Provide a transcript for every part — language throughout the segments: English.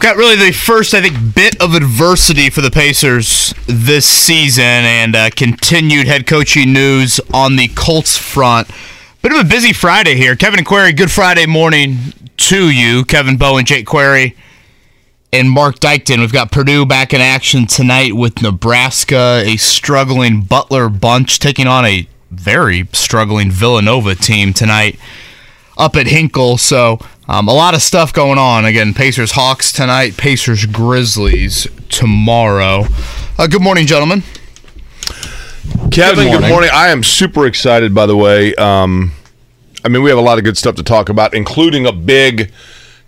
Got really the first, I think, bit of adversity for the Pacers this season and uh, continued head coaching news on the Colts front. Bit of a busy Friday here. Kevin and Query, good Friday morning to you. Kevin Bowen, Jake Query, and Mark Dykton. We've got Purdue back in action tonight with Nebraska, a struggling Butler bunch taking on a very struggling Villanova team tonight up at Hinkle. So um, a lot of stuff going on. Again, Pacers Hawks tonight, Pacers Grizzlies tomorrow. Uh, good morning, gentlemen. Kevin, Good good morning. morning. I am super excited, by the way. Um, I mean, we have a lot of good stuff to talk about, including a big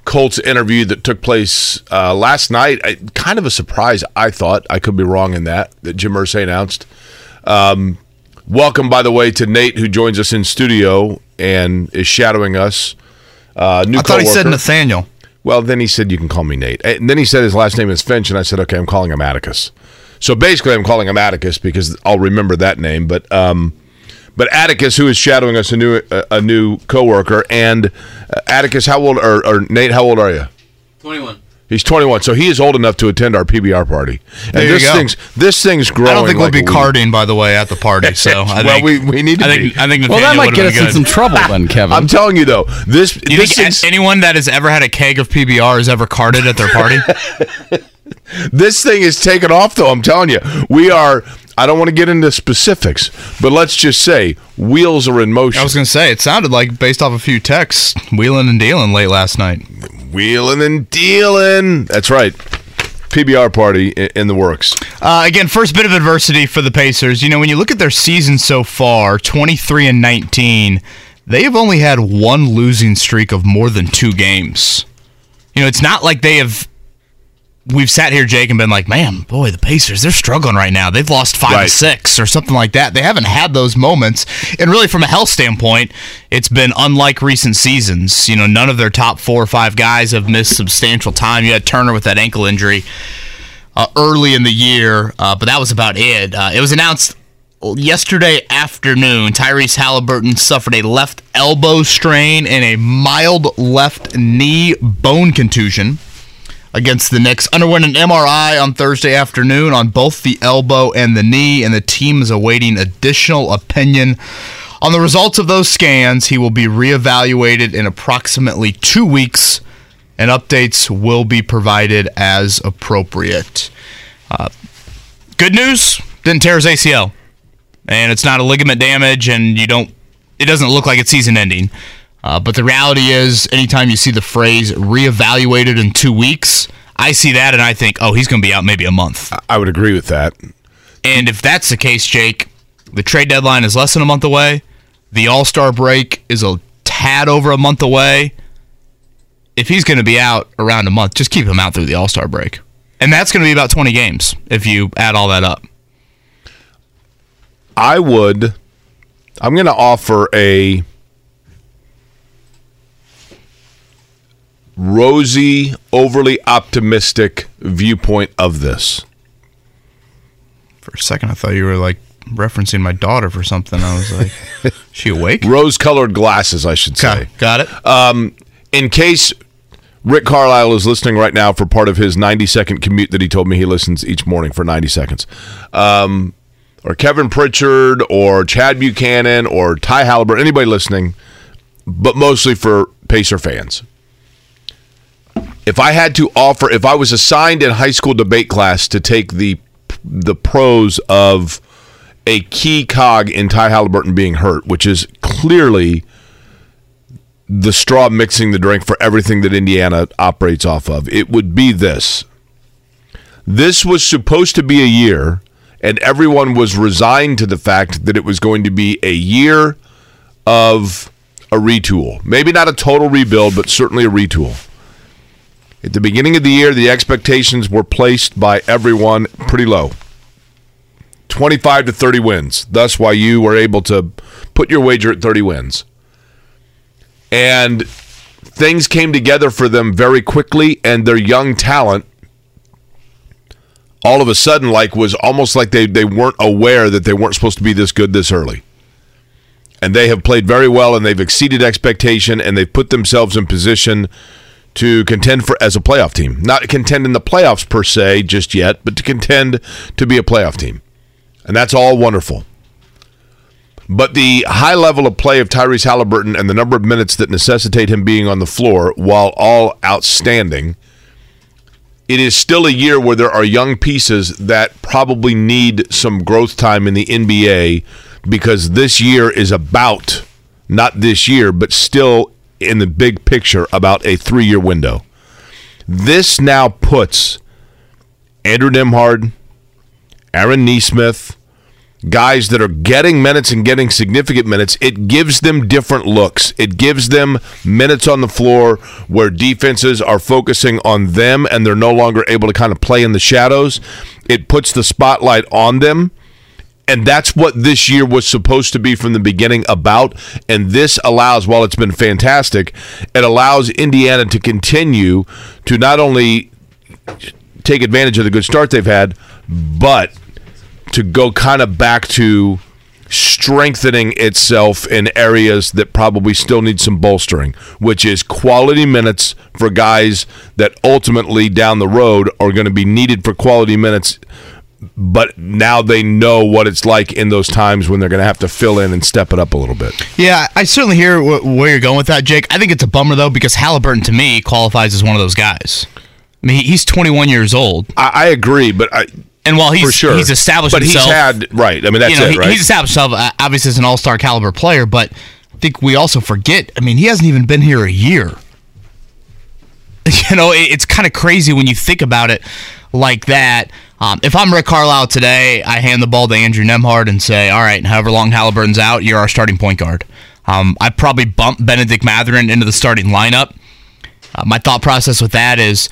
Colts interview that took place uh, last night. I, kind of a surprise, I thought. I could be wrong in that, that Jim Irsay announced. Um, welcome, by the way, to Nate, who joins us in studio and is shadowing us. Uh, new I thought he said coworker. Nathaniel. Well, then he said you can call me Nate. And then he said his last name is Finch, and I said, okay, I'm calling him Atticus. So basically, I'm calling him Atticus because I'll remember that name. But um, but Atticus, who is shadowing us, a new a, a new coworker, and uh, Atticus, how old or, or Nate? How old are you? 21. He's 21, so he is old enough to attend our PBR party. And There you this go. thing's this thing's growing. I don't think we'll be weed. carding, by the way, at the party. So I Well, think, we- we need to I think, be. I think Well, that might get us been in some trouble then, Kevin. I'm telling you though, this you this think thing's, anyone that has ever had a keg of PBR has ever carded at their party? this thing is taking off though. I'm telling you, we are. I don't want to get into specifics, but let's just say wheels are in motion. I was going to say, it sounded like, based off a few texts, wheeling and dealing late last night. Wheeling and dealing. That's right. PBR party in the works. Uh, again, first bit of adversity for the Pacers. You know, when you look at their season so far, 23 and 19, they have only had one losing streak of more than two games. You know, it's not like they have. We've sat here, Jake, and been like, man, boy, the Pacers, they're struggling right now. They've lost five Right. to six or something like that. They haven't had those moments. And really, from a health standpoint, it's been unlike recent seasons. You know, none of their top four or five guys have missed substantial time. You had Turner with that ankle injury uh, early in the year, uh, but that was about it. Uh, it was announced yesterday afternoon. Tyrese Haliburton suffered a left elbow strain and a mild left knee bone contusion against the Knicks. Underwent an MRI on Thursday afternoon on both the elbow and the knee, and the team is awaiting additional opinion. On the results of those scans, he will be reevaluated in approximately two weeks, and updates will be provided as appropriate. Uh, good news didn't tear his ACL, and it's not a ligament damage, and you don't. It doesn't look like it's season ending. Uh, but the reality is, anytime you see the phrase reevaluated in two weeks, I see that and I think, oh, he's going to be out maybe a month. I would agree with that. And if that's the case, Jake, the trade deadline is less than a month away. The All Star break is a tad over a month away. If he's going to be out around a month, just keep him out through the All Star break. And that's going to be about 20 games if you add all that up. I would. I'm going to offer a rosy, overly optimistic viewpoint of this. For a second, I thought you were like referencing my daughter for something. I was like, she awake? Rose colored glasses, I should say. Got it. Um, in case Rick Carlisle is listening right now for part of his 90 second commute that he told me he listens each morning for 90 seconds, um, or Kevin Pritchard, or Chad Buchanan, or Ty Haliburton, anybody listening, but mostly for Pacer fans. If I had to offer, if I was assigned in high school debate class to take the the pros of a key cog in Ty Haliburton being hurt, which is clearly the straw mixing the drink for everything that Indiana operates off of. It would be this. This was supposed to be a year, and everyone was resigned to the fact that it was going to be a year of a retool. Maybe not a total rebuild, but certainly a retool. At the beginning of the year, the expectations were placed by everyone pretty low. 25 to 30 wins. Thus, why you were able to put your wager at 30 wins. And things came together for them very quickly, and their young talent all of a sudden like was almost like they, they weren't aware that they weren't supposed to be this good this early. And they have played very well and they've exceeded expectation and they've put themselves in position to contend for as a playoff team. Not contend in the playoffs per se just yet, but to contend to be a playoff team. And that's all wonderful. But the high level of play of Tyrese Haliburton and the number of minutes that necessitate him being on the floor, while all outstanding, it is still a year where there are young pieces that probably need some growth time in the NBA because this year is about, not this year, but still in the big picture, about a three year window. This now puts Andrew Nembhard, Aaron Nesmith, guys that are getting minutes and getting significant minutes, it gives them different looks. It gives them minutes on the floor where defenses are focusing on them and they're no longer able to kind of play in the shadows. It puts the spotlight on them. And that's what this year was supposed to be from the beginning about. And this allows, while it's been fantastic, it allows Indiana to continue to not only take advantage of the good start they've had, but to go kind of back to strengthening itself in areas that probably still need some bolstering, which is quality minutes for guys that ultimately down the road are going to be needed for quality minutes. But now they know what it's like in those times when they're going to have to fill in and step it up a little bit. Yeah, I certainly hear wh- where you're going with that, Jake. I think it's a bummer though because Haliburton to me qualifies as one of those guys. I mean, he's 21 years old, I, I agree, but I, and while he's sure he's established but himself, he's had right. I mean, that's you know, it, right? he's established himself uh, obviously as an all-star caliber player, but I think we also forget. I mean, he hasn't even been here a year. You know, it, it's kind of crazy when you think about it like that. Um, if I'm Rick Carlisle today, I hand the ball to Andrew Nembhard and say, "All right, however long Haliburton's out, you're our starting point guard." Um, I probably bump Bennedict Mathurin into the starting lineup. Uh, my thought process with that is,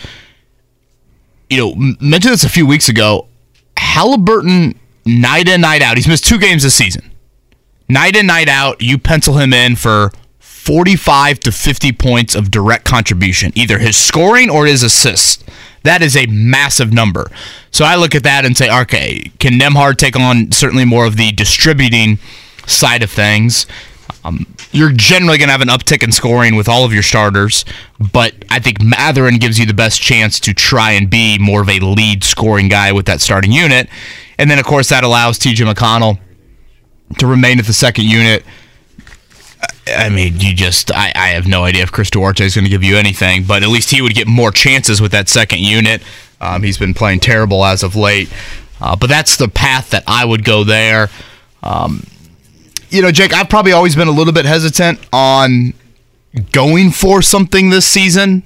you know, mentioned this a few weeks ago. Haliburton, night in, night out. He's missed two games this season. Night in, night out, you pencil him in for 45 to 50 points of direct contribution, either his scoring or his assists. That is a massive number. So I look at that and say, okay, can Nembhard take on certainly more of the distributing side of things? Um, you're generally going to have an uptick in scoring with all of your starters, but I think Mathurin gives you the best chance to try and be more of a lead scoring guy with that starting unit. And then, of course, that allows TJ McConnell to remain at the second unit. I mean, you just, I, I have no idea if Chris Duarte is going to give you anything, but at least he would get more chances with that second unit. Um, he's been playing terrible as of late. Uh, but that's the path that I would go there. Um, you know, Jake, I've probably always been a little bit hesitant on going for something this season.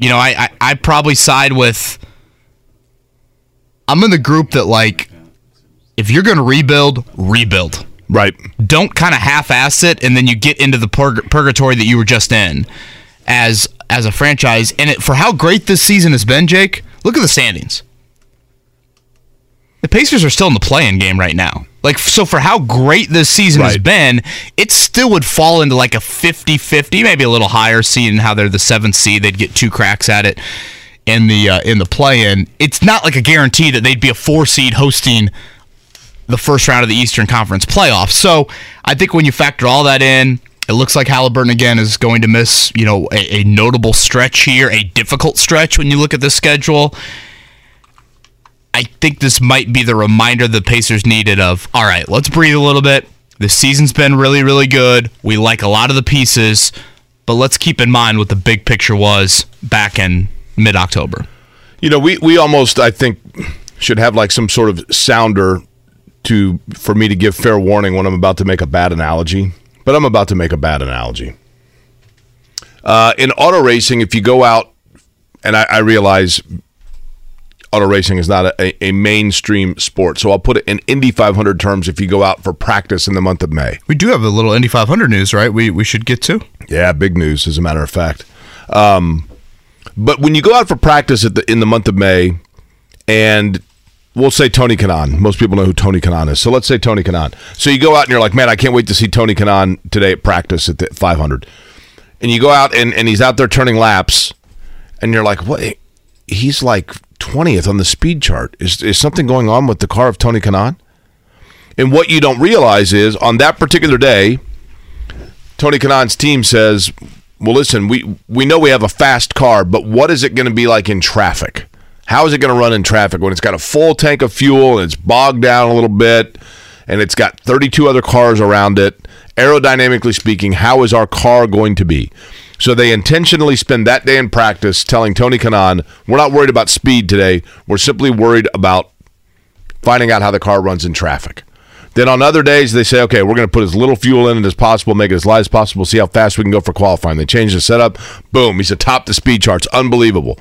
You know, I, I, I probably side with. I'm in the group that, like, if you're going to rebuild, rebuild. Right. Don't kind of half-ass it, and then you get into the purg- purgatory that you were just in, as as a franchise. And it, for how great this season has been, Jake, look at the standings. The Pacers are still in the play-in game right now. Like so for how great this season has been, it still would fall into like a 50-50, maybe a little higher seeing how they're the 7th seed, they'd get two cracks at it in the uh, in the play-in. It's not like a guarantee that they'd be a 4 seed hosting the first round of the Eastern Conference playoffs. So I think when you factor all that in, it looks like Haliburton again is going to miss, you know, a, a notable stretch here, a difficult stretch when you look at the schedule. I think this might be the reminder the Pacers needed of, all right, let's breathe a little bit. The season's been really, really good. We like a lot of the pieces, but let's keep in mind what the big picture was back in mid October. You know, we we almost I think should have like some sort of sounder to for me to give fair warning when I'm about to make a bad analogy. But I'm about to make a bad analogy. Uh, in auto racing, if you go out, and I, I realize auto racing is not a, a mainstream sport, so I'll put it in Indy 500 terms. If you go out for practice in the month of May, We do have a little Indy 500 news, right? We, we should get to. Yeah, big news, as a matter of fact. Um, but when you go out for practice at the, in the month of May, and we'll say Tony Kanaan. Most people know who Tony Kanaan is. So let's say Tony Kanaan. So you go out and you're like, man, I can't wait to see Tony Kanaan today at practice at the 500. And you go out and, and he's out there turning laps, and you're like, what? He's like 20th on the speed chart. Is, is something going on with the car of Tony Kanaan? And what you don't realize is on that particular day, Tony Kanaan's team says, well, listen, we, we know we have a fast car, but what is it going to be like in traffic? How is it going to run in traffic when it's got a full tank of fuel and it's bogged down a little bit and it's got 32 other cars around it? Aerodynamically speaking, how is our car going to be? So they intentionally spend that day in practice telling Tony Kanaan, we're not worried about speed today. We're simply worried about finding out how the car runs in traffic. Then on other days, they say, okay, we're going to put as little fuel in it as possible, make it as light as possible, see how fast we can go for qualifying. They change the setup. Boom, he's atop the speed charts. Unbelievable.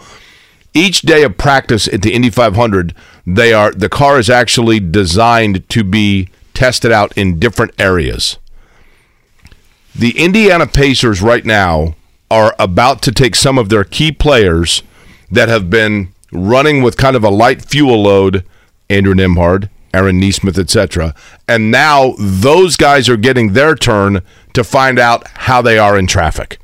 Each day of practice at the Indy 500, they are the car is actually designed to be tested out in different areas. The Indiana Pacers right now are about to take some of their key players that have been running with kind of a light fuel load, Andrew Nembhard, Aaron Nesmith, etc. And now those guys are getting their turn to find out how they are in traffic.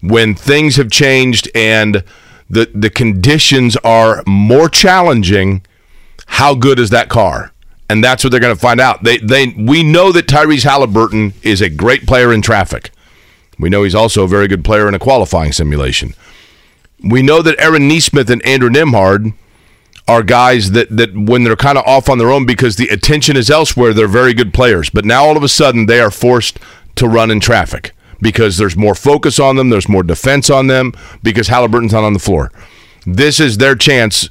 When things have changed and the the conditions are more challenging, how good is that car? And that's what they're going to find out. They they we know that Tyrese Haliburton is a great player in traffic. We know he's also a very good player in a qualifying simulation. We know that Aaron Nesmith and Andrew Nembhard are guys that that when they're kind of off on their own because the attention is elsewhere, they're very good players. But now all of a sudden they are forced to run in traffic because there's more focus on them, there's more defense on them because Haliburton's not on the floor. This is their chance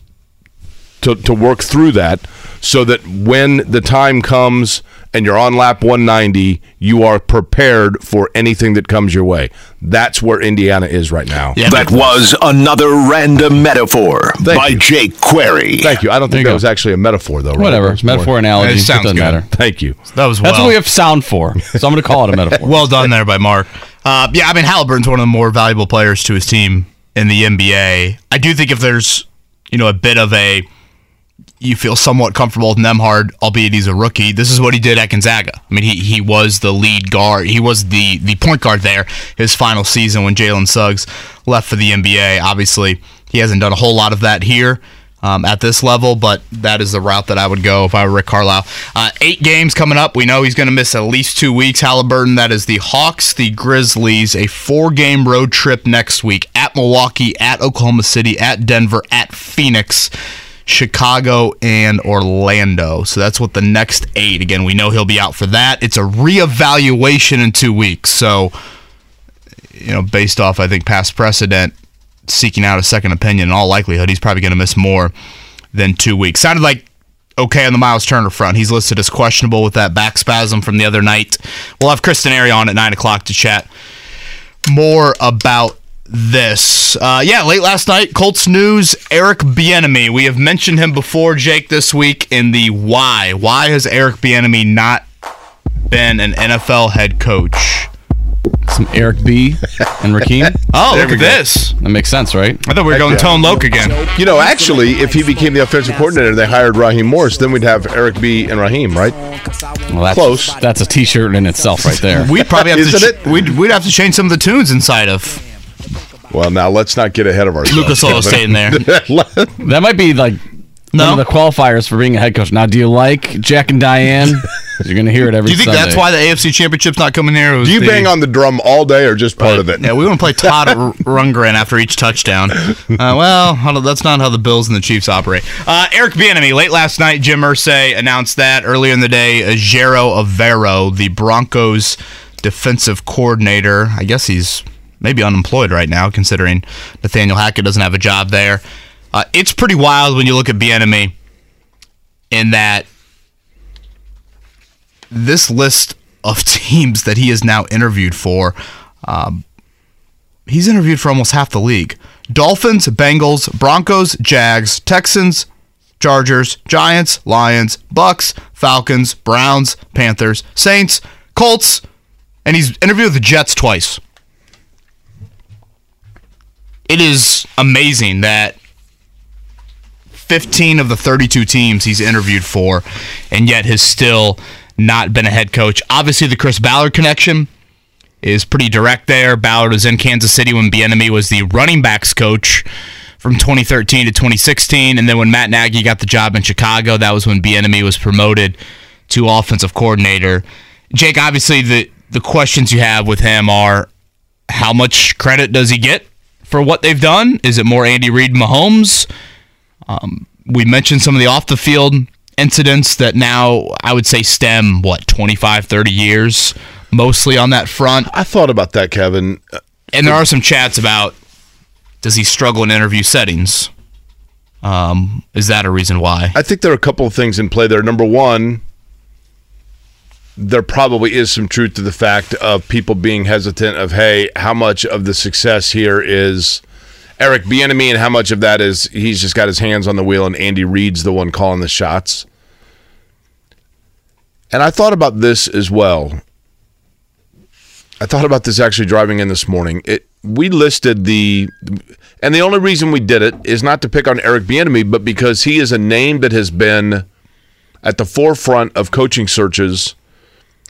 to, to work through that so that when the time comes and you're on lap 190, you are prepared for anything that comes your way. That's where Indiana is right now. Yeah, That was another random metaphor Thank by you. Jake Query. Thank you. I don't think that go. was actually a metaphor, though. Right? Whatever. It's was more- Metaphor analogy. It sounds doesn't good. matter. Thank you. That was well. That's what we have sound for. So I'm going to call it a metaphor. well done there by Mark. Uh, yeah, I mean Haliburton's one of the more valuable players to his team in the NBA. I do think if there's you know a bit of a you feel somewhat comfortable with Nembhard, albeit he's a rookie. This is what he did at Gonzaga. I mean, he, he was the lead guard. He was the the point guard there his final season when Jalen Suggs left for the NBA. Obviously, he hasn't done a whole lot of that here. Um, at this level, but that is the route that I would go if I were Rick Carlisle. Uh, eight games coming up. We know he's going to miss at least two weeks. Haliburton, that is the Hawks, the Grizzlies, a four game road trip next week at Milwaukee, at Oklahoma City, at Denver, at Phoenix. Chicago and Orlando. So that's what the next eight. Again, we know he'll be out for that. It's a reevaluation in two weeks. So, you know, based off, I think, past precedent, seeking out a second opinion, in all likelihood, he's probably going to miss more than two weeks. Sounded like okay on the Miles Turner front. He's listed as questionable with that back spasm from the other night. We'll have Kristen Airy on at 9 o'clock to chat more about this. Uh, yeah, late last night, Colts news. Eric Bieniemy. We have mentioned him before, Jake, this week in the why. Why has Eric Bieniemy not been an NFL head coach? Some Eric B. and Raheem. Oh, There look at go. this. That makes sense, right? I thought we were going yeah. Tone Loc again. You know, actually, if he became the offensive coordinator and they hired Raheem Morris, then we'd have Eric B. and Raheem, right? Well, that's, Close. That's a T-shirt in itself, right there. We'd probably have Isn't to. it? We'd, we'd have to change some of the tunes inside of Well, now let's not get ahead of ourselves. Lucas Oil staying there. that might be like No? one of the qualifiers for being a head coach. Now, do you like Jack and Diane? You're going to hear it every Do you think Sunday. that's why the AFC Championship's not coming here? Do you the- bang on the drum all day or just part of it? Yeah, we want to play Todd R- Rundgren after each touchdown. Uh, well, that's not how the Bills and the Chiefs operate. Uh, Eric Bieniemy, late last night, Jim Irsay announced that earlier in the day. uh, Ejiro Evero, the Broncos defensive coordinator, I guess he's maybe unemployed right now, considering Nathaniel Hackett doesn't have a job there. Uh, it's pretty wild when you look at Bieniemy in that this list of teams that he is now interviewed for, um, he's interviewed for almost half the league. Dolphins, Bengals, Broncos, Jags, Texans, Chargers, Giants, Lions, Bucks, Falcons, Browns, Panthers, Saints, Colts, and he's interviewed the Jets twice. It is amazing that 15 of the 32 teams he's interviewed for, and yet has still not been a head coach. Obviously, the Chris Ballard connection is pretty direct there. Ballard was in Kansas City when Bieniemy was the running backs coach from 2013 to 2016, and then when Matt Nagy got the job in Chicago, that was when Bieniemy was promoted to offensive coordinator. Jake, obviously the the questions you have with him are how much credit does he get for what they've done? Is it more Andy Reid, Mahomes? Um, we mentioned some of the off the field incidents that now I would say stem what 25, 30 years mostly on that front. I thought about that, Kevin. And there are some chats about does he struggle in interview settings? Um, is that a reason why? I think there are a couple of things in play there. Number one, there probably is some truth to the fact of people being hesitant of, hey, how much of the success here is Eric Bieniemy and how much of that is he's just got his hands on the wheel and Andy Reid's the one calling the shots. And I thought about this as well. I thought about this actually driving in this morning. It we listed the and the only reason we did it is not to pick on Eric Bieniemy, but because he is a name that has been at the forefront of coaching searches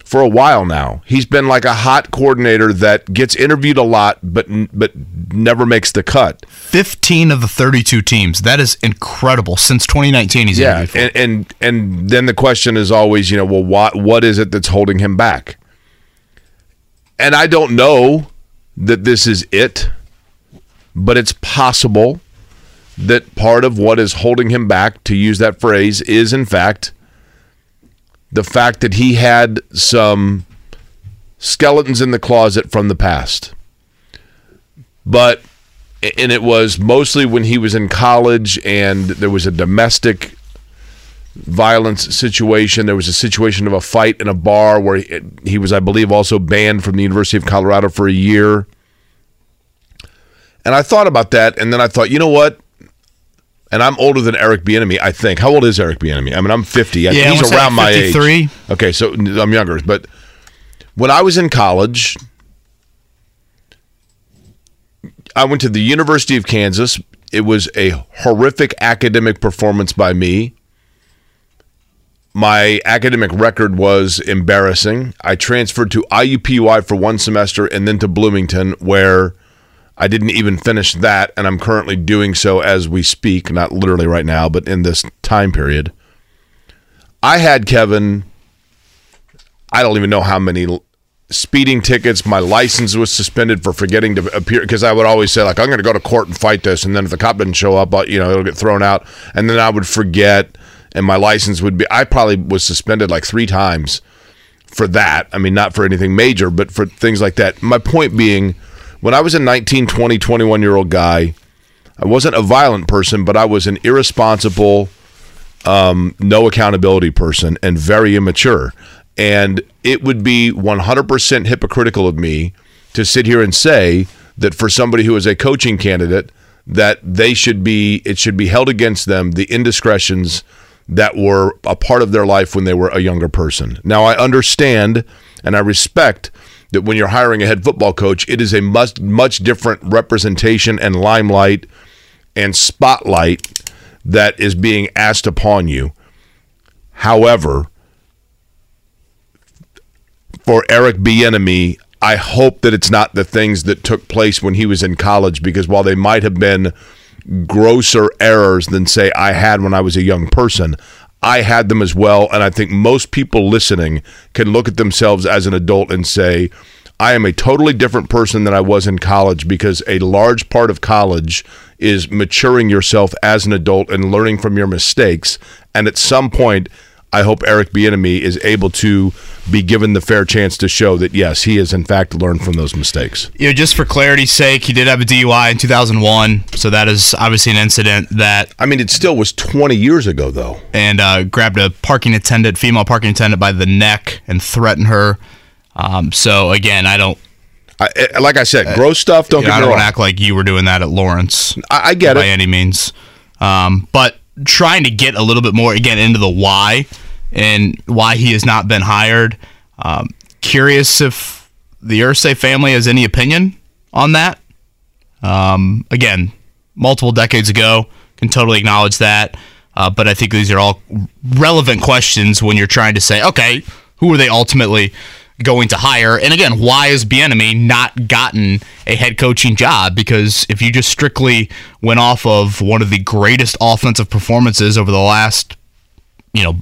for a while now. He's been like a hot coordinator that gets interviewed a lot, but but never makes the cut. 15 of the 32 teams. That is incredible. Since 2019, he's Yeah, and, and and then the question is always, you know, well, what what is it that's holding him back? And I don't know that this is it, but it's possible that part of what is holding him back, to use that phrase, is in fact the fact that he had some skeletons in the closet from the past. But and it was mostly when he was in college and there was a domestic violence situation. There was a situation of a fight in a bar where he, was, I believe, also banned from the University of Colorado for a year. And I thought about that, and then I thought, you know what? And I'm older than Eric Bieniemy, I think. How old is Eric Bieniemy? I mean, I'm 50. I- Yeah, he's around my 53. age. Okay, so I'm younger, but when I was in college, I went to the University of Kansas. It was a horrific academic performance by me. My academic record was embarrassing. I transferred to IUPUI for one semester and then to Bloomington, where I didn't even finish that, and I'm currently doing so as we speak, not literally right now, but in this time period. I had Kevin, I don't even know how many speeding tickets. My license was suspended for forgetting to appear because I would always say like I'm going to go to court and fight this, and then if the cop didn't show up, uh, you know it'll get thrown out, and then I would forget, and my license would be. I probably was suspended like three times for that. I mean, not for anything major, but for things like that. My point being, when I was a 19, 20, 21 year old guy, I wasn't a violent person, but I was an irresponsible, um, no accountability person and very immature. And it would be 100% hypocritical of me to sit here and say that for somebody who is a coaching candidate, that they should be, it should be held against them the indiscretions that were a part of their life when they were a younger person. Now, I understand and I respect that when you're hiring a head football coach, it is a much, much different representation and limelight and spotlight that is being asked upon you. However, for Eric Bieniemy, I hope that it's not the things that took place when he was in college because while they might have been grosser errors than say I had when I was a young person, I had them as well and I think most people listening can look at themselves as an adult and say I am a totally different person than I was in college because a large part of college is maturing yourself as an adult and learning from your mistakes and at some point I hope Eric Bieniemy is able to be given the fair chance to show that yes, he has in fact learned from those mistakes. you know, just for clarity's sake, he did have a DUI in 2001, so that is obviously an incident that I mean, it still was 20 years ago though. and uh, grabbed a parking attendant, female parking attendant, by the neck and threatened her. Um, so again, I don't, I, I- like I said, gross stuff. Don't you know, get I don't want to act like you were doing that at Lawrence I, I get by it. By any means. Um, but trying to get a little bit more again into the why and why he has not been hired. Um, curious if the Irsay family has any opinion on that. Um, again, multiple decades ago, can totally acknowledge that. Uh, but I think these are all relevant questions when you're trying to say, okay, who are they ultimately going to hire? And again, why has Bieniemy not gotten a head coaching job? Because if you just strictly went off of one of the greatest offensive performances over the last, you know,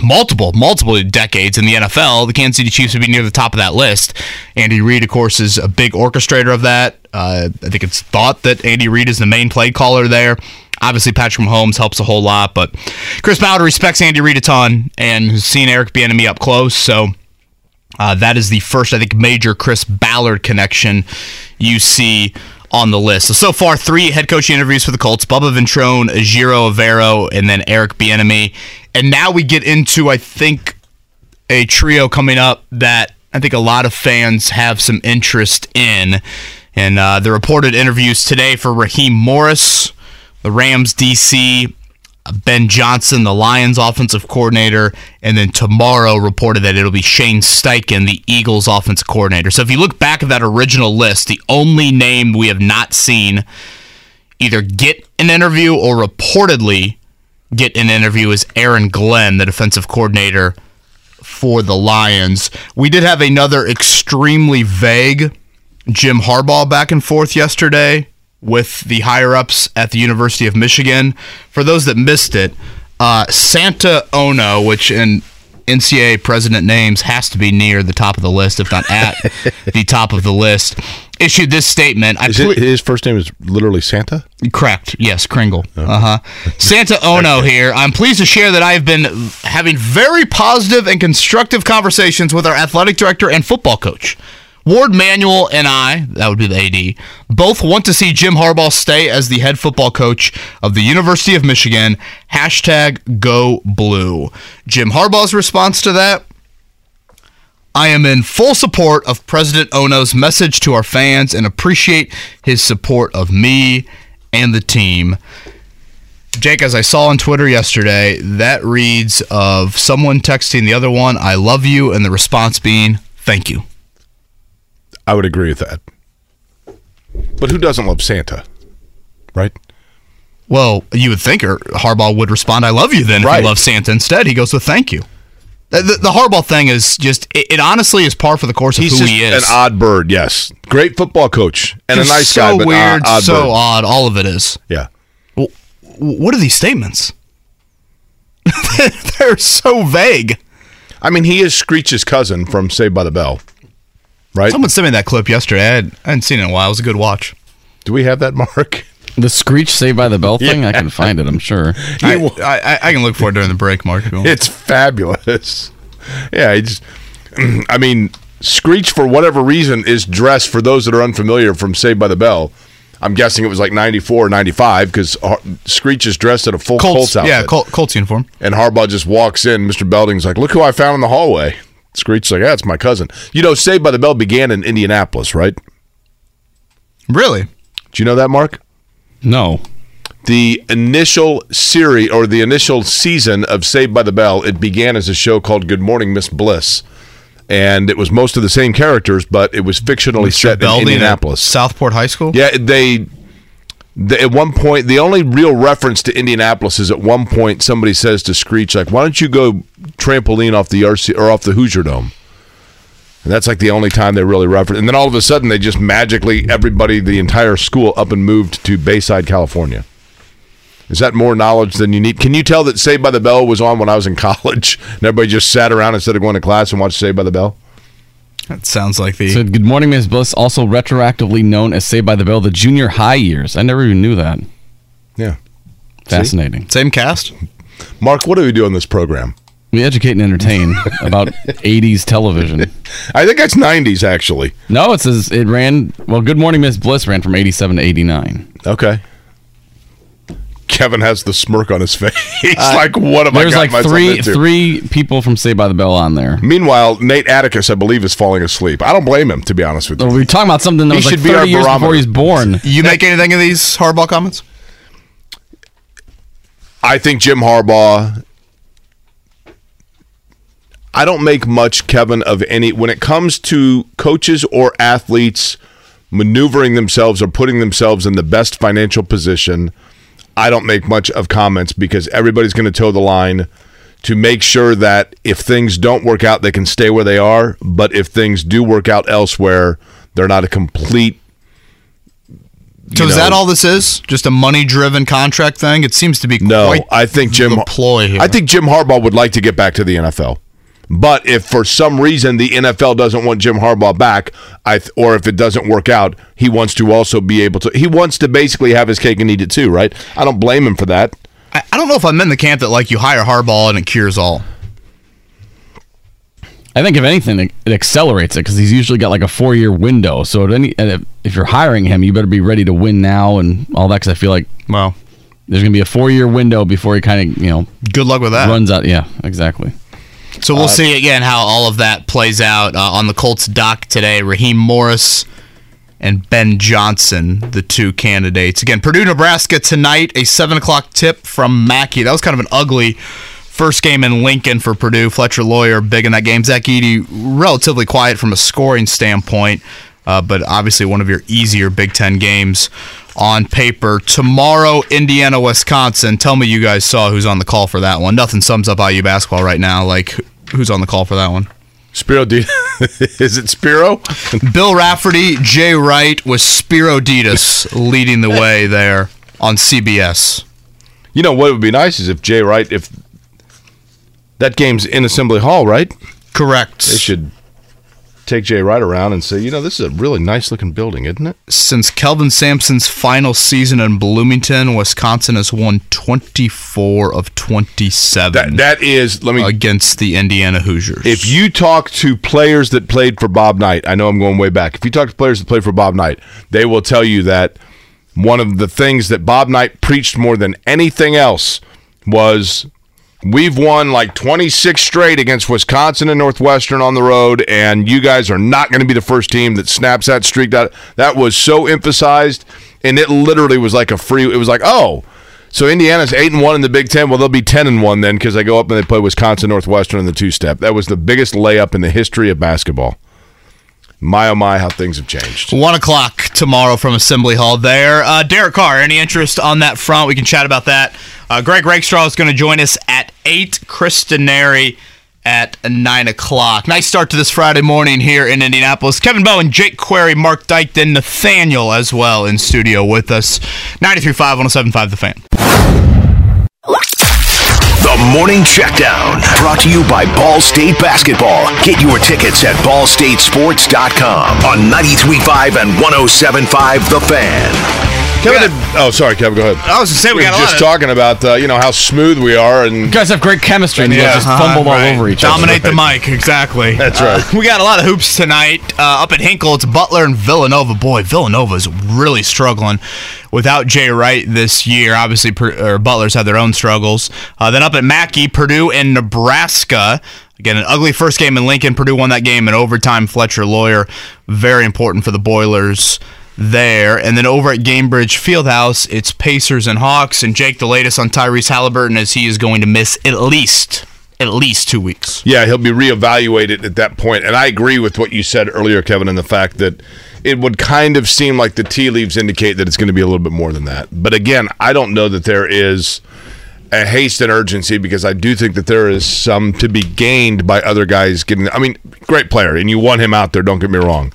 multiple, multiple decades in the NFL, the Kansas City Chiefs would be near the top of that list. Andy Reid, of course, is a big orchestrator of that. Uh, I think it's thought that Andy Reid is the main play caller there. Obviously, Patrick Mahomes helps a whole lot, but Chris Ballard respects Andy Reid a ton and has seen Eric Bieniemy up close. So uh, that is the first, I think, major Chris Ballard connection you see on the list. So so far, three head coaching interviews for the Colts: Bubba Ventrone, Ejiro Evero, and then Eric Bieniemy. And now we get into, I think, a trio coming up that I think a lot of fans have some interest in. And uh, the reported interviews today for Raheem Morris, the Rams DC, Ben Johnson, the Lions offensive coordinator, and then tomorrow reported that it'll be Shane Steichen, the Eagles offensive coordinator. So if you look back at that original list, the only name we have not seen either get an interview or reportedly get an interview is Aaron Glenn, the defensive coordinator for the Lions. We did have another extremely vague Jim Harbaugh back and forth yesterday with the higher ups at the University of Michigan. For those that missed it, uh, Santa Ono, which in NCAA president names has to be near the top of the list, if not at the top of the list, issued this statement. I Is ple- it, his first name is literally Santa? Correct. Yes, Kringle. Uh huh. Santa Ono here. I'm pleased to share that I have been having very positive and constructive conversations with our athletic director and football coach. Ward Manuel and I, that would be the AD, both want to see Jim Harbaugh stay as the head football coach of the University of Michigan. Hashtag go blue. Jim Harbaugh's response to that I am in full support of President Ono's message to our fans and appreciate his support of me and the team. Jake, as I saw on Twitter yesterday, that reads of someone texting the other one, I love you, and the response being, thank you. I would agree with that. But who doesn't love Santa? Right? Well, you would think Harbaugh would respond, I love you then if Right. he loves Santa. Instead, he goes with thank you. The, the, Harbaugh thing is just, it, it honestly is par for the course of He's who just he is. an odd bird, yes. Great football coach and a nice so guy, but uh, weird, odd, odd so bird. odd. All of it is. Yeah. Well, what are these statements? They're so vague. I mean, he is Screech's cousin from Saved by the Bell, right? Someone sent me that clip yesterday. I, had, I hadn't seen it in a while. It was a good watch. Do we have that, Mark? The Screech Saved by the Bell thing, I can find it, I'm sure. I, I, I can look for it during the break, Mark. if you want. It's fabulous. Yeah, he just. I mean, Screech for whatever reason is dressed for those that are unfamiliar from Saved by the Bell. I'm guessing it was like 94 or 95 because Screech is dressed in a full Colts, Colts, outfit. yeah, Col- Colts uniform. And Harbaugh just walks in. Mr. Belding's like, "Look who I found in the hallway." Screech's like, "Yeah, it's my cousin." You know, Saved by the Bell began in Indianapolis, right? Really? Do you know that, Mark? No. the initial series or the initial season of Saved by the Bell, it began as a show called Good Morning Miss Bliss. And it was most of the same characters, but it was fictionally set in Belding at Indianapolis. Southport High School. Yeah, they, at one point the only real reference to Indianapolis is at one point somebody says to Screech like, "Why don't you go trampoline off the RC or off the Hoosier Dome?" And that's like the only time they really reference. And then all of a sudden, they just magically everybody, the entire school, up and moved to Bayside, California. Is that more knowledge than you need? Can you tell that Saved by the Bell was on when I was in college, and everybody just sat around instead of going to class and watched Saved by the Bell? That sounds like the. Said, Good morning, Miss Bliss, also retroactively known as Saved by the Bell, the junior high years. I never even knew that. Yeah. Fascinating. Same cast. Mark, what do we do on this program? We educate and entertain about 80s television. I think that's 90s, actually. No, it says it ran, well, Good Morning, Miss Bliss ran from 87 to 89. Okay. Kevin has the smirk on his face. He's uh, like, what have I There's got like myself three into? three people from Saved by the Bell on there. Meanwhile, Nate Atticus, I believe, is falling asleep. I don't blame him, to be honest with you. So we're talking about something that He was like should be our 30 years before barometer. he was born. You make anything of these Harbaugh comments? I think Jim Harbaugh. I don't make much, Kevin, of any when it comes to coaches or athletes maneuvering themselves or putting themselves in the best financial position. I don't make much of comments because everybody's going to toe the line to make sure that if things don't work out, they can stay where they are. But if things do work out elsewhere, they're not a complete. So is that all this is? Just a money-driven contract thing? It seems to be No, quite I think Jim. ploy here. I think Jim Harbaugh would like to get back to the NFL. But if for some reason the NFL doesn't want Jim Harbaugh back, I th- or if it doesn't work out, he wants to also be able to. He wants to basically have his cake and eat it too, right? I don't blame him for that. I, I don't know if I'm in the camp that like you hire Harbaugh and it cures all. I think if anything, it, it accelerates it because he's usually got like a four year window. So at any, and if, if you're hiring him, you better be ready to win now and all that. Because I feel like Well, there's gonna be a four year window before he kind of you know good luck with that. runs out. Yeah, exactly. So we'll see again how all of that plays out uh, on the Colts dock today. Raheem Morris and Ben Johnson, the two candidates. Again, Purdue, Nebraska tonight, a seven o'clock tip from Mackey. That was kind of an ugly first game in Lincoln for Purdue. Fletcher Loyer big in that game. Zach Edey relatively quiet from a scoring standpoint, uh, but obviously one of your easier Big Ten games on paper. Tomorrow, Indiana, Wisconsin. Tell me you guys saw who's on the call for that one. Nothing sums up IU basketball right now. Like, who's on the call for that one? Spero, D- is it Spero? Bill Raftery, Jay Wright, with Spero Dedes leading the way there on CBS. You know what would be nice is if Jay Wright, if that game's in Assembly Hall, right? Correct. They should take Jay Wright around and say, you know, this is a really nice looking building, isn't it? Since Kelvin Sampson's final season in Bloomington, Wisconsin has won 24 of 27 That that is. Let me against the Indiana Hoosiers. If you talk to players that played for Bob Knight, I know I'm going way back. If you talk to players that played for Bob Knight, they will tell you that one of the things that Bob Knight preached more than anything else was we've won like 26 straight against Wisconsin and Northwestern on the road, and you guys are not going to be the first team that snaps that streak. That that was so emphasized, and it literally was like a free. It was like, oh. So Indiana's eight and one in the Big Ten. Well, they'll be ten and one then because they go up and they play Wisconsin Northwestern in the two step. That was the biggest layup in the history of basketball. My oh my, how things have changed. One o'clock tomorrow from Assembly Hall there. Uh, Derek Carr, any interest on that front? We can chat about that. Uh, Greg Rakestraw is going to join us at 8. Chris Denari at 9 o'clock. Nice start to this Friday morning here in Indianapolis. Kevin Bowen, Jake Query, Mark Dykton, Nathaniel as well in studio with us. 93.5, 107.5 The Fan. The Morning Checkdown, brought to you by Ball State Basketball. Get your tickets at ballstatesports.com on 93.5 and 107.5 The Fan. Kevin, did, oh sorry, Kevin, go ahead. I was going to say, we, We were a just lot of- talking about uh, you know how smooth we are, and You guys have great chemistry, and you Yeah. guys just Uh-huh, fumbled all right. over each other. Dominate the mic, exactly. That's Uh, right. we got a lot of hoops tonight. Uh, up at Hinkle, it's Butler and Villanova. Boy, Villanova's really struggling without Jay Wright this year. Obviously, Per- or Butler's had their own struggles. Uh, then up at Mackey, Purdue and Nebraska. Again, an ugly first game in Lincoln. Purdue won that game in overtime. Fletcher Loyer, very important for the Boilers there. And then over at Gainbridge Fieldhouse, it's Pacers and Hawks. And Jake, the latest on Tyrese Haliburton is he is going to miss at least at least two weeks. Yeah, he'll be reevaluated at that point. And I agree with what you said earlier, Kevin, in the fact that it would kind of seem like the tea leaves indicate that it's going to be a little bit more than that. But again, I don't know that there is a haste and urgency because I do think that there is some to be gained by other guys getting. I mean, great player, and you want him out there. Don't get me wrong,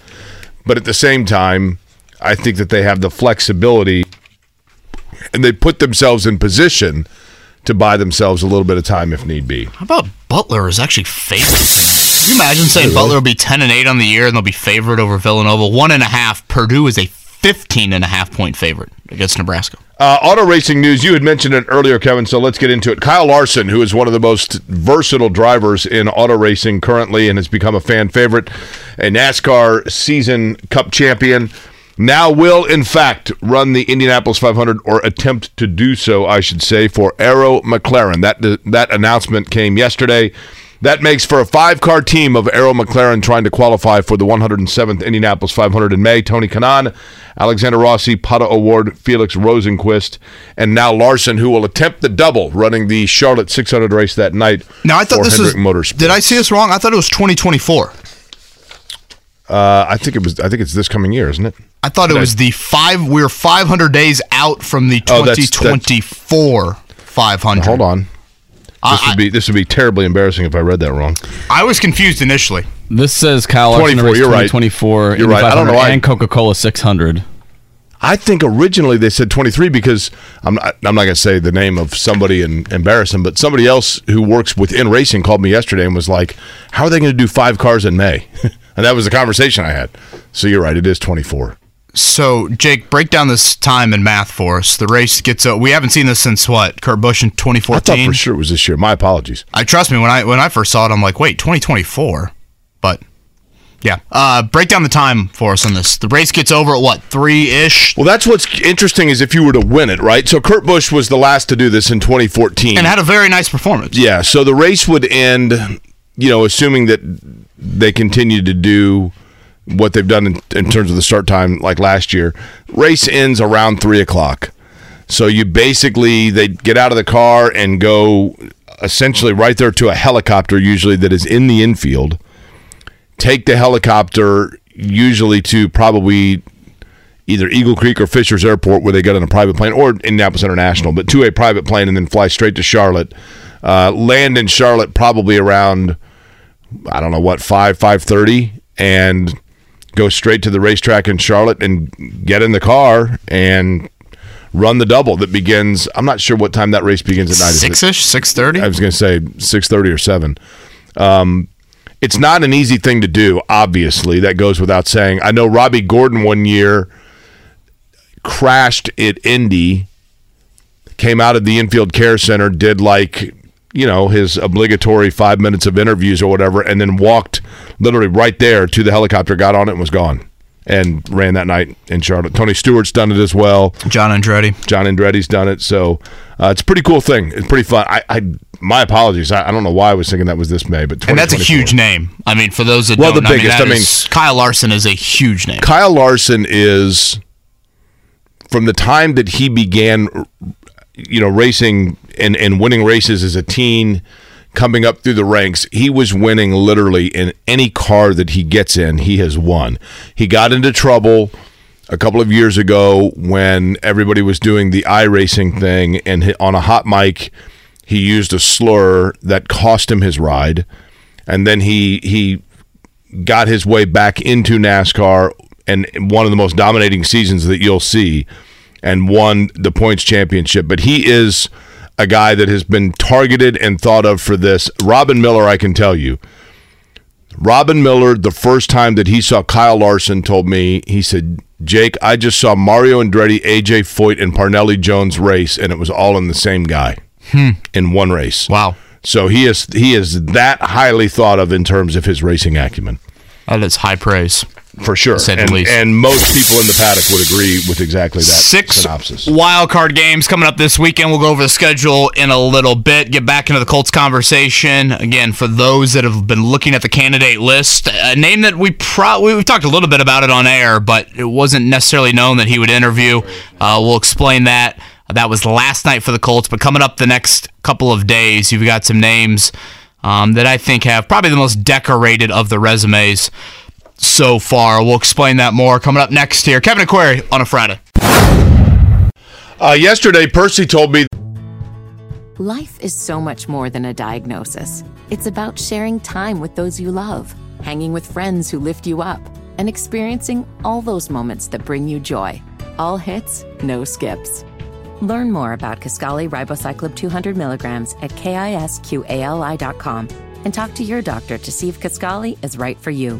but at the same time, I think that they have the flexibility and they put themselves in position to buy themselves a little bit of time if need be. How about Butler is actually favored? Can you imagine saying Butler will be 10 and 8 on the year and they'll be favored over Villanova? One and a half. Purdue is a 15 and a half point favorite against Nebraska. Uh, auto racing news. You had mentioned it earlier, Kevin. So let's get into it. Kyle Larson, who is one of the most versatile drivers in auto racing currently, and has become a fan favorite, a NASCAR season Cup champion, now will in fact run the Indianapolis 500 or attempt to do so, I should say, for Arrow McLaren. That that announcement came yesterday. That makes for a five car team of Arrow McLaren trying to qualify for the 107th Indianapolis 500 in May. Tony Kanaan, Alexander Rossi, Pato O'Ward, Felix Rosenqvist, and now Larson, who will attempt the double running the Charlotte 600 race that night. Now, I thought for this was. Hendrick Motorsports. Did I see this wrong? I thought it was 2024. Uh, I think it was. I think it's this coming year, isn't it? I thought it was the five. We're 500 days out from the Oh, that's- that's- 2024 500. Hold on. This I- would be this would be terribly embarrassing if I read that wrong. I was confused initially. This says Kyle Larson 24, you're right. 2024 You're right. I don't know why- and Coca Cola 600. I think originally they said 23 because I'm not, I'm not going to say the name of somebody and embarrass them, but somebody else who works within racing called me yesterday and was like, "How are they going to do five cars in May?" and that was the conversation I had. So you're right, it is 24. So, Jake, break down this time in math for us. The race gets. We haven't seen this since what? Kurt Busch in 2014. I thought for sure it was this year. My apologies. I trust me when I when I first saw it, I'm like, wait, 2024. But yeah, uh, break down the time for us on this. The race gets over at what three ish, Well, that's what's interesting is if you were to win it, right? So Kurt Busch was the last to do this in 2014. and had a very nice performance. Yeah, so the race would end, you know, assuming that they continue to do what they've done in, in terms of the start time like last year. Race ends around three o'clock. So you basically they get out of the car and go essentially right there to a helicopter, usually that is in the infield. Take the helicopter usually to probably either Eagle Creek or Fishers Airport, where they get on a private plane, or Indianapolis International, but to a private plane and then fly straight to Charlotte. Uh, land in Charlotte probably around I don't know what five five thirty, and go straight to the racetrack in Charlotte and get in the car and run the double that begins. I'm not sure what time that race begins at night. Six ish, six thirty. I was going to say six thirty or seven. Um, it's not an easy thing to do. Obviously, that goes without saying. I know Robby Gordon one year crashed at Indy, came out of the infield care center, did like you know his obligatory five minutes of interviews or whatever, and then walked literally right there to the helicopter, got on it, and was gone. And ran that night in Charlotte. Tony Stewart's done it as well. John Andretti. John Andretti's done it, so uh, it's a pretty cool thing. It's pretty fun. I, I my apologies. I, I don't know why I was thinking that was this May, but And that's a huge name. I mean, for those that Well, don't the biggest, I mean, I mean- is- Kyle Larson is a huge name. Kyle Larson is from the time that he began, you know, racing and and winning races as a teen. Coming up through the ranks, he was winning literally in any car that he gets in. He has won. He got into trouble a couple of years ago when everybody was doing the iRacing thing, and on a hot mic, he used a slur that cost him his ride, and then he he got his way back into NASCAR and one of the most dominating seasons that you'll see and won the points championship. But he is a guy that has been targeted and thought of for this. Robin Miller, I can tell you. Robin Miller, the first time that he saw Kyle Larson, told me, he said, Jake, I just saw Mario Andretti, AJ Foyt, and Parnelli Jones race, and it was all in the same guy hmm. in one race. Wow. So he is he is that highly thought of in terms of his racing acumen. That is high praise. For sure. and, and most people in the paddock would agree with exactly that Six synopsis. wild card games coming up this weekend. We'll go over the schedule in a little bit. Get back into the Colts conversation again. For those that have been looking at the candidate list, a name that we pro we, we've talked a little bit about it on air, but it wasn't necessarily known that he would interview. Uh, we'll explain that. That was last night for the Colts, but coming up the next couple of days, you've got some names um, that I think have probably the most decorated of the resumes so far. We'll explain that more coming up next here. Kevin and Query on a Friday. Uh, yesterday, Percy told me Life is so much more than a diagnosis. It's about sharing time with those you love, hanging with friends who lift you up, and experiencing all those moments that bring you joy. All hits, no skips. Learn more about Kisqali Ribociclib 200 milligrams at kisqali.com and talk to your doctor to see if Kisqali is right for you.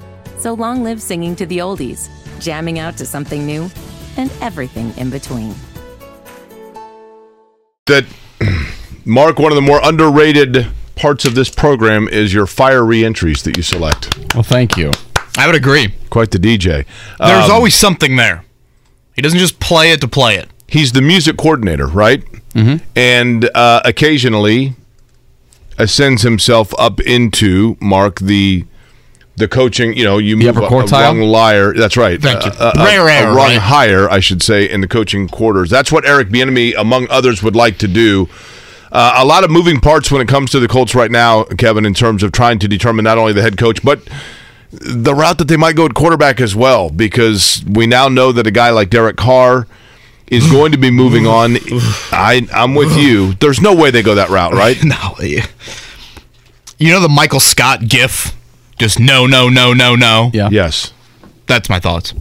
So long live singing to the oldies, jamming out to something new, and everything in between. that, Mark, one of the more underrated parts of this program is your fire reentries that you select. Well, thank you. I would agree. Quite the DJ. There's Um, always something there. He doesn't just play it to play it. he's the music coordinator, right? Mm-hmm. And uh, occasionally ascends himself up into Mark the the coaching. You know, you move upper a, a rung liar. That's right. Thank you. Uh, a, Rare, a, rare, a rung higher, I should say, in the coaching quarters. That's what Eric Bieniemy, among others, would like to do. Uh, a lot of moving parts when it comes to the Colts right now, Kevin, in terms of trying to determine not only the head coach, but the route that they might go at quarterback as well, because we now know that a guy like Derek Carr is going to be moving on. I, I'm with you. There's no way they go that route, right? No. You know the Michael Scott gif? Just no, no, no, no, no. Yeah. Yes. That's my thoughts.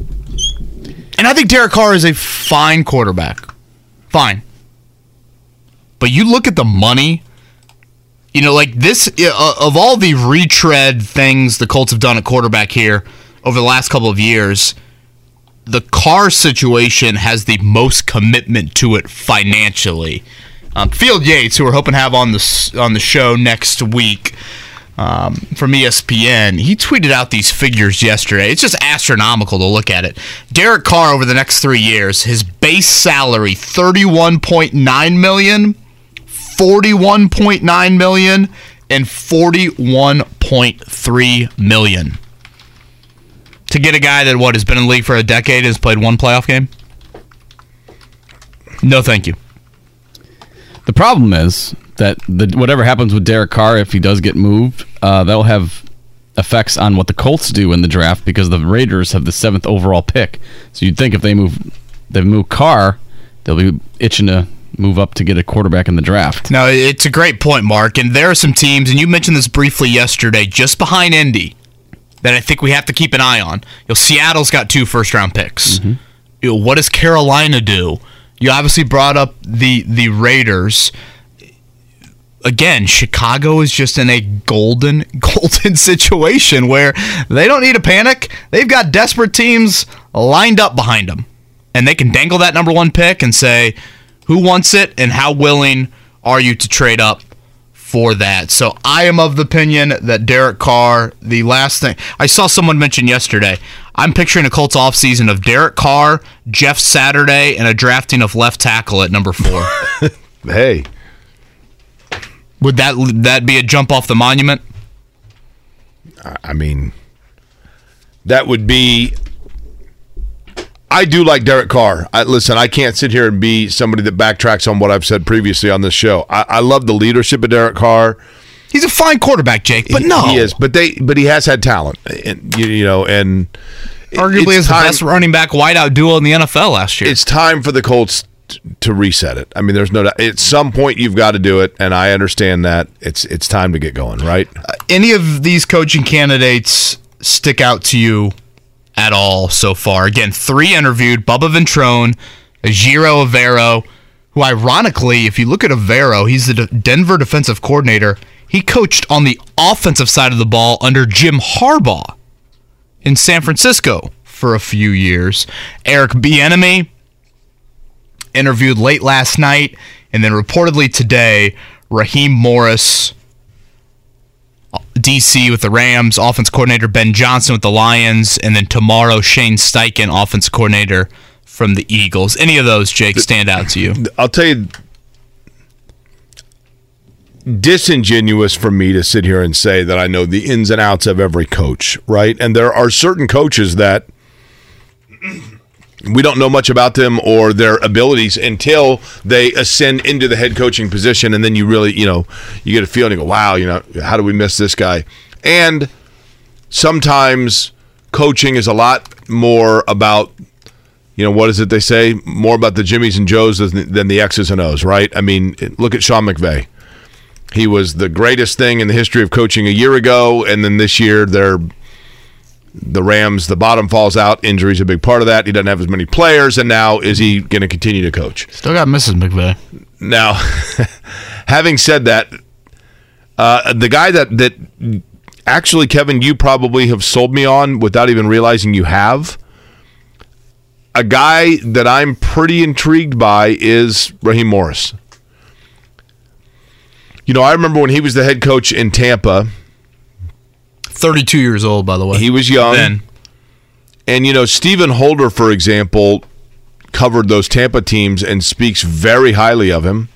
And I think Derek Carr is a fine quarterback. Fine. But you look at the money, you know, like this, uh, of all the retread things the Colts have done at quarterback here over the last couple of years, the Carr situation has the most commitment to it financially. Um, Field Yates, who we're hoping to have on the on the show next week um, from ESPN, he tweeted out these figures yesterday. It's just astronomical to look at it. Derek Carr over the next three years, his base salary thirty one point nine million, forty one point nine million, and forty one point three million. To get a guy that what has been in the league for a decade has played one playoff game. No, thank you. The problem is that the, whatever happens with Derek Carr, if he does get moved, uh, that'll have effects on what the Colts do in the draft because the Raiders have the seventh overall pick. So you'd think if they move, they move Carr, they'll be itching to move up to get a quarterback in the draft. No, it's a great point, Mark. And there are some teams, and you mentioned this briefly yesterday, just behind Indy, that I think we have to keep an eye on. You know, Seattle's got two first round picks. You know, what does Carolina do? You obviously brought up the the Raiders. Again, Chicago is just in a golden golden situation where they don't need to panic. They've got desperate teams lined up behind them. And they can dangle that number 1 pick and say, who wants it and how willing are you to trade up for that? So I am of the opinion that Derek Carr, the last thing I saw someone mention yesterday, I'm picturing a Colts offseason of Derek Carr, Jeff Saturday, and a drafting of left tackle at number four. Hey, Would that that be a jump off the monument? I mean, that would be. I do like Derek Carr. I, listen, I can't sit here and be somebody that backtracks on what I've said previously on this show. I, I love the leadership of Derek Carr. He's a fine quarterback, Jake, but He- no, he is. But they, but he has had talent, and you, you know, and arguably is the best running back wideout duo in the NFL last year. It's time for the Colts to reset it. I mean, there's no doubt. At some point, you've got to do it, and I understand that. It's it's time to get going, right? Uh, any of these coaching candidates stick out to you at all so far? Again, three interviewed: Bubba Ventrone, Ejiro Evero, who, ironically, if you look at Evero, he's the De- Denver defensive coordinator. He coached on the offensive side of the ball under Jim Harbaugh in San Francisco for a few years. Eric Bieniemy interviewed late last night, and then reportedly today, Raheem Morris. DC with the Rams, offense coordinator Ben Johnson with the Lions, and then tomorrow Shane Steichen, offense coordinator from the Eagles. Any of those, Jake, stand out to you? I'll tell you, disingenuous for me to sit here and say that I know the ins and outs of every coach, right? And there are certain coaches that we don't know much about them or their abilities until they ascend into the head coaching position, and then you really, you know, you get a feeling, you go, wow, you know, how do we miss this guy? And sometimes coaching is a lot more about you know, what is it they say? More about the Jimmies and Joes than, than the X's and O's, right? I mean, look at Sean McVay. He was the greatest thing in the history of coaching a year ago, and then this year they're the Rams. The bottom falls out. Injuries a big part of that. He doesn't have as many players, and now is he going to continue to coach? Still got Mrs. McVay. Now, having said that, uh, the guy that that actually, Kevin, you probably have sold me on without even realizing you have. A guy that I'm pretty intrigued by is Raheem Morris. You know, I remember when he was the head coach in Tampa 32 years old, by the way. He was young. then. And you know, Stephen Holder, for example, covered those Tampa teams and speaks very highly of him.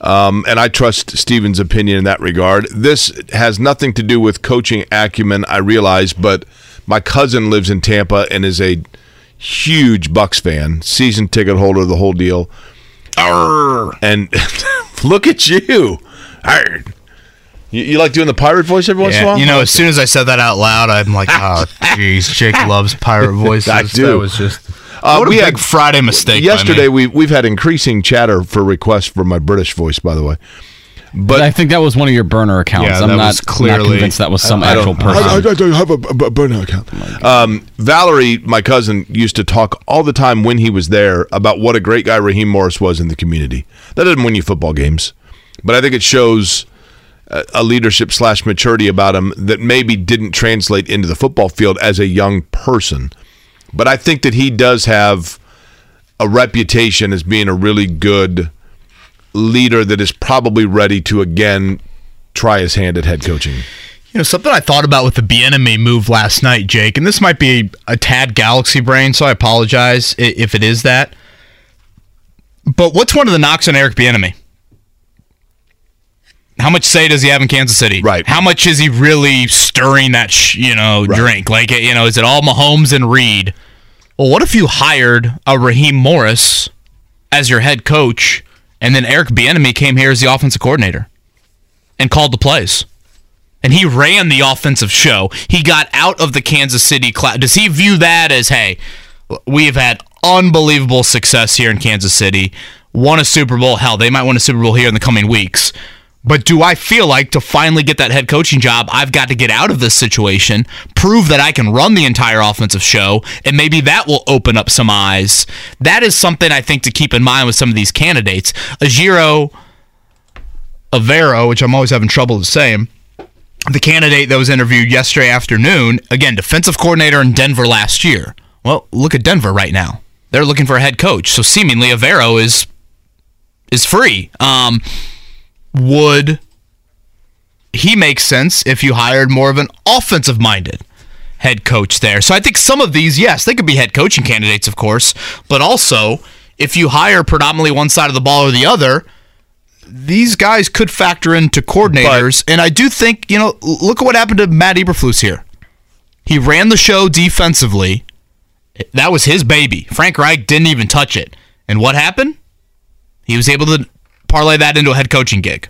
Um, and I trust Stephen's opinion in that regard. This has nothing to do with coaching acumen, I realize, but my cousin lives in Tampa and is a huge Bucks fan, season ticket holder, the whole deal. And look at you. Arr. You, you like doing the pirate voice every once in a while? you know, as soon as I said that out loud, I'm like, oh, jeez, Jake loves pirate voices. I do. That was just Uh, what a we big had- Friday mistake. by Yesterday, me. we we've had increasing chatter for requests for my British voice. By the way, But I think that was one of your burner accounts. Yeah, I'm that not, was clearly- not convinced that was some I actual person. I, I don't have a burnout account. Um, Valerie, my cousin, used to talk all the time when he was there about what a great guy Raheem Morris was in the community. That doesn't win you football games, but I think it shows a, leadership slash maturity about him that maybe didn't translate into the football field as a young person. But I think that he does have a reputation as being a really good leader that is probably ready to again try his hand at head coaching. You know, something I thought about with the Bieniemy move last night, Jake, and this might be a tad galaxy brain, so I apologize if it is that. But what's one of the knocks on Eric Bieniemy? How much say does he have in Kansas City? Right. How much is he really stirring that, sh- you know, drink? Like, eh, you know, is it all Mahomes and Reid? Well, what if you hired a Raheem Morris as your head coach, and then Eric Bieniemy came here as the offensive coordinator and called the plays? and he ran the offensive show. He got out of the Kansas City class. Does he view that as, hey, we have had unbelievable success here in Kansas City, won a Super Bowl? Hell, they might win a Super Bowl here in the coming weeks. But do I feel like to finally get that head coaching job, I've got to get out of this situation, prove that I can run the entire offensive show, and maybe that will open up some eyes. That is something I think to keep in mind with some of these candidates. Ejiro Evero, which I'm always having trouble saying, the candidate that was interviewed yesterday afternoon, again, defensive coordinator in Denver last year. Well, look at Denver right now. They're looking for a head coach. So seemingly Evero is is free. Um, would he make sense if you hired more of an offensive minded head coach there? So I think some of these, yes, they could be head coaching candidates, of course, but also if you hire predominantly one side of the ball or the other, these guys could factor into coordinators. and I do think, you know, look at what happened to Matt Eberflus here. He ran the show defensively. That was his baby. Frank Reich didn't even touch it. And what happened? He was able to parlay that into a head coaching gig.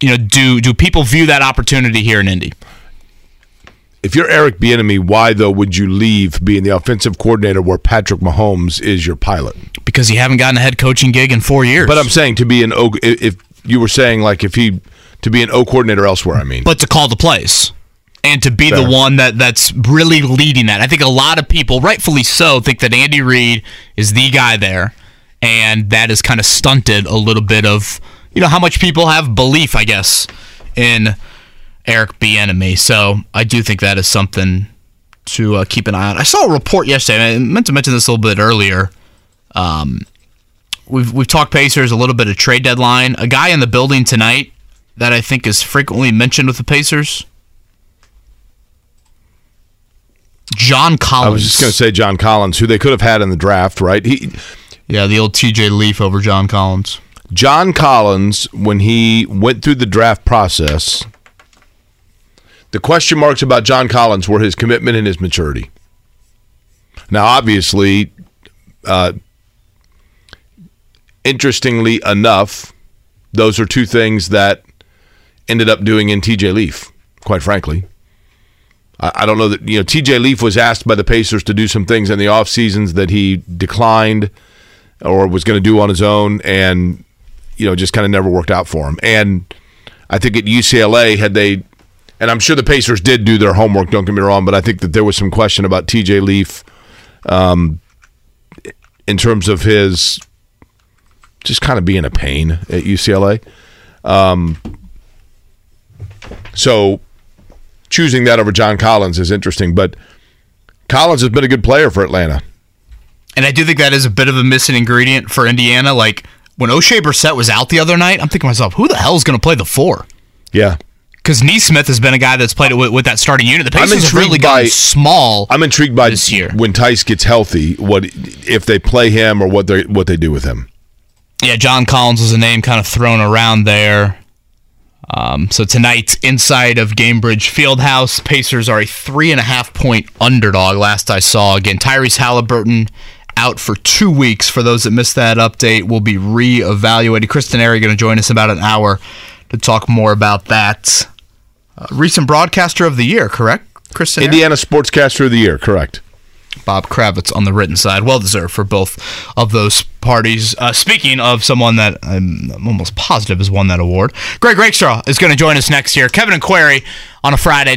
You know, do do people view that opportunity here in Indy? If you're Eric Bieniemy, why though would you leave being the offensive coordinator where Patrick Mahomes is your pilot? Because you haven't gotten a head coaching gig in four years. But I'm saying to be an O, if you were saying like if he to be an O coordinator elsewhere, I mean, but to call the plays and to be the one that that's really leading that. I think a lot of people, rightfully so, think that Andy Reid is the guy there, and that has kind of stunted a little bit of you know how much people have belief, I guess, in Eric Bieniemy. So I do think that is something to uh, keep an eye on. I saw a report yesterday. and I meant to mention this a little bit earlier. Um, we've we've talked Pacers a little bit of trade deadline. A guy in the building tonight that I think is frequently mentioned with the Pacers. John Collins. I was just going to say John Collins, who they could have had in the draft, right? He yeah, the old TJ Leaf over John Collins. John Collins, when he went through the draft process, the question marks about John Collins were his commitment and his maturity. Now, obviously, uh, interestingly enough, those are two things that ended up doing in TJ Leaf, quite frankly. I, I don't know that, you know, TJ Leaf was asked by the Pacers to do some things in the off seasons that he declined or was going to do on his own and you know just kind of never worked out for him. And i think at ucla had they and i'm sure the pacers did do their homework don't get me wrong but i think that there was some question about tj leaf um, in terms of his just kind of being a pain at ucla um, so choosing that over john collins is interesting but collins has been a good player for atlanta And I do think that is a bit of a missing ingredient for Indiana. Like when Oshae Brissett was out the other night, I'm thinking to myself, who the hell is going to play the four? yeah because Nesmith has been a guy that's played it with, with that starting unit. The Pacers have really gotten by- small. I'm intrigued by This year. when Tice gets healthy. What if they play him or what they what they do with him? yeah, John Collins was a name kind of thrown around there. Um, so tonight, inside of Gainbridge Fieldhouse, Pacers are a three and a half point underdog. Last I saw, again, Tyrese Haliburton out for two weeks. For those that missed that update, will be reevaluated. Chris Denari going to join us in about an hour to talk more about that. Uh, recent broadcaster of the year, correct? Kristen? Indiana Sportscaster of the Year, correct? Bob Kravitz on the written side. Well deserved for both of those parties. Uh, speaking of someone that I'm, I'm almost positive has won that award, Greg Rakestraw is going to join us next year. Kevin and Query on a Friday.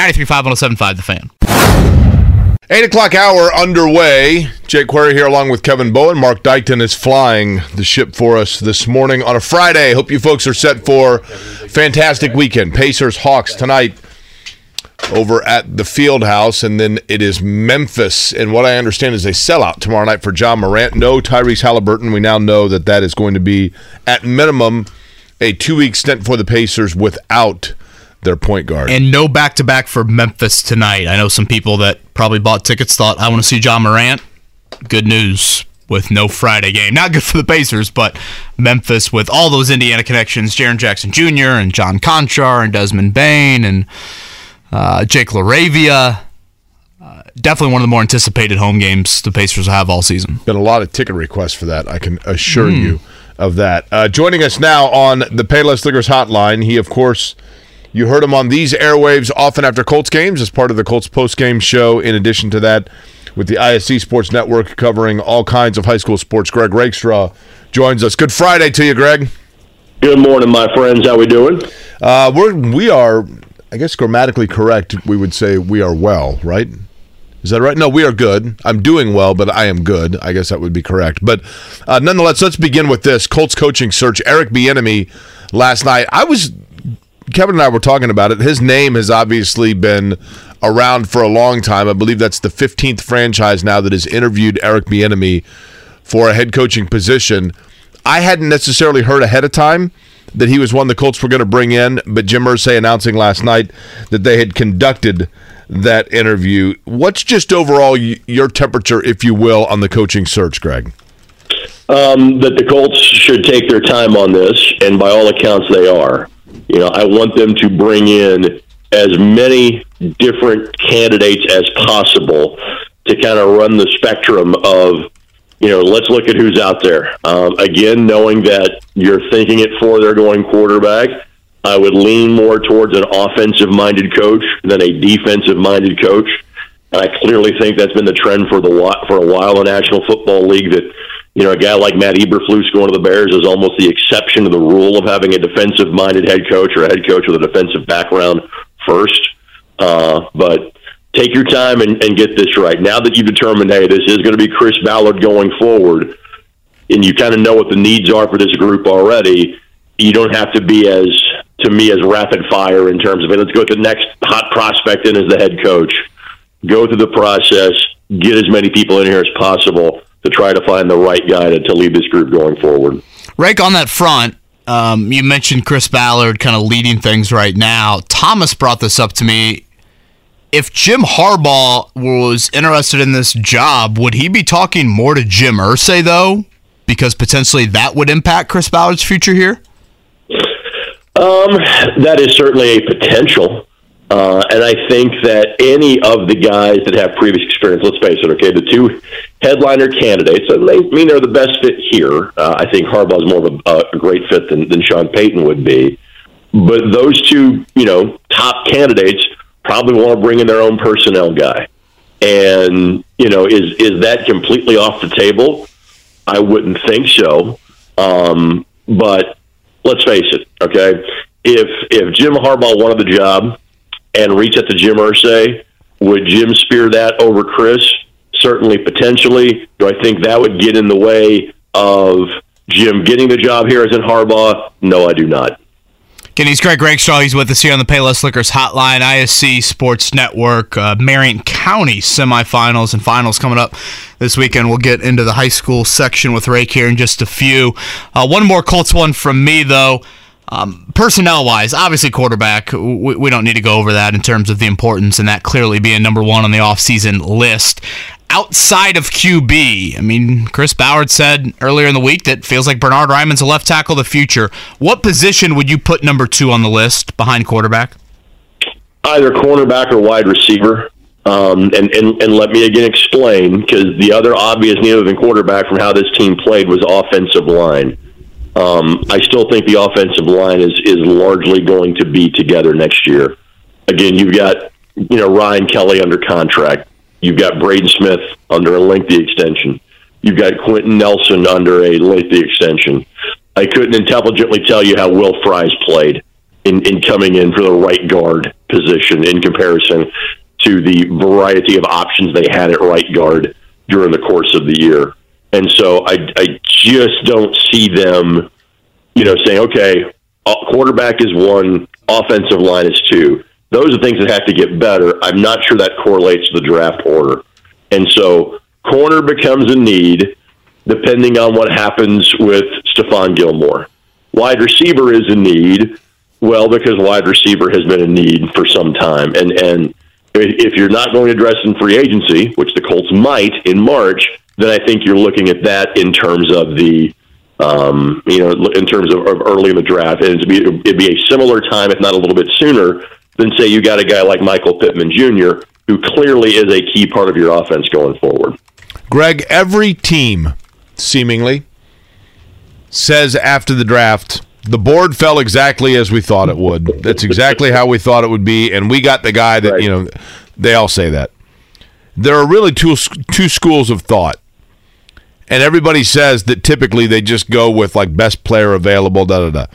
93.5 1075 The Fan. Eight o'clock hour underway. Jake Query here along with Kevin Bowen. Mark Dykton is flying the ship for us this morning on a Friday. Hope you folks are set for fantastic weekend. Pacers Hawks tonight over at the Field House, and then it is Memphis. And what I understand is a sellout tomorrow night for Ja Morant. No Tyrese Haliburton. We now know that that is going to be at minimum a two week stint for the Pacers without their point guard. And no back to back for Memphis tonight. I know some people that probably bought tickets thought, I want to see Ja Morant. Good news with no Friday game. Not good for the Pacers, but Memphis with all those Indiana connections Jaren Jackson Jr. and John Konchar and Desmond Bane and uh, Jake LaRavia. Uh, definitely one of the more anticipated home games the Pacers will have all season. Been a lot of ticket requests for that. I can assure you of that. Uh, joining us now on the Payless Liquors hotline, he, of course, you heard him on these airwaves often after Colts games as part of the Colts post-game show. In addition to that, with the ISC Sports Network covering all kinds of high school sports, Greg Rakestraw joins us. Good Friday to you, Greg. Good morning, my friends. How we doing? Uh, we're we are, I guess, grammatically correct. We would say we are well, right? Is that right? No, we are good. I'm doing well, but I am good. I guess that would be correct. But uh, nonetheless, let's begin with this Colts coaching search. Eric Bieniemy last night. I was Kevin and I were talking about it. His name has obviously been around for a long time. I believe that's the 15th franchise now that has interviewed Eric Bieniemy for a head coaching position. I hadn't necessarily heard ahead of time that he was one the Colts were going to bring in, but Jim Irsay announcing last night that they had conducted that interview. What's just overall your temperature, if you will, on the coaching search, Greg? Um, that the Colts should take their time on this, and by all accounts, they are. You know, I want them to bring in as many different candidates as possible to kind of run the spectrum of, you know, let's look at who's out there. Um, again, knowing that you're thinking it for their going quarterback, I would lean more towards an offensive-minded coach than a defensive-minded coach. And I clearly think that's been the trend for the for a while in the National Football League. That you know, a guy like Matt Eberflus going to the Bears is almost the exception to the rule of having a defensive-minded head coach or a head coach with a defensive background first. Uh, but take your time and, and get this right. Now that you've determined, hey, this is going to be Chris Ballard going forward, and you kind of know what the needs are for this group already, you don't have to be as, to me, as rapid fire in terms of, hey, let's go to the next hot prospect in as the head coach. Go through the process, get as many people in here as possible to try to find the right guy to, to lead this group going forward. Rake, on that front, um, you mentioned Chris Ballard kind of leading things right now. Thomas brought this up to me. If Jim Harbaugh was interested in this job, would he be talking more to Jim Irsay, though? Because potentially that would impact Chris Ballard's future here? Um, that is certainly a potential. Uh, and I think that any of the guys that have previous experience, let's face it, okay, the two headliner candidates, and they mean they're the best fit here. Uh, I think Harbaugh is more of a, a great fit than, than Sean Payton would be. But those two, you know, top candidates probably want to bring in their own personnel guy. And, you know, is, is that completely off the table? I wouldn't think so. Um, but let's face it, okay? if if Jim Harbaugh wanted the job and reach out to Jim Irsay, would Jim spear that over Chris? Certainly, potentially. Do I think that would get in the way of Jim getting the job here as in Harbaugh? No, I do not. He's Greg Rakestraw. He's with us here on the Payless Liquors Hotline, ISC Sports Network, uh, Marion County semifinals and finals coming up this weekend. We'll get into the high school section with Rake here in just a few. Uh, one more Colts one from me, though. Um, personnel wise, obviously quarterback, we, we, don't need to go over that in terms of the importance and that clearly being number one on the offseason list. Outside of QB, I mean, Chris Ballard said earlier in the week that feels like Bernhard Raimann's a left tackle of the future. What position would you put number two on the list behind quarterback? Either cornerback or wide receiver. Um, and, and, and let me again explain because the other obvious need of a quarterback from how this team played was offensive line. Um, I still think the offensive line is is largely going to be together next year. Again, you've got you know Ryan Kelly under contract. You've got Braden Smith under a lengthy extension. You've got Quenton Nelson under a lengthy extension. I couldn't intelligently tell you how Will Fries played in, in coming in for the right guard position in comparison to the variety of options they had at right guard during the course of the year. And so I, I just don't see them, you know, saying, okay, uh, quarterback is one, offensive line is two. Those are things that have to get better. I'm not sure that correlates to the draft order. And so corner becomes a need depending on what happens with Stephon Gilmore. Wide receiver is a need, well, because wide receiver has been a need for some time. And, and if you're not going to address in free agency, which the Colts might in March, then I think you're looking at that in terms of the, um, you know, in terms of, of early in the draft. And it'd be, it'd be a similar time, if not a little bit sooner, than say you got a guy like Michael Pittman Jr., who clearly is a key part of your offense going forward. Greg, every team seemingly says after the draft, the board fell exactly as we thought it would. That's exactly how we thought it would be, and we got the guy that right. you know. They all say that. There are really two two schools of thought and everybody says that typically they just go with like best player available, da da da.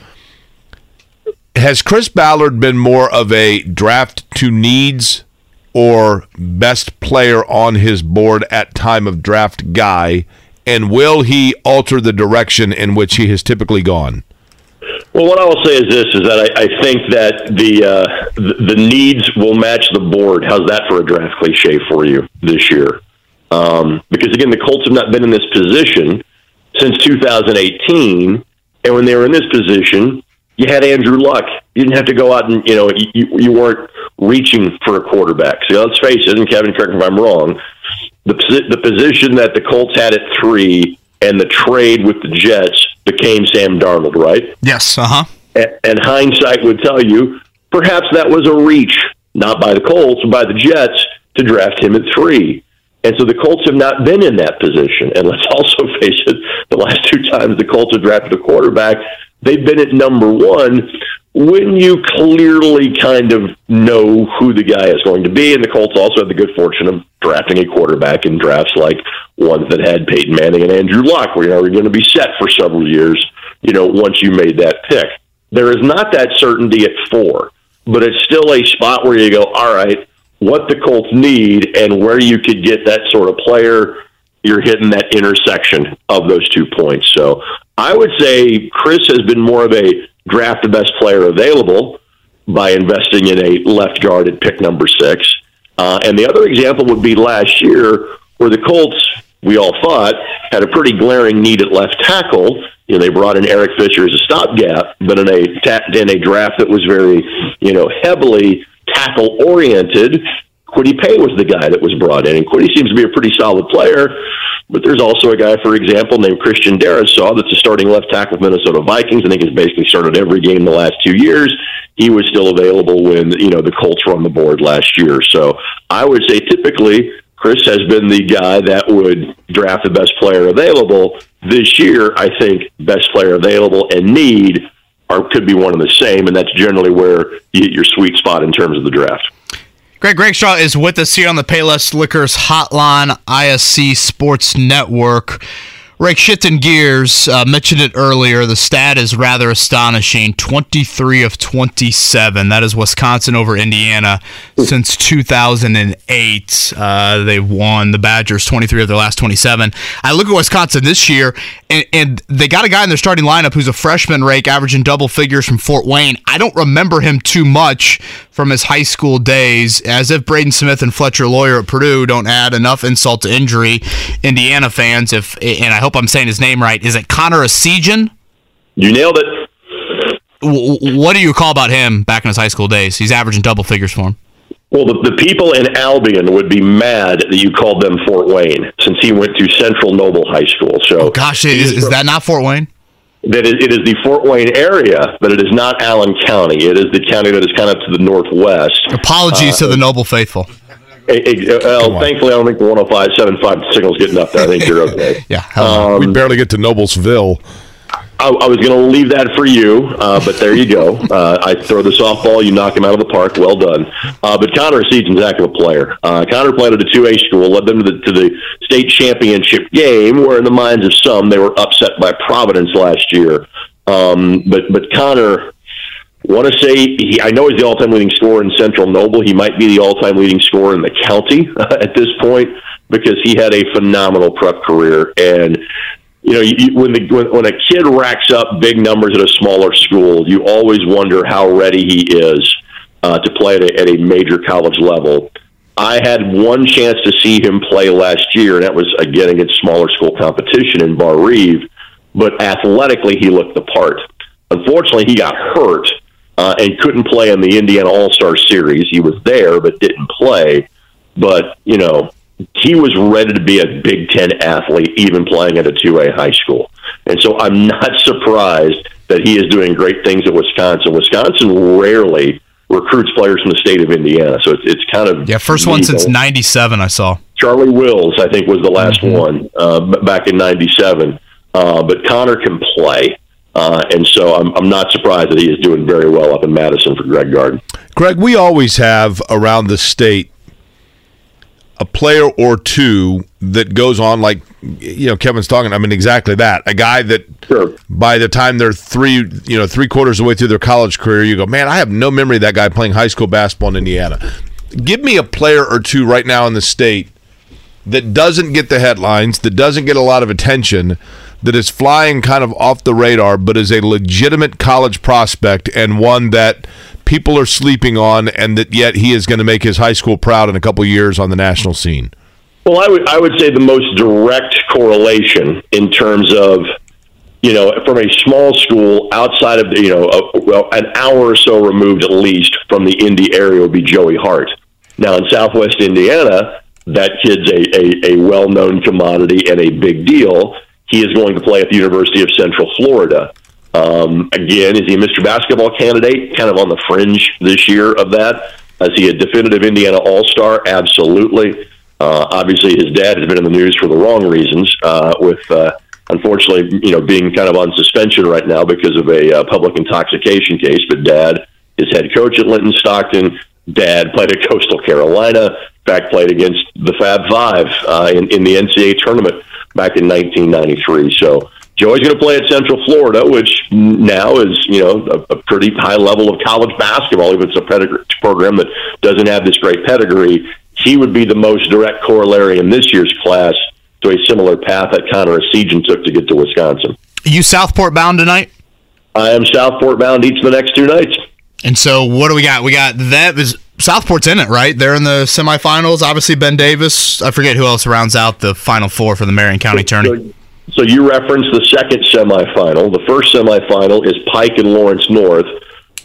Has Chris Ballard been more of a draft to needs or best player on his board at time of draft guy? And will he alter the direction in which he has typically gone? Well, what I will say is this: is that I, I think that the, uh, the the needs will match the board. How's that for a draft cliche for you this year? Um, because again, the Colts have not been in this position since 2018, and when they were in this position, you had Andrew Luck. You didn't have to go out and you know you, you weren't reaching for a quarterback. So let's face it, and Kevin, correct me if I'm wrong. The the position that the Colts had at three and the trade with the Jets became Sam Darnold, right? Yes. Uh huh. And, and hindsight would tell you perhaps that was a reach, not by the Colts, but by the Jets to draft him at three. And so the Colts have not been in that position. And let's also face it, the last two times the Colts have drafted a quarterback, they've been at number one when you clearly kind of know who the guy is going to be. And the Colts also had the good fortune of drafting a quarterback in drafts like ones that had Peyton Manning and Andrew Luck, where you know, you're going to be set for several years, you know, once you made that pick. There is not that certainty at four, but it's still a spot where you go, all right, what the Colts need and where you could get that sort of player, you're hitting that intersection of those two points. So I would say Chris has been more of a draft the best player available by investing in a left guard at pick number six. Uh, and the other example would be last year where the Colts, we all thought, had a pretty glaring need at left tackle. You know, they brought in Eric Fisher as a stopgap, but in a in a draft that was very, you know, heavily tackle oriented. Kwity Paye was the guy that was brought in, and Kwity seems to be a pretty solid player. But there's also a guy, for example, named Christian Darrisaw that's a starting left tackle with Minnesota Vikings. I think has basically started every game the last two years. He was still available when you know the Colts were on the board last year. So I would say typically Chris has been the guy that would draft the best player available. This year, I think best player available and need are could be one and the same, and that's generally where you hit your sweet spot in terms of the draft. Greg Rakestraw is with us here on the Payless Liquors Hotline, ISC Sports Network. Rick, shifting gears, uh, mentioned it earlier. The stat is rather astonishing 23 of 27. That is Wisconsin over Indiana since 2008. Uh, they've won the Badgers 23 of their last 27. I look at Wisconsin this year, and, and they got a guy in their starting lineup who's a freshman rake, averaging double figures from Fort Wayne. I don't remember him too much from his high school days, as if Braden Smith and Fletcher Loyer at Purdue don't add enough insult to injury. Indiana fans, if and I hope I'm saying his name right. Is it Connor Essegian? You nailed it. What do you call about him back in his high school days? He's averaging double figures for him. Well, the, the people in Albion would be mad that you called them Fort Wayne, since he went to Central Noble High School. So, oh, gosh, is, is that not Fort Wayne? That is, it is the Fort Wayne area, but it is not Allen County. It is the county that is kind of to the northwest. Apologies uh, to the Noble faithful. well, thankfully, I don't think the 105.75 signal's getting up there. I think you're okay. yeah. Um, we barely get to Noblesville. I, I was going to leave that for you, uh, but there you go. Uh, I throw the softball, you knock him out of the park. Well done. Uh, but Connor Essegian's a heck of a player. Uh, Connor played at a 2A school, led them to the, to the state championship game, where in the minds of some, they were upset by Providence last year. Um, but, but Connor, want to say he, I know he's the all-time leading scorer in Central Noble. He might be the all-time leading scorer in the county at this point because he had a phenomenal prep career. And you know, you, when the when, when a kid racks up big numbers at a smaller school, you always wonder how ready he is uh, to play at a, at a major college level. I had one chance to see him play last year, and that was again against smaller school competition in Barr-Reeve. But athletically, he looked the part. Unfortunately, he got hurt uh, and couldn't play in the Indiana All Star Series. He was there, but didn't play. But you know, he was ready to be a Big Ten athlete, even playing at a 2A high school. And so I'm not surprised that he is doing great things at Wisconsin. Wisconsin rarely recruits players from the state of Indiana, so it's, it's kind of yeah. First one since '97, I saw. Charlie Wills, I think, was the last mm-hmm. one uh, back in '97. Uh, but Connor can play. Uh, and so I'm, I'm not surprised that he is doing very well up in Madison for Greg Garden. Greg, we always have around the state a player or two that goes on like you know Kevin's talking. I mean exactly that. A guy that sure. by the time they're three you know three quarters of the way through their college career, you go, man, I have no memory of that guy playing high school basketball in Indiana. Give me a player or two right now in the state that doesn't get the headlines, that doesn't get a lot of attention, that is flying kind of off the radar, but is a legitimate college prospect and one that people are sleeping on, and that yet he is going to make his high school proud in a couple years on the national scene? Well, I would I would say the most direct correlation in terms of you know from a small school outside of you know a, well an hour or so removed at least from the Indy area would be Joey Hart. Now in Southwest Indiana, that kid's a, a, a well known commodity and a big deal. He is going to play at the University of Central Florida. Um, again, is he a Mr. Basketball candidate? Kind of on the fringe this year of that. Is he a definitive Indiana All Star? Absolutely. Uh, obviously, his dad has been in the news for the wrong reasons, uh, with uh, unfortunately, you know, being kind of on suspension right now because of a uh, public intoxication case. But dad is head coach at Linton Stockton. Dad played at Coastal Carolina. In fact, played against the Fab Five uh, in, in the NCAA tournament back in 1993. So Joey's going to play at Central Florida, which now is you know a, a pretty high level of college basketball. If it's a pedigree program that doesn't have this great pedigree, he would be the most direct corollary in this year's class to a similar path that Connor Essegian took to get to Wisconsin. you Southport bound tonight? I am Southport bound each of the next two nights. And so, what do we got? We got that is Southport's in it, right? They're in the semifinals. Obviously, Ben Davis. I forget who else rounds out the final four for the Marion County so, tourney. So, so you referenced the second semifinal. The first semifinal is Pike and Lawrence North,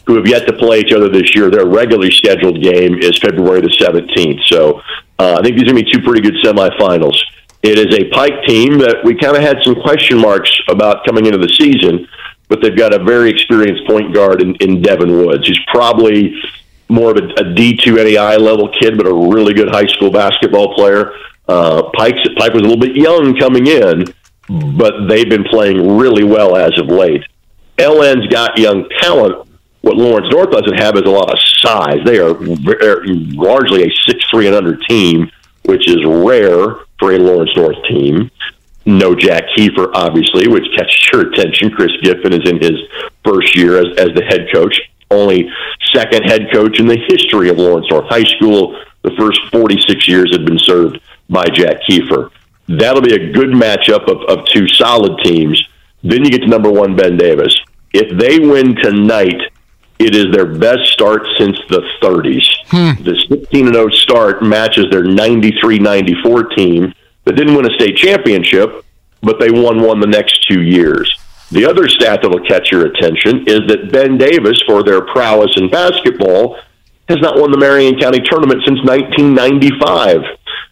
who have yet to play each other this year. Their regularly scheduled game is February the 17th. So uh, I think these are going to be two pretty good semifinals. It is a Pike team that we kind of had some question marks about coming into the season, but they've got a very experienced point guard in, in Devin Woods. He's probably more of a a D2 NAI level kid, but a really good high school basketball player. Uh, Pike's, Pike was a little bit young coming in, but they've been playing really well as of late. LN's got young talent. What Lawrence North doesn't have is a lot of size. They are largely a six three and under team, which is rare for a Lawrence North team. no Jack Keefer, obviously, which catches your attention. Chris Giffen is in his first year as, as the head coach, only second head coach in the history of Lawrence North High School. The first 46 years had been served by Jack Keefer. That'll be a good matchup of, of two solid teams. Then you get to number one, Ben Davis. If they win tonight, it is their best start since the 30s. Hmm. The 16 0 start matches their 93 94 team that didn't win a state championship, but they won one the next two years. The other stat that'll catch your attention is that Ben Davis, for their prowess in basketball, has not won the Marion County tournament since 1995.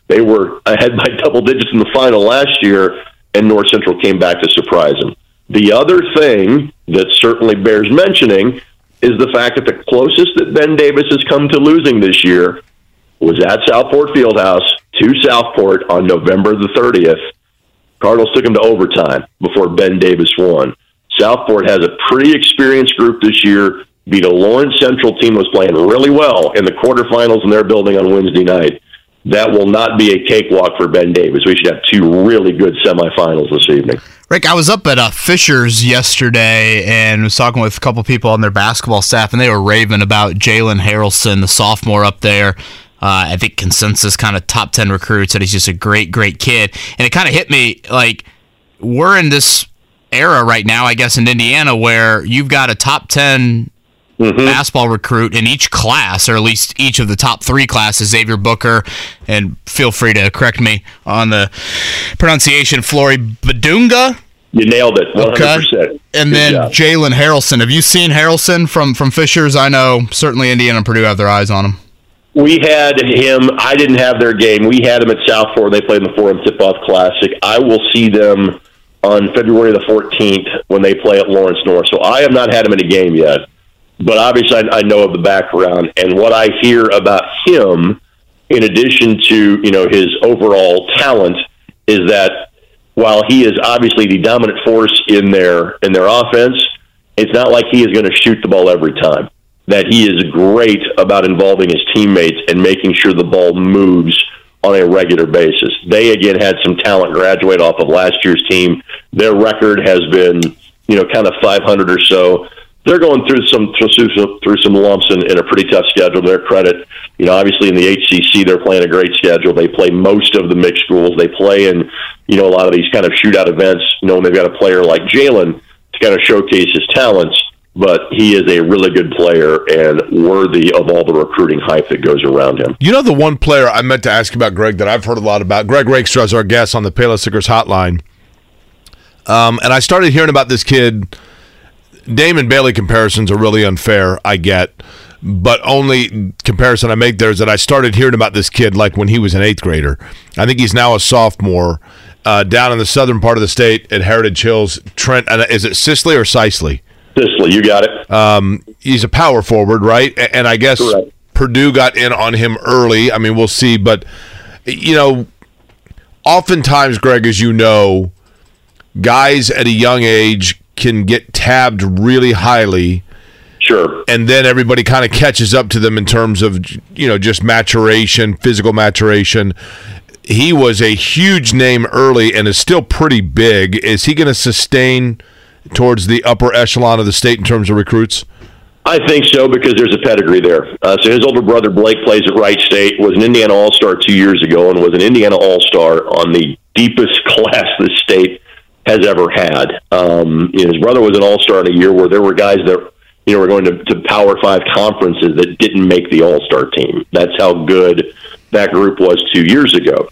They were ahead by double digits in the final last year, and North Central came back to surprise them. The other thing that certainly bears mentioning is the fact that the closest that Ben Davis has come to losing this year was at Southport Fieldhouse to Southport on November the 30th. Cardinals took them to overtime before Ben Davis won. Southport has a pretty experienced group this year. Beat a Lawrence Central team was playing really well in the quarterfinals in their building on Wednesday night. That will not be a cakewalk for Ben Davis. We should have two really good semifinals this evening. Rick, I was up at uh, Fishers yesterday and was talking with a couple people on their basketball staff, and they were raving about Jalen Haralson, the sophomore up there. Uh, I think consensus kind of top 10 recruits that he's just a great, great kid. And it kind of hit me like we're in this era right now, I guess, in Indiana where you've got a top 10 mm-hmm. basketball recruit in each class, or at least each of the top three classes Xavier Booker, and feel free to correct me on the pronunciation, Flory Bidunga. You nailed it, 100%. Okay. And then Jalen Haralson. Have you seen Haralson from, from Fishers? I know certainly Indiana and Purdue have their eyes on him. We had him. I didn't have their game. We had him at Southport. They played in the Forum Tip Off Classic. I will see them on February the 14th when they play at Lawrence North. So I have not had him in a game yet but obviously I, I know of the background and what I hear about him, in addition to you know his overall talent, is that while he is obviously the dominant force in their in their offense, it's not like he is going to shoot the ball every time. That he is great about involving his teammates and making sure the ball moves on a regular basis. They again had some talent graduate off of last year's team. Their record has been, you know, kind of 500 or so they're going through some through some, through some lumps in, in a pretty tough schedule. Their credit, you know, obviously in the HCC they're playing a great schedule. They play most of the mixed schools. They play in you know a lot of these kind of shootout events. Knowing they've got a player like Jalen to kind of showcase his talents, but he is a really good player and worthy of all the recruiting hype that goes around him. You know the one player I meant to ask about, Greg, that I've heard a lot about. Greg Rakestraw is our guest on the Payless Liquors Hotline, um, and I started hearing about this kid Damon Bailey comparisons are really unfair. I get, but only comparison I make there is that I started hearing about this kid like when he was an eighth grader. I think he's now a sophomore uh, down in the southern part of the state at Heritage Hills. Trent, is it Sisley or Sisley? You got it. Um, he's a power forward, right? And I guess Correct. Purdue got in on him early. I mean, we'll see, but you know, oftentimes, Greg, as you know, guys at a young age can get tabbed really highly. Sure. And then everybody kind of catches up to them in terms of, you know, just maturation, physical maturation. He was a huge name early and is still pretty big. Is he going to sustain towards the upper echelon of the state in terms of recruits? I think so because there's a pedigree there. Uh, so his older brother Blake plays at Wright State, was an Indiana All Star two years ago, and was an Indiana All Star on the deepest class the state has ever had. Um, you know, his brother was an All Star in a year where there were guys that you know were going to, to Power Five conferences that didn't make the All Star team. That's how good that group was two years ago.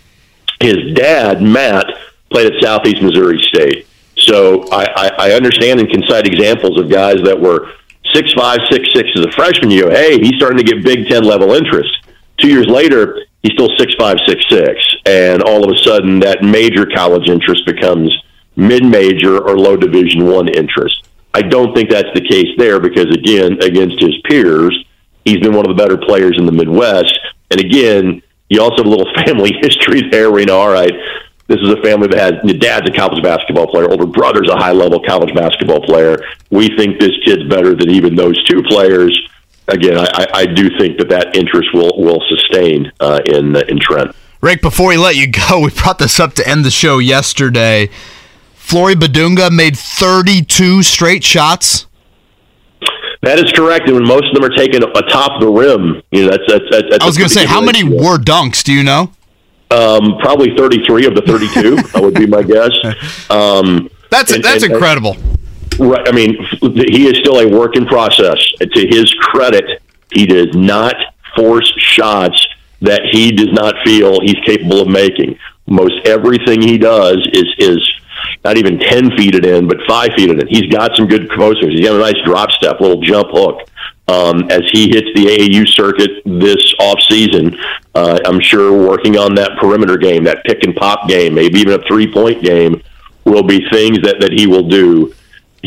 His dad, Matt, played at Southeast Missouri State. So I, I, I understand and can cite examples of guys that were six five, six six as a freshman. You go, hey, he's starting to get Big Ten level interest. Two years later, he's still six five, six six, and all of a sudden, that major college interest becomes mid-major or low division one interest. I don't think that's the case there because again, against his peers, he's been one of the better players in the Midwest. And again, you also have a little family history there where you know, all right, this is a family that has your dad's a college basketball player, older brother's a high level college basketball player. We think this kid's better than even those two players. Again, I, I do think that that interest will will sustain uh, in in Trent. Rick, before we let you go, we brought this up to end the show yesterday. Flory Bidunga made 32 straight shots. That is correct, and when most of them are taken atop the rim, you know that's that's. that's, that's I was going to say, how many were dunks? Do you know? Um, probably thirty-three of the thirty-two. that would be my guess. Um, That's and- that's and- incredible. Right. I mean, he is still a work in process. To his credit, he does not force shots that he does not feel he's capable of making. Most everything he does is is not even ten feet it in, but five feet it in. He's got some good posters. He's got a nice drop step, little jump hook. Um, as he hits the AAU circuit this off season, uh, I'm sure working on that perimeter game, that pick and pop game, maybe even a three point game, will be things that, that he will do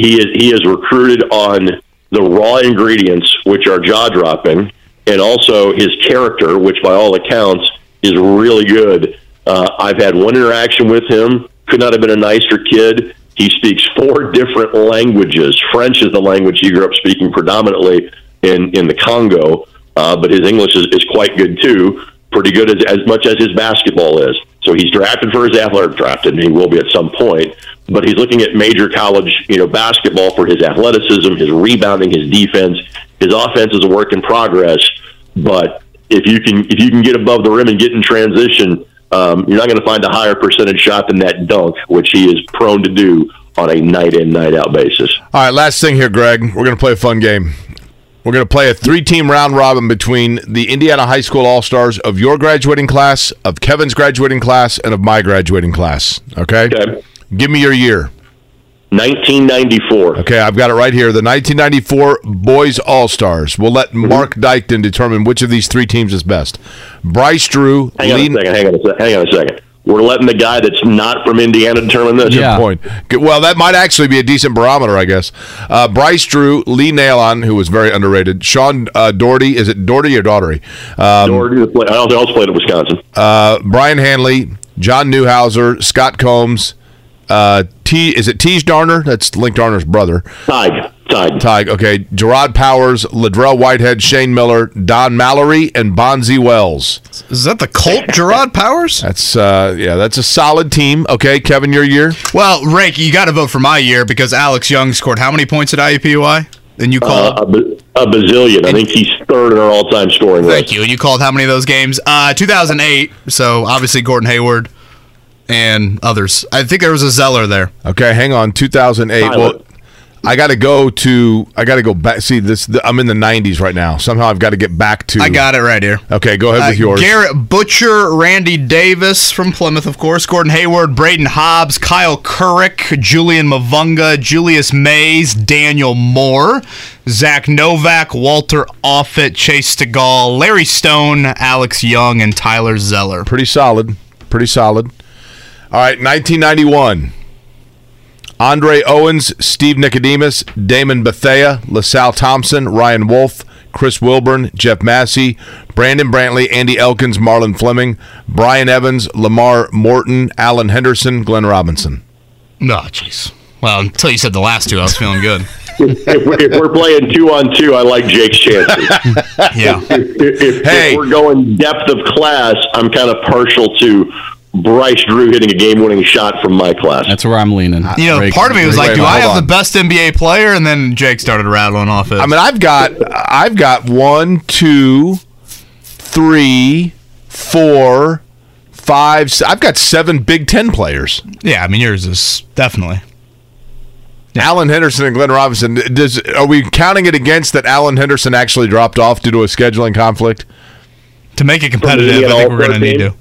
he is he is recruited on the raw ingredients, which are jaw dropping, and also his character, which by all accounts is really good. Uh, I've had one interaction with him. Could not have been a nicer kid. He speaks four different languages. French is the language he grew up speaking predominantly in in the Congo, uh, but his English is, is quite good too. Pretty good as, as much as his basketball is. So he's drafted for his athletic drafted, and he will be at some point. But he's looking at major college, you know, basketball for his athleticism, his rebounding, his defense. His offense is a work in progress. But if you can if you can get above the rim and get in transition, um, you're not going to find a higher percentage shot than that dunk, which he is prone to do on a night in night out basis. All right, last thing here, Greg. We're going to play a fun game. We're going to play a three team round robin between the Indiana High School All Stars of your graduating class, of Kevin's graduating class, and of my graduating class. Okay? Okay. Give me your year. 1994. Okay, I've got it right here. The 1994 Boys All Stars. We'll let Mm-hmm. Mark Dykton determine which of these three teams is best. Bryce Drew, Hang on Lee- a second. Hang on a second. Hang on a second. We're letting the guy that's not from Indiana determine this. Yeah. point. Good- Well, that might actually be a decent barometer, I guess. Uh, Bryce Drew, Lee Nailon, who was very underrated. Sean uh, Doherty, is it Doherty or Daugherty? Um, Doherty, the I also also played at Wisconsin. uh, Brian Hanley, John Newhouser, Scott Combs, uh, T. Is it Tej Darner? That's Link Darner's brother. Tig. Tig. Tig. Okay, Gerard Powers, Ladrell Whitehead, Shane Miller, Don Mallory, and Bonzi Wells. Is that the Colt Gerard Powers? That's uh, yeah, that's a solid team. Okay, Kevin, your year. Well, Rake, you got to vote for my year because Alex Young scored how many points at IUPUI? And you Uh, called. a, ba- a bazillion. I think he's third in our all-time scoring Thank list. you. And you called how many of those games? Uh, 2008. So obviously Gordon Hayward and others. I think there was a Zeller there. Okay, hang on. 2008. Tyler. Well, I got to go to. I got to go back. See this. I'm in the 90s right now. Somehow I've got to get back to. I got it right here. Okay, go ahead Uh, with yours. Garrett Butcher, Randy Davis from Plymouth, of course, Gordon Hayward, Braden Hobbs, Kyle Kuric, Julian Mavunga, Julius Mays, Daniel Moore, Zach Novak, Walter Offutt, Chase Stigall, Larry Stone, Alex Young, and Tyler Zeller. Pretty solid. Pretty solid. All right, 1991. Andre Owens, Steve Nicodemus, Damon Bethea, LaSalle Thompson, Ryan Wolf, Chris Wilburn, Jeff Massey, Brandon Brantley, Andy Elkins, Marlon Fleming, Brian Evans, Lamar Morton, Alan Henderson, Glenn Robinson. Oh, jeez. Well, until you said the last two, I was feeling good. if, we're, if we're playing two on two, I like Jake's chances. Yeah. if, if, Hey. if we're going depth of class, I'm kind of partial to Bryce Drew hitting a game-winning shot from my class. That's where I'm leaning. You know, Drake- part of me was Wait, like, wait, do I have on. the best NBA player? And then Jake started rattling off it. I mean, I've got I've got one, two, three, four, five. s- I've got seven Big Ten players. yeah, I mean, yours is definitely. Alan Henderson and Glenn Robinson. Does are we counting it against that Alan Henderson actually dropped off due to a scheduling conflict? To make it competitive, I think we're going to need to.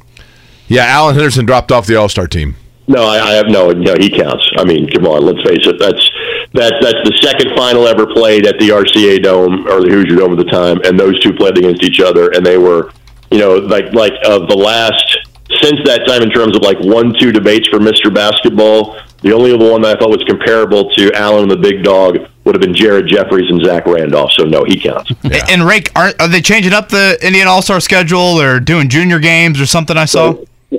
Yeah, Alan Henderson dropped off the All Star team. No, I, I have no. No, he counts. I mean, come on, let's face it. That's that's that's the second final ever played at the RCA Dome or the Hoosier Dome at the time, and those two played against each other, and they were, you know, like like of the last since that time in terms of like one two debates for Mr. Basketball. The only other one that I thought was comparable to Alan and the Big Dog would have been Jared Jeffries and Zach Randolph. So no, he counts. A- And Rake, are, are they changing up the Indian All Star schedule or doing junior games or something? I saw.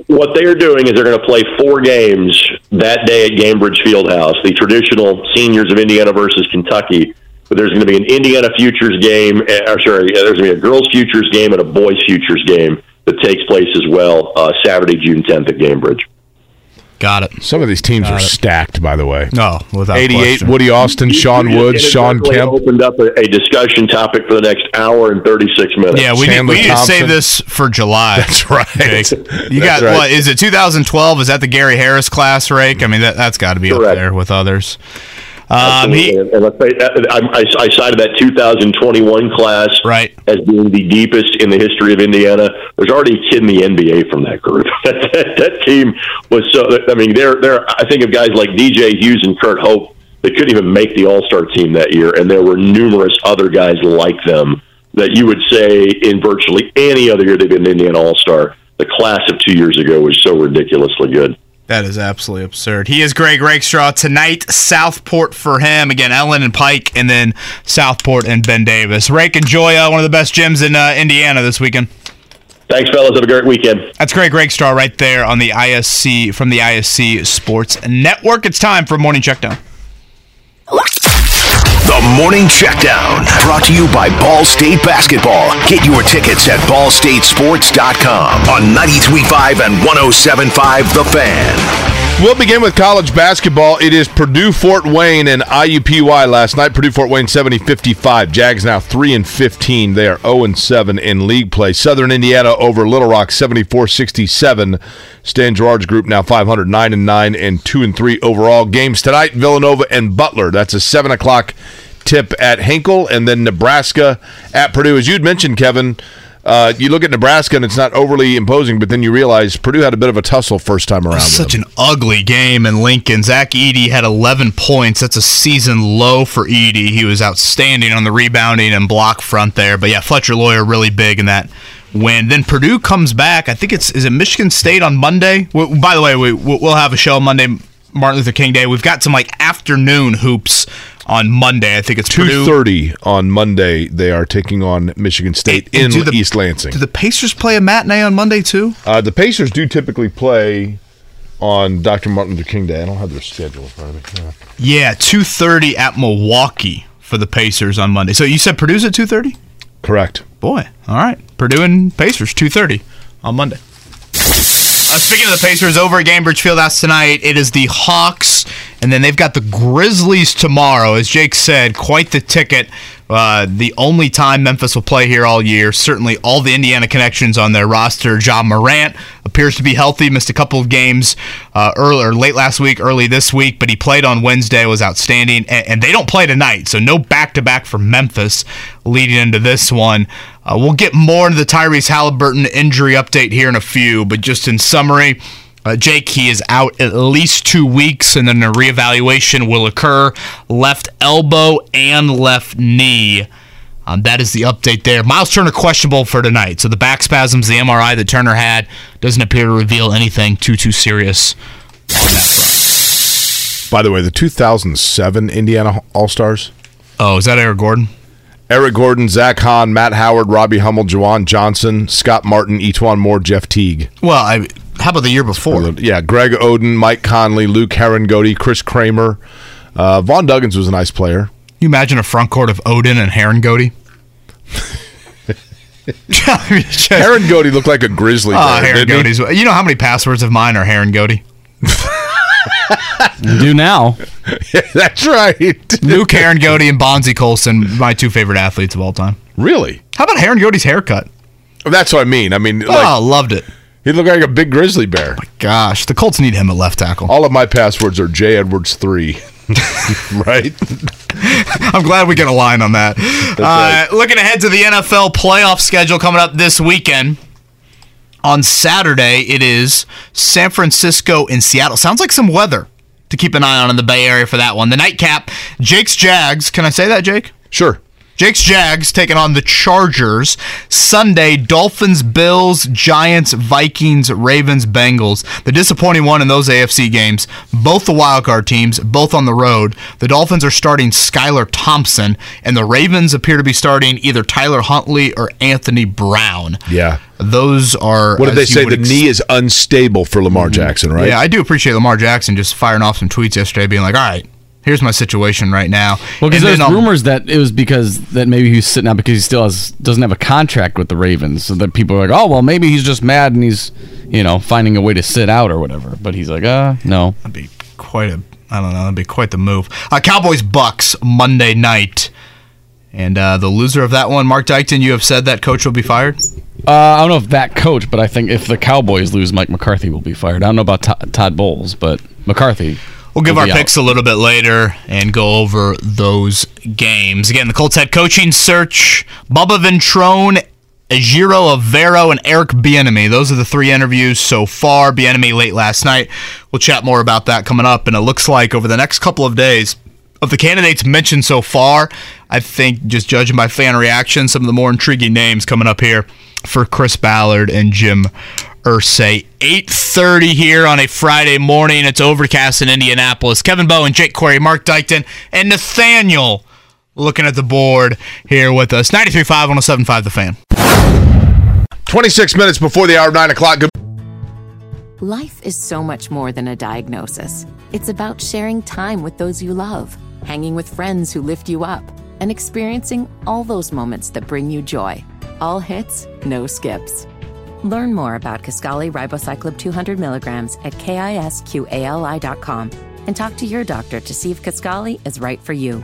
What they are doing is they're going to play four games that day at Gainbridge Fieldhouse, the traditional seniors of Indiana versus Kentucky. But there's going to be an Indiana futures game, eh, or sorry, there's going to be a girls futures game and a boys futures game that takes place as well uh, Saturday, June 10th at Gainbridge. Got it. Some of these teams are stacked, by the way. No, without 88, question. Woody Austin, Sean You Woods, Sean inadvertently Kemp. opened up a, a discussion topic for the next hour and 36 minutes. Yeah, we need, we need to save this for July. That's right. Jake. You That's got right. what? Is it 2012? Is that the Gary Harris class, Rake? I mean, that that's got to be up there with others. Um, he, and, let's say, uh, I, I, I cited that 2021 class Right. as being the deepest in the history of Indiana. There's already a kid in the NBA from that group. that, that, that team was so. I mean, they're they're. I think of guys like DJ Hughes and Kurt Hope that couldn't even make the All Star team that year, and there were numerous other guys like them that you would say in virtually any other year they've been an Indiana All Star. The class of two years ago was so ridiculously good. That is absolutely absurd. He is Greg Rakestraw tonight. Southport for him again. Ellen and Pike, and then Southport and Ben Davis. Rake enjoy uh, one of the best gyms in uh, Indiana this weekend. Thanks, fellas. Have a great weekend. That's Greg Rakestraw right there on the ISC from the ISC Sports Network. It's time for morning checkdown. The Morning Checkdown, brought to you by Ball State Basketball. Get your tickets at ballstatesports.com on 93.5 and 107.5 The Fan. We'll begin with college basketball. It is Purdue Fort Wayne and IUPUI last night. Purdue Fort Wayne 70 55. Jags now 3 and 15. They are 0 and 7 in league play. Southern Indiana over Little Rock 74 67. Stan Gouard's group now 509-9 and 9 and 2 and 3 overall. Games tonight Villanova and Butler. That's a 7 o'clock tip at Hinkle and then Nebraska at Purdue. As you'd mentioned, Kevin. Uh, you look at Nebraska and it's not overly imposing, but then you realize Purdue had a bit of a tussle first time around. Such an ugly game in Lincoln. Zach Edey had 11 points. That's a season low for Edey. He was outstanding on the rebounding and block front there. But yeah, Fletcher Loyer really big in that win. Then Purdue comes back. I think it's is it Michigan State on Monday. By the way, we we'll have a show on Monday, Martin Luther King Day. We've got some like afternoon hoops on Monday. I think it's two thirty on Monday. They are taking on Michigan State And- and in the- East Lansing. Do the Pacers play a matinee on Monday too? uh, the Pacers do typically play on Dr. Martin Luther King Day. I don't have their schedule in front of me. Yeah. Yeah, 2:30 at Milwaukee for the Pacers on Monday. So you said Purdue's at 2:30? Correct. Boy, all right. Purdue and Pacers, 2.30 on Monday. Uh, speaking of the Pacers, over at Gainbridge Fieldhouse tonight, it is the Hawks, and then they've got the Grizzlies tomorrow. As Jake said, quite the ticket. Uh, the only time Memphis will play here all year. Certainly all the Indiana connections on their roster. Ja Morant appears to be healthy, missed a couple of games uh, early, or late last week, early this week, but he played on Wednesday, was outstanding, and, and they don't play tonight, so no back-to-back for Memphis leading into this one. Uh, we'll get more into the Tyrese Haliburton injury update here in a few, but just in summary, uh, Jake, he is out at least two weeks, and then a reevaluation will occur. Left elbow and left knee. Um, that is the update there. Miles Turner questionable for tonight. So the back spasms, the MRI that Turner had, doesn't appear to reveal anything too too serious on that front. By the way, the 2007 Indiana All Stars. Oh, is that Eric Gordon? Eric Gordon, Zach Hahn, Matt Howard, Robbie Hummel, JaJuan Johnson, Scott Martin, E'Twaun Moore, Jeff Teague. Well, I, how about the year before? Yeah, Greg Oden, Mike Conley, Luke Harangody, Chris Kramer. Uh, Vaughn Duggins was a nice player. you imagine a front court of Oden and Harangody? Heron Goatee looked like a grizzly. Oh, bear, Heron didn't he? Goatees. You know how many passwords of mine are? You do now. That's right. New Karen Goatee and Bonzie Colson, my two favorite athletes of all time. really? How about Karen Goatee's haircut? That's what I mean. I mean, like oh, loved it. he looked like a big grizzly bear. My Gosh, the Colts need him at left tackle. All of my passwords are J Edwards three. right? I'm glad we get a line on that. Uh, right. Looking ahead to the NFL playoff schedule coming up this weekend. On Saturday, it is San Francisco and Seattle. Sounds like some weather to keep an eye on in the Bay Area for that one. The nightcap, Jake's Jags. Can I say that, Jake? Sure. Jake's Jags taking on the Chargers. Sunday, Dolphins, Bills, Giants, Vikings, Ravens, Bengals. The disappointing one in those AFC games. Both the wildcard teams, both on the road. The Dolphins are starting Skylar Thompson, and the Ravens appear to be starting either Tyler Huntley or Anthony Brown. Yeah. Those are. What did they say? The ex- knee is unstable for Lamar mm-hmm. Jackson, right? Yeah, I do appreciate Lamar Jackson just firing off some tweets yesterday, being like, "All right, here's my situation right now. Well, because there's rumors that it was because that maybe he's sitting out because he still has doesn't have a contract with the Ravens, so that people are like, oh well, maybe he's just mad and he's you know finding a way to sit out or whatever. But he's like, uh, no. That'd be quite a. I don't know. That'd be quite the move. Uh, Cowboys Bucs Monday night, and uh, the loser of that one, Mark Dykton. You have said that coach will be fired. Uh, I don't know if that coach, but I think if the Cowboys lose, Mike McCarthy will be fired. I don't know about Todd Bowles, but McCarthy. We'll give will our be out. picks a little bit later and go over those games. Again, the Colts head coaching search: Bubba Ventrone, Ejiro Evero, and Eric Bieniemy. Those are the three interviews so far. Bieniemy late last night. We'll chat more about that coming up. And it looks like over the next couple of days, of the candidates mentioned so far, I think just judging by fan reaction, some of the more intriguing names coming up here for Chris Ballard and Jim Irsay. 8.30 here on a Friday morning. It's overcast in Indianapolis. Kevin Bowen, Jake Query, Mark Dykton, and Nathaniel looking at the board here with us. 93.5, 107.5 The Fan. 26 minutes before the hour of 9 o'clock. Good Life is so much more than a diagnosis. It's about sharing time with those you love, hanging with friends who lift you up, and experiencing all those moments that bring you joy. All hits, no skips. Learn more about Kisqali Ribociclib 200 milligrams at kisqali.com and talk to your doctor to see if Kaskali is right for you.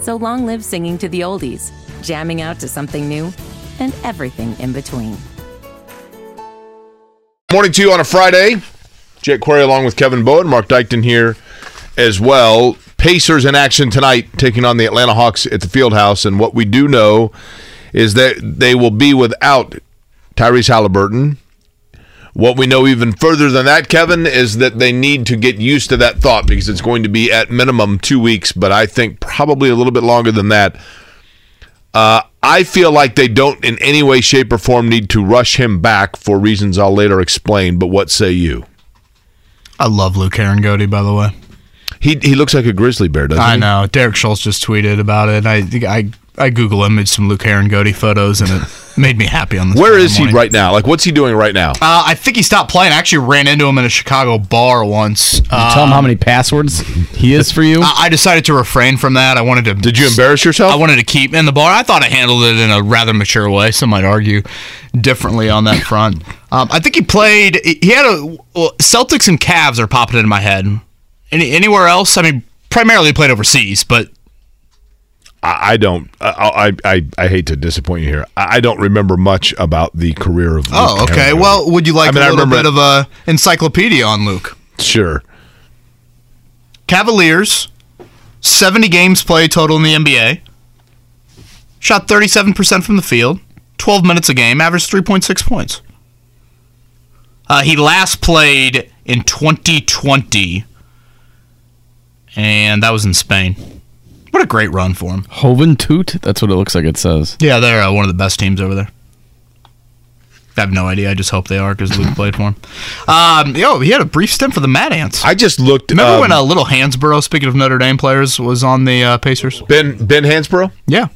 So long live singing to the oldies, jamming out to something new, and everything in between. morning to you on a Friday. Jake Query along with Kevin Bowen, Mark Dykton here as well. Pacers in action tonight, taking on the Atlanta Hawks at the Fieldhouse. And what we do know is that they will be without Tyrese Haliburton. What we know even further than that, Kevin, is that they need to get used to that thought because it's going to be at minimum two weeks, but I think probably a little bit longer than that. Uh, I feel like they don't in any way, shape, or form need to rush him back for reasons I'll later explain. But what say you? I love Luke Harangody, by the way. He he looks like a grizzly bear, doesn't he? I he? know. Derek Schultz just tweeted about it. And I think I I Google image some Luke Harangody photos, and it made me happy on this. Where Friday is he right now? Like, what's he doing right now? Uh, I think he stopped playing. I actually ran into him in a Chicago bar once. Uh, Tell him how many passwords he is for you. I I decided to refrain from that. I wanted to. Did you embarrass yourself? I wanted to keep in the bar. I thought I handled it in a rather mature way. Some might argue differently on that front. Um, I think he played. He had a well, Celtics and Cavs are popping into my head. Any, anywhere else? I mean, primarily he played overseas, but I, don't. I, I I hate to disappoint you here. I, don't remember much about the career of. oh, okay. Harangody. Well, would you like I mean, a little bit of a encyclopedia on Luke? sure. Cavaliers, 70 games played total in the NBA. Shot 37% from the field, 12 minutes a game, averaged 3.6 points. Uh, he last played in 2020, and that was in Spain. What a great run for him. Hoventoot? That's what it looks like it says. Yeah, they're uh, one of the best teams over there. I have no idea. I just hope they are because Luke played for him. Um, yo, he had a brief stint for the Mad Ants. I just looked. Remember um, when uh, Little Hansbrough, speaking of Notre Dame players, was on the uh, Pacers? Ben Ben Hansbrough? Yeah.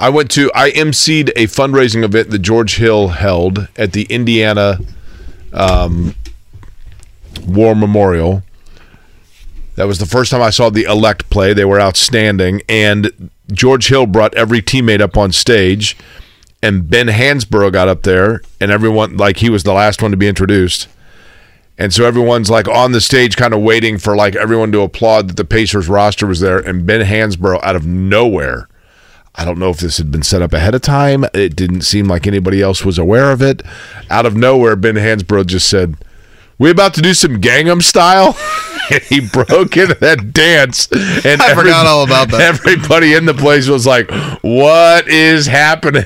I went to. I emceed a fundraising event that George Hill held at the Indiana um, War Memorial. That was the first time I saw the elect play. They were outstanding, and George Hill brought every teammate up on stage, and Ben Hansbrough got up there, and everyone like he was the last one to be introduced. And so everyone's like on the stage, kind of waiting for like everyone to applaud that the Pacers roster was there. And Ben Hansbrough, out of nowhere, I don't know if this had been set up ahead of time. It didn't seem like anybody else was aware of it. Out of nowhere, Ben Hansbrough just said, "We about to do some Gangnam Style," he broke into that dance. And I forgot all about that. Everybody in the place was like, "What is happening?"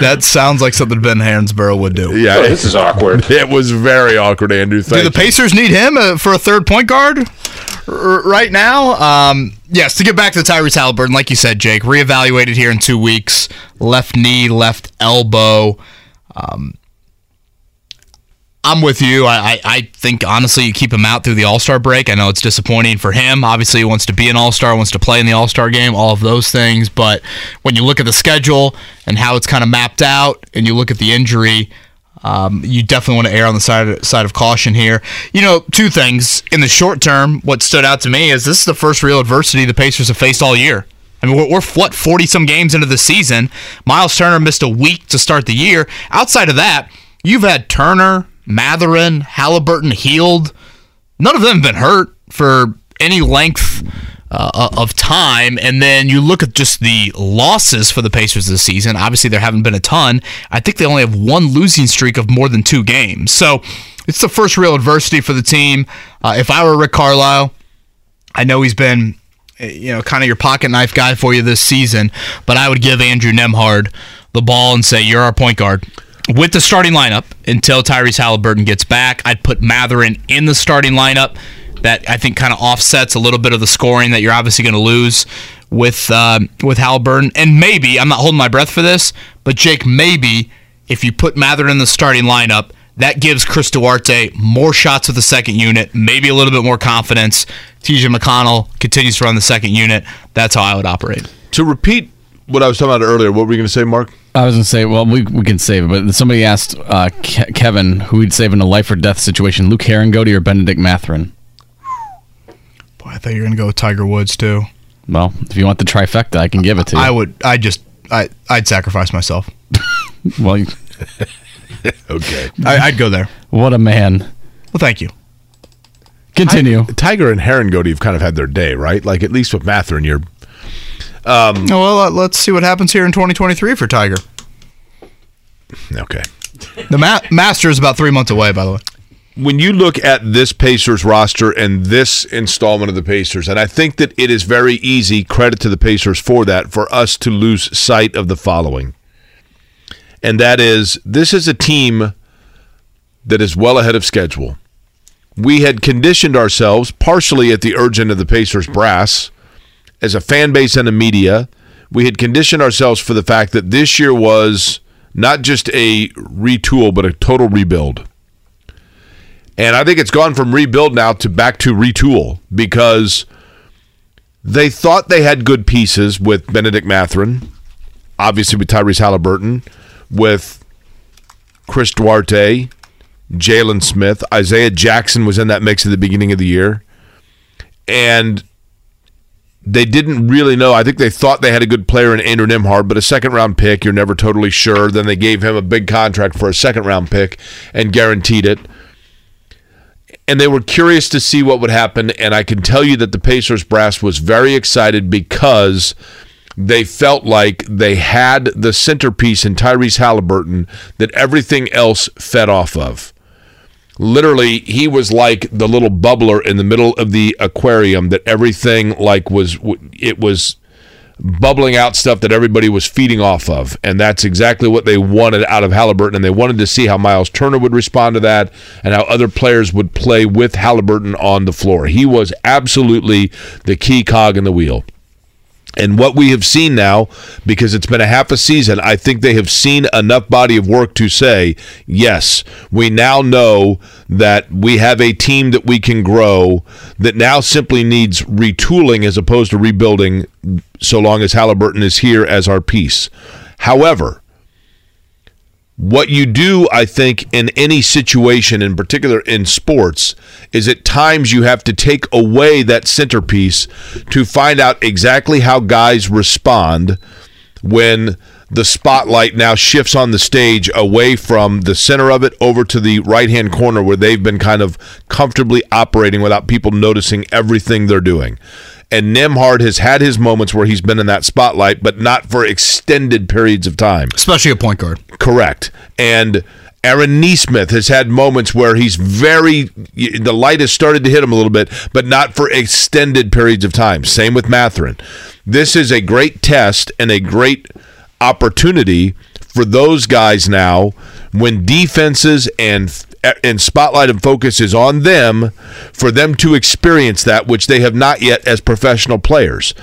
That sounds like something Ben Hansbrough would do. yeah, Oh, this is awkward. It was very awkward, Andrew. Do Thank the you. Pacers need him uh, for a third point guard r- right now? Um, yes, to get back to Tyrese Haliburton, like you said, Jake, reevaluated here in two weeks. Left knee, left elbow. Um, I'm with you. I, I, I think, honestly, you keep him out through the All Star break. I know it's disappointing for him. Obviously, he wants to be an All Star, wants to play in the All Star game, all of those things. But when you look at the schedule and how it's kind of mapped out, and you look at the injury, Um, you definitely want to err on the side side of caution here. You know, two things in the short term. What stood out to me is this is the first real adversity the Pacers have faced all year. I mean, we're, we're what forty some games into the season. Miles Turner missed a week to start the year. Outside of that, you've had Turner, Mathurin, Haliburton, Hield. None of them have been hurt for any length uh, of time. And then you look at just the losses for the Pacers this season. Obviously, there haven't been a ton. I think they only have one losing streak of more than two games. So it's the first real adversity for the team. Uh, if I were Rick Carlisle, I know he's been you know, kind of your pocket knife guy for you this season, but I would give Andrew Nembhard the ball and say, You're our point guard. With the starting lineup until Tyrese Haliburton gets back, I'd put Mathurin in the starting lineup that I think kind of offsets a little bit of the scoring that you're obviously going to lose with uh, with Haliburton. And maybe I'm not holding my breath for this, but Jake, maybe if you put Mathurin in the starting lineup, that gives Chris Duarte more shots with the second unit, maybe a little bit more confidence. TJ McConnell continues to run the second unit. That's how I would operate. To repeat what I was talking about earlier, what were you going to say, Mark? I was going to say, well, we, we can save it, but somebody asked uh, Ke- Kevin who he'd save in a life or death situation Luke Harangody or Benedict Mathurin. Boy, I thought you were going to go with Tiger Woods too. Well, if you want the trifecta, I can give it to you. I would. I just. I. I'd sacrifice myself. well, you, okay. I, would go there. What a man. Well, thank you. Continue. I, Tiger and Harangody have kind of had their day, right? Like at least with Mathurin, you're. Um, well, let's see what happens here in 2023 for Tiger. Okay. The ma- Master is about three months away, by the way when you look at this Pacers roster and this installment of the Pacers, and I think that it is very easy, credit to the Pacers for that, for us to lose sight of the following. And that is this is a team that is well ahead of schedule. We had conditioned ourselves, partially at the urging of the Pacers brass, as a fan base and a media. We had conditioned ourselves for the fact that this year was not just a retool, but a total rebuild and I think it's gone from rebuild now to back to retool because they thought they had good pieces with Benedict Mathurin, obviously with Tyrese Haliburton, with Chris Duarte, Jalen Smith, Isaiah Jackson was in that mix at the beginning of the year. And they didn't really know. I think they thought they had a good player in Andrew Nembhard, but a second round pick, you're never totally sure. Then they gave him a big contract for a second round pick and guaranteed it and they were curious to see what would happen. And I can tell you that the Pacers brass was very excited because they felt like they had the centerpiece in Tyrese Haliburton that everything else fed off of. Literally, he was like the little bubbler in the middle of the aquarium that everything like was it was bubbling out stuff that everybody was feeding off of. And that's exactly what they wanted out of Haliburton. And they wanted to see how Miles Turner would respond to that and how other players would play with Haliburton on the floor. He was absolutely the key cog in the wheel. And what we have seen now, because it's been a half a season, I think they have seen enough body of work to say, yes, we now know that we have a team that we can grow that now simply needs retooling as opposed to rebuilding so long as Haliburton is here as our piece. However, what you do, I think, in any situation, in particular in sports, is at times you have to take away that centerpiece to find out exactly how guys respond when the spotlight now shifts on the stage away from the center of it over to the right hand corner where they've been kind of comfortably operating without people noticing everything they're doing and Nembhard has had his moments where he's been in that spotlight, but not for extended periods of time. Especially a point guard. Correct. And Aaron Nesmith has had moments where he's very the light has started to hit him a little bit, but not for extended periods of time. Same with Mathurin. This is a great test and a great opportunity for those guys now when defenses and and spotlight and focus is on them for them to experience that which they have not yet as professional players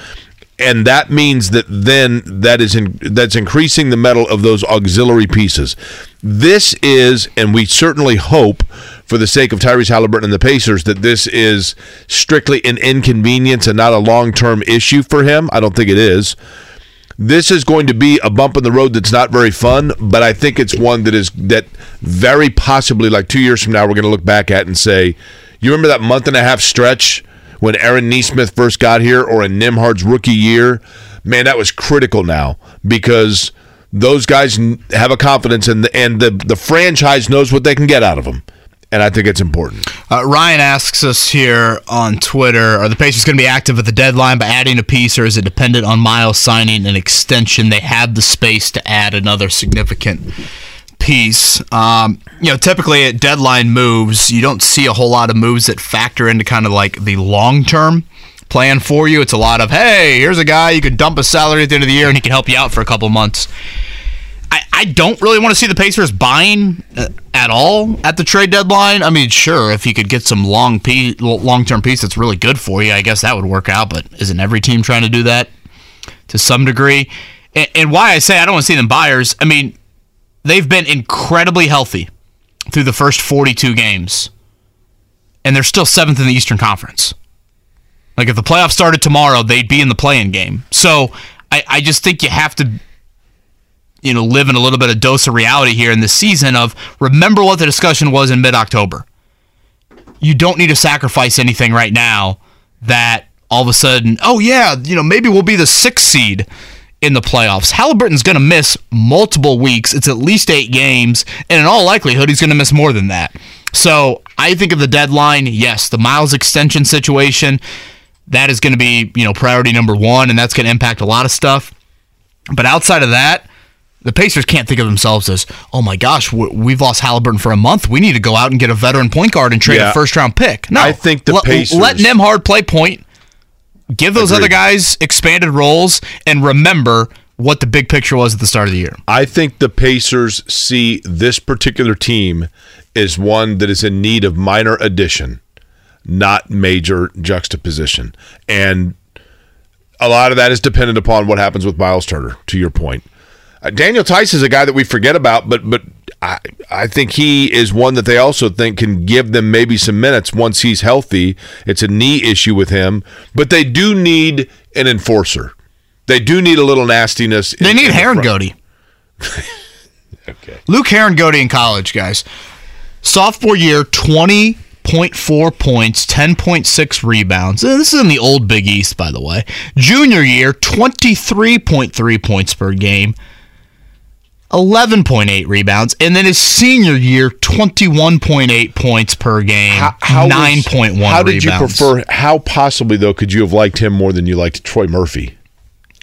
and that means that then that is in, that's increasing the metal of those auxiliary pieces. This is, and we certainly hope, for the sake of Tyrese Haliburton and the Pacers, that this is strictly an inconvenience and not a long-term issue for him. I don't think it is. This is going to be a bump in the road that's not very fun, but I think it's one that is that very possibly like two years from now we're going to look back at and say, you remember that month and a half stretch when Aaron Nesmith first got here, or in Nembhard's rookie year? Man, that was critical now because those guys have a confidence and the, and the the franchise knows what they can get out of them, and I think it's important. Uh, Ryan asks us here on Twitter: Are the Pacers going to be active at the deadline by adding a piece, or is it dependent on Miles signing an extension? They have the space to add another significant piece. Um, you know, typically at deadline moves, you don't see a whole lot of moves that factor into kind of like the long term plan for you. It's a lot of, hey, here's a guy you could dump a salary at the end of the year and he can help you out for a couple months. I, I don't really want to see the Pacers buying uh, at all at the trade deadline. I mean, sure, if you could get some long piece, long term piece that's really good for you, I guess that would work out. But isn't every team trying to do that to some degree? And, and why I say I don't want to see them buyers, I mean, they've been incredibly healthy through the first 42 games, and they're still seventh in the Eastern Conference. Like if the playoffs started tomorrow, they'd be in the play-in game. So I, I just think you have to you know, live in a little bit of dose of reality here in this season of remember what the discussion was in mid October. You don't need to sacrifice anything right now that all of a sudden, oh yeah, you know, maybe we'll be the sixth seed in the playoffs. Haliburton's going to miss multiple weeks. It's at least eight games, and in all likelihood, he's going to miss more than that. So I think of the deadline, yes, the Miles extension situation, that is going to be, you know, priority number one, and that's going to impact a lot of stuff. But outside of that, the Pacers can't think of themselves as, oh my gosh, we've lost Haliburton for a month. We need to go out and get a veteran point guard and trade Yeah. a first round pick. No, I think the let, Pacers- let Nembhard play point. Give those Agreed. other guys expanded roles, and remember what the big picture was at the start of the year. I think the Pacers see this particular team as one that is in need of minor addition, not major juxtaposition. And a lot of that is dependent upon what happens with Miles Turner, to your point. Uh, Daniel Theis is a guy that we forget about, but but I I think he is one that they also think can give them maybe some minutes once he's healthy. It's a knee issue with him, but they do need an enforcer. They do need a little nastiness. They in- need in Heron. Goody. Okay. Luke Harangody in college, guys. Sophomore year, 20.4 points, 10.6 rebounds. Uh, This is in the old Big East, by the way. Junior year, 23.3 points per game, 11.8 rebounds. And then his senior year, 21.8 points per game, How, was- 9.1 How did you prefer? How possibly though could you have liked him more than you liked Troy Murphy?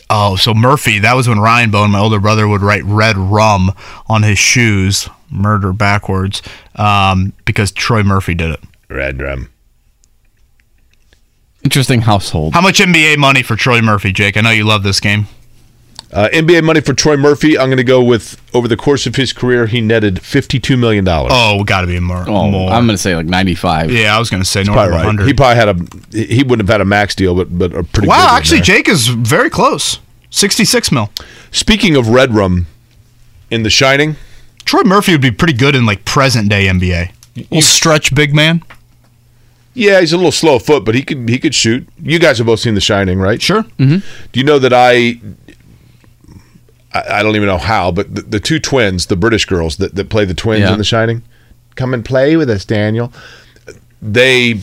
Oh, so Murphy, that was when Ryan Bowen, my older brother, would write red rum on his shoes, murder backwards, um, because Troy Murphy did it. Red rum. Interesting household. How much NBA money for Troy Murphy, Jake? I know you love this game. Uh, NBA money for Troy Murphy. I'm going to go with over the course of his career, he netted 52 million dollars. Oh, got to be more. Oh, more. I'm going to say like 95. yeah, I was going to say north probably of right. He probably had a. He wouldn't have had a max deal, but but a pretty. good wow, one actually, there. Jake is very close. 66 mil. Speaking of Red Rum, in The Shining, Troy Murphy would be pretty good in like present day NBA. Little stretch big man. yeah, he's a little slow foot, but he could he could shoot. You guys have both seen The Shining, right? Sure. Do you know that I? I, I don't even know how, but the, the two twins, the British girls that, that play the twins Yeah. in The Shining, come and play with us, Daniel. They,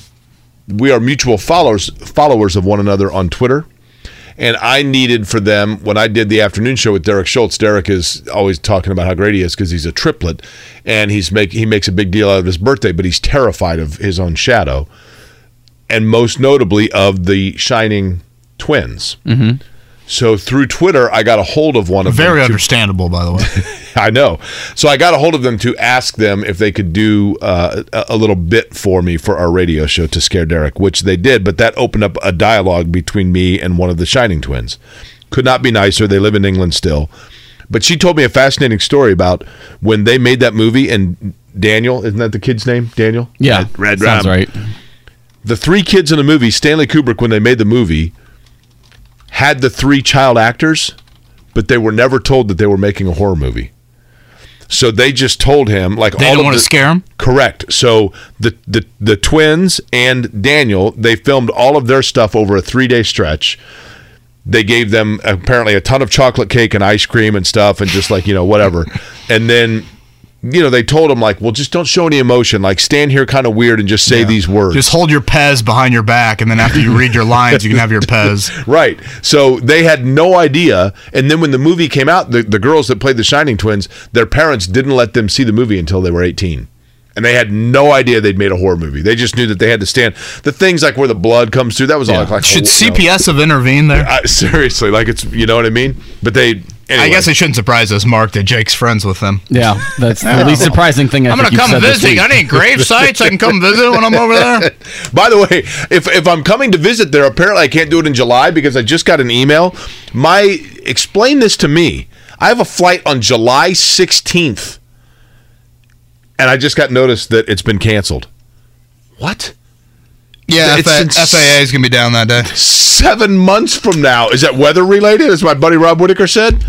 we are mutual followers followers of one another on Twitter, and I needed for them when I did the afternoon show with Derek Schultz. Derek is always talking about how great he is because he's a triplet, and he's make he makes a big deal out of his birthday, but he's terrified of his own shadow, and most notably of the Shining twins. Mm-hmm. So through Twitter, I got a hold of one of Very them. to- understandable, by the way. I know. So I got a hold of them to ask them if they could do uh, a, a little bit for me for our radio show to scare Derek, which they did. But that opened up a dialogue between me and one of the Shining twins. Could not be nicer. They live in England still. But she told me a fascinating story about when they made that movie and Daniel, isn't that the kid's name? Daniel? Yeah. Red Sounds Rum. right. the three kids in the movie, Stanley Kubrick, when they made the movie, had the three child actors, but they were never told that they were making a horror movie. So they just told him like They all don't want to scare him. Correct. So the, the the twins and Daniel, they filmed all of their stuff over a three day stretch. they gave them apparently a ton of chocolate cake and ice cream and stuff, and just like you know whatever. And then you know they told him like, well, just don't show any emotion. Like stand here kind of weird and just say these words. Just hold your Pez behind your back, and then after you read your lines, you can have your Pez. Right. So they had no idea. And then when the movie came out, the, the girls that played the Shining Twins, their parents didn't let them see the movie until they were 18. And they had no idea they'd made a horror movie. They just knew that they had to stand. The things like where the blood comes through, that was all like, like Should know, CPS have intervened there? uh, seriously, like it's, you know what I mean? But they, anyway. I guess it shouldn't surprise us, Mark, that Jake's friends with them. Yeah, that's the least surprising thing. I I'm gonna come said this visit. week. Got any grave sites I can come visit when I'm over there? By the way, if if I'm coming to visit there, apparently I can't do it in July because I just got an email. My explain this to me. I have a flight on July 16th, and I just got noticed that it's been canceled. What? Yeah, It's FA- FAA is gonna be down that day. Seven months from now. Is that weather related? As my buddy Rob Whitaker said.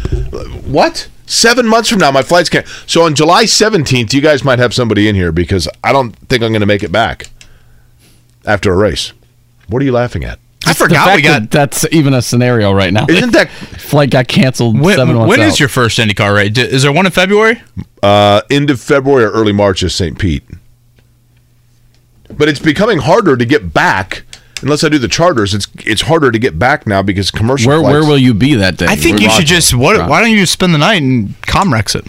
What? Seven months from now, my flight's can't. So on July 17th, you guys might have somebody in here because I don't think I'm going to make it back after a race. What are you laughing at? I The forgot fact we that got. that's even a scenario right now. Isn't that flight got canceled When, seven months when is out. your first IndyCar race? Is there one in February? uh, end of February or early March is St. Pete? But it's becoming harder to get back. Unless I do the charters, it's it's harder to get back now because commercial. where flights, where will you be that day? I think Where- you should just. What, why don't you just spend the night in Comrex it?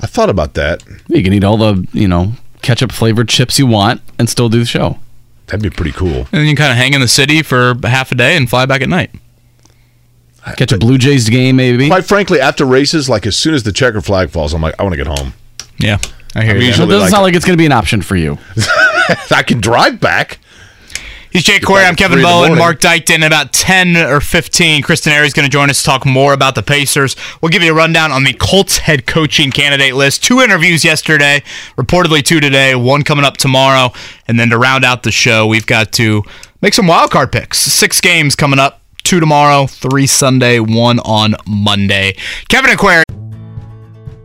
I thought about that. You can eat all the you know ketchup flavored chips you want and still do the show. That'd be pretty cool. And then you kind of hang in the city for half a day and fly back at night. Catch a Blue Jays game maybe. Quite frankly, after races, like as soon as the checker flag falls, I'm like, I want to get home. Yeah, I hear I'm you. usually- it doesn't like- sound like it's going to be an option for you. I can drive back. He's Jake Query. I'm Kevin Bowen. Mark Dykton. In about 10 or 15, Chris Denari is going to join us to talk more about the Pacers. We'll give you a rundown on the Colts head coaching candidate list. Two interviews yesterday, reportedly two today, one coming up tomorrow. And then to round out the show, we've got to make some wild card picks. Six games coming up, two tomorrow, three Sunday, one on Monday. Kevin and Query.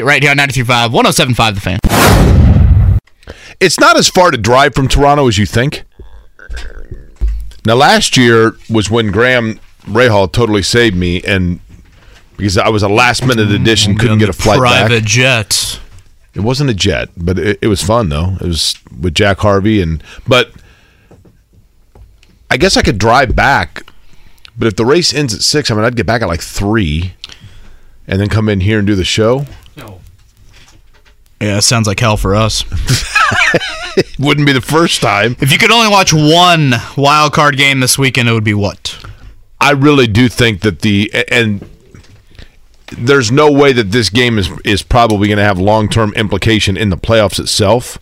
Right here on 93.5, 107.5 The Fan. It's not as far to drive from Toronto as you think. Now, last year was when Graham Rahal totally saved me, and because I was a last minute addition, couldn't get a flight back. Private back. jet. It wasn't a jet, but it, it was fun though. It was with Jack Harvey, and but I guess I could drive back. But if the race ends at six, I mean, I'd get back at like three, and then come in here and do the show. Yeah, it sounds like hell for us. Wouldn't be the first time. If you could only watch one wild card game this weekend, it would be what? I really do think that the and there's no way that this game is is probably going to have long term implication in the playoffs itself.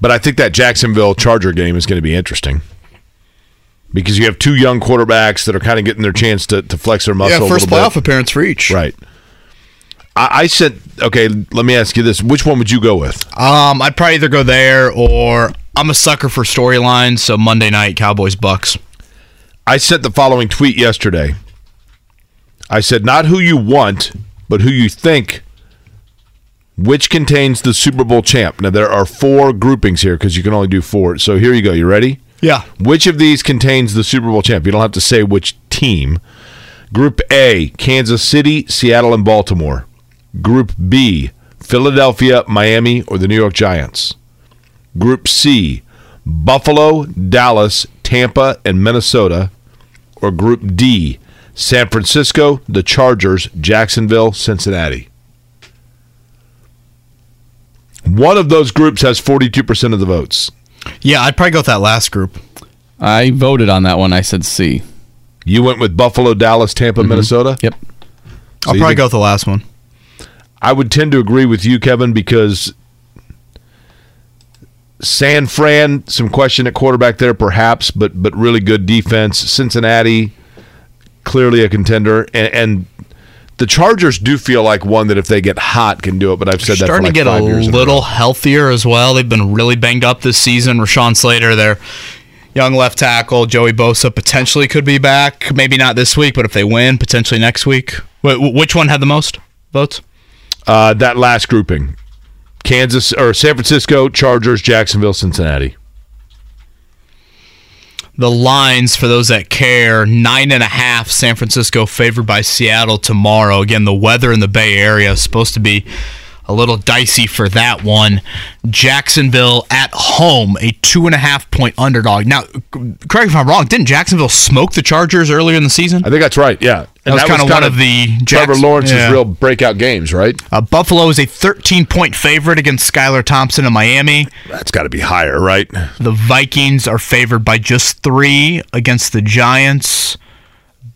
But I think that Jacksonville Charger game is going to be interesting because you have two young quarterbacks that are kind of getting their chance to, to flex their muscle. yeah, a first little playoff bit. appearance for each. right? I, I said, okay. Let me ask you this: Which one would you go with? Um, I'd probably either go there or I'm a sucker for storylines. So Monday night, Cowboys Bucks. I sent the following tweet yesterday. I said, not who you want, but who you think, which contains the Super Bowl champ. Now, there are four groupings here because you can only do four. So here you go. You ready? Yeah. Which of these contains the Super Bowl champ? You don't have to say which team. Group A, Kansas City, Seattle, and Baltimore. Group B, Philadelphia, Miami, or the New York Giants. Group C, Buffalo, Dallas, Tampa, and Minnesota. Or Group D, San Francisco, the Chargers, Jacksonville, Cincinnati. One of those groups has 42% of the votes. Yeah, I'd probably go with that last group. I voted on that one. I said C. You went with Buffalo, Dallas, Tampa, mm-hmm. Minnesota? Yep. I'll probably think- go with the last one. I would tend to agree with you, Kevin, because San Fran, some question at quarterback there, perhaps, but but really good defense. Cincinnati, clearly a contender, and, and the Chargers do feel like one that if they get hot can do it. But I've said that for starting like to get a in a little healthier as well. They've been really banged up this season. Rashawn Slater, their young left tackle, Joey Bosa potentially could be back. Maybe not this week, but if they win, potentially next week. Wh- which one had the most votes? Uh, that last grouping, Kansas or San Francisco, Chargers, Jacksonville, Cincinnati. The lines for those that care nine and a half. San Francisco favored by Seattle tomorrow. Again, the weather in the Bay Area is supposed to be a little dicey for that one. Jacksonville at home, a two and a half point underdog. Now, correct me if I'm wrong. Didn't Jacksonville smoke the Chargers earlier in the season? I think that's right. Yeah, That was kinda one of the Trevor Lawrence's yeah. real breakout games, right? Uh, Buffalo is a 13 point favorite against Skylar Thompson in Miami. That's got to be higher, right? The Vikings are favored by just three against the Giants.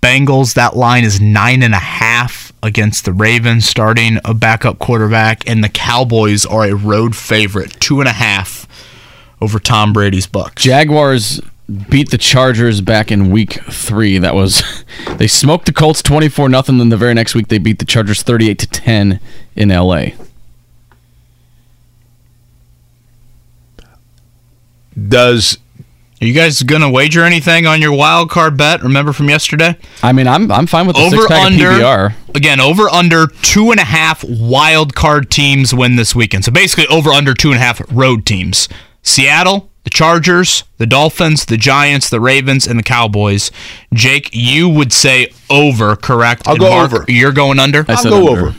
Bengals, that line is nine and a half against the Ravens, starting a backup quarterback. And the Cowboys are a road favorite, two and a half over Tom Brady's Bucks. Jaguars beat the Chargers back in week three. That was they smoked the Colts twenty four nothing. Then the very next week they beat the Chargers thirty eight to ten in L.A. Does Are you guys going to wager anything on your wild card bet? Remember from yesterday? I mean, I'm I'm fine with the over six pack under of PBR. again over under two and a half wild card teams win this weekend so basically over under two and a half road teams seattle the chargers the dolphins the giants the ravens and the cowboys jake you would say over correct I'll And go Mark, over. you're going under I I'll go under. over.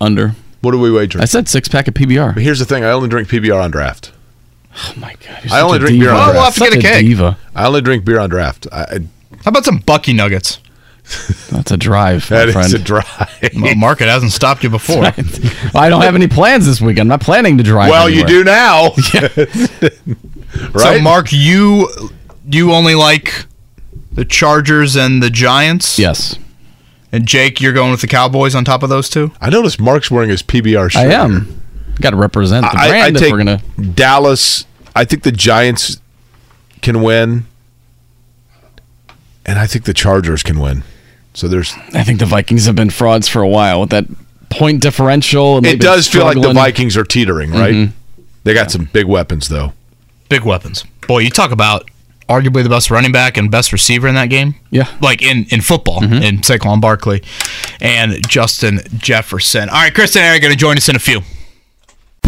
Under. What are we wagering? I said six pack of PBR. But here's the thing: I only drink PBR on draft. Oh my god! You're I only a drink beer diva. on Well, we'll have to Such get a cake. diva. I only drink beer on draft. I, I, how about some bucky nuggets That's a drive, my that is friend. a drive. well, mark it hasn't stopped you before I don't have any plans this weekend. I'm not planning to drive. well, you do now, right? so mark you you only like the chargers and the giants Yes, and jake you're going with the cowboys on top of those two I noticed Mark's wearing his PBR shirt. I here. am. Got to represent the I, brand I if take we're gonna. Dallas. I think the Giants can win, and I think the Chargers can win. So there's. I think the Vikings have been frauds for a while with that point differential. And It does feel like the. Vikings are teetering, right? Mm-hmm. They got some big weapons though. big weapons. Boy, you talk about arguably the best running back and best receiver in that game. Yeah. Mm-hmm. Like in, in football, in Saquon Barkley and Justin Jefferson. All right, Chris Denari are going to join us in a few.